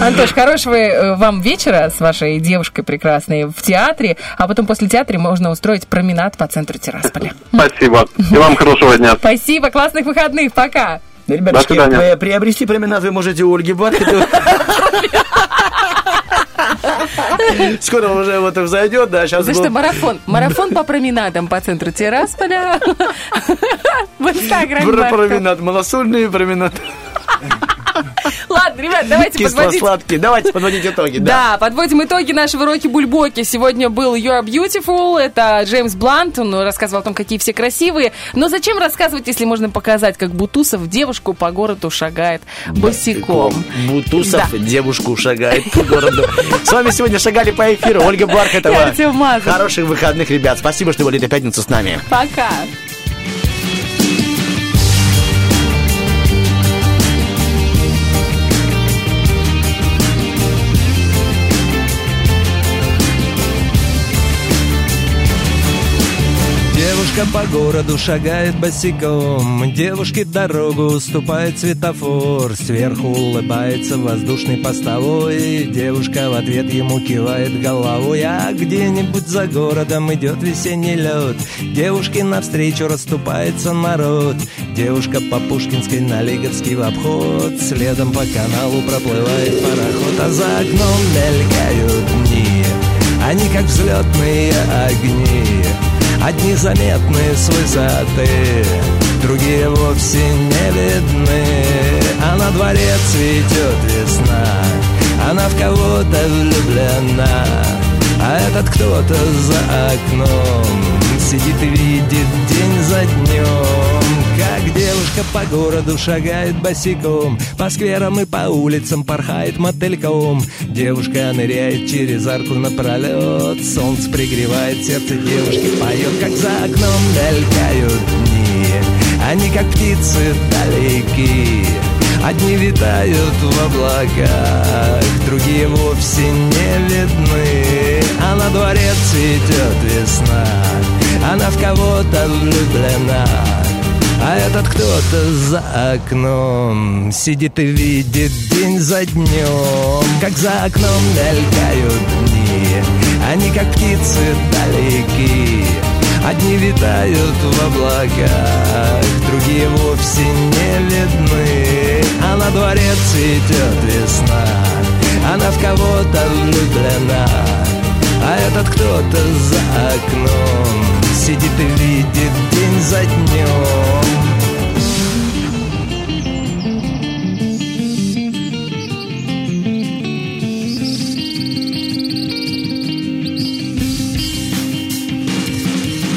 Антош, хорошего э, вам вечера с вашей девушкой прекрасной в театре, а потом после театра можно устроить променад по центру Тирасполя. Спасибо. И вам хорошего дня. Спасибо, классных выходных, пока! Ребятушки, приобрести променад вы можете у Ольги Бархатовой. (laughs) Скоро уже вот взойдет, да, сейчас За что марафон? Марафон по променадам по центру Тирасполя. (laughs) В инстаграме. Променад, малосольный променад. Ребят, давайте подводить Кисло-сладкий. Давайте подводить итоги, да. Да, подводим итоги нашего Роки Бульбоки. Сегодня был You're Beautiful, это Джеймс Блант, он рассказывал о том, какие все красивые. Но зачем рассказывать, если можно показать, как Бутусов девушку по городу шагает босиком? Бутусов Да. девушку шагает по городу. С вами сегодня шагали по эфиру Ольга Бархатова. Хороших выходных, ребят. Спасибо, что были до пятницы с нами. Пока. Девушка по городу шагает босиком. Девушке дорогу уступает светофор. Сверху улыбается воздушный постовой Девушка в ответ ему кивает головой. А где-нибудь за городом идет весенний лед. Девушке навстречу расступается народ. Девушка по Пушкинской на Лиговский в обход. Следом по каналу проплывает пароход. А за окном мелькают дни. Они как взлетные огни Одни заметны с высоты, другие вовсе не видны. А на дворе цветет весна, она в кого-то влюблена. А этот кто-то за окном сидит и видит день за днем. Как девушка по городу шагает босиком, по скверам и по улицам порхает мотыльком. Девушка ныряет через арку напролет, солнце пригревает сердце девушки, поет, как за окном мелькают дни. Они как птицы далеки, Одни витают в облаках, другие вовсе не видны. А на дворе цветет весна, она в кого-то влюблена. А этот кто-то за окном Сидит и видит день за днем. Как за окном мелькают дни Они как птицы далеки. Одни витают в облаках Другие вовсе не видны. А на дворе цветет весна Она в кого-то влюблена. А этот кто-то за окном Сидит и видит день за днем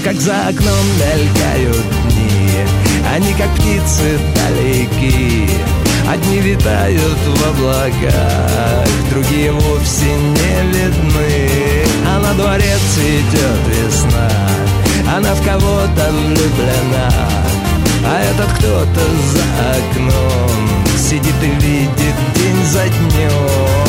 Как за окном мелькают дни. Они как птицы далеки. Одни витают в облаках Другие вовсе не видны. А на дворе цветет весна Она в кого-то влюблена. А этот кто-то за окном Сидит и видит день за днем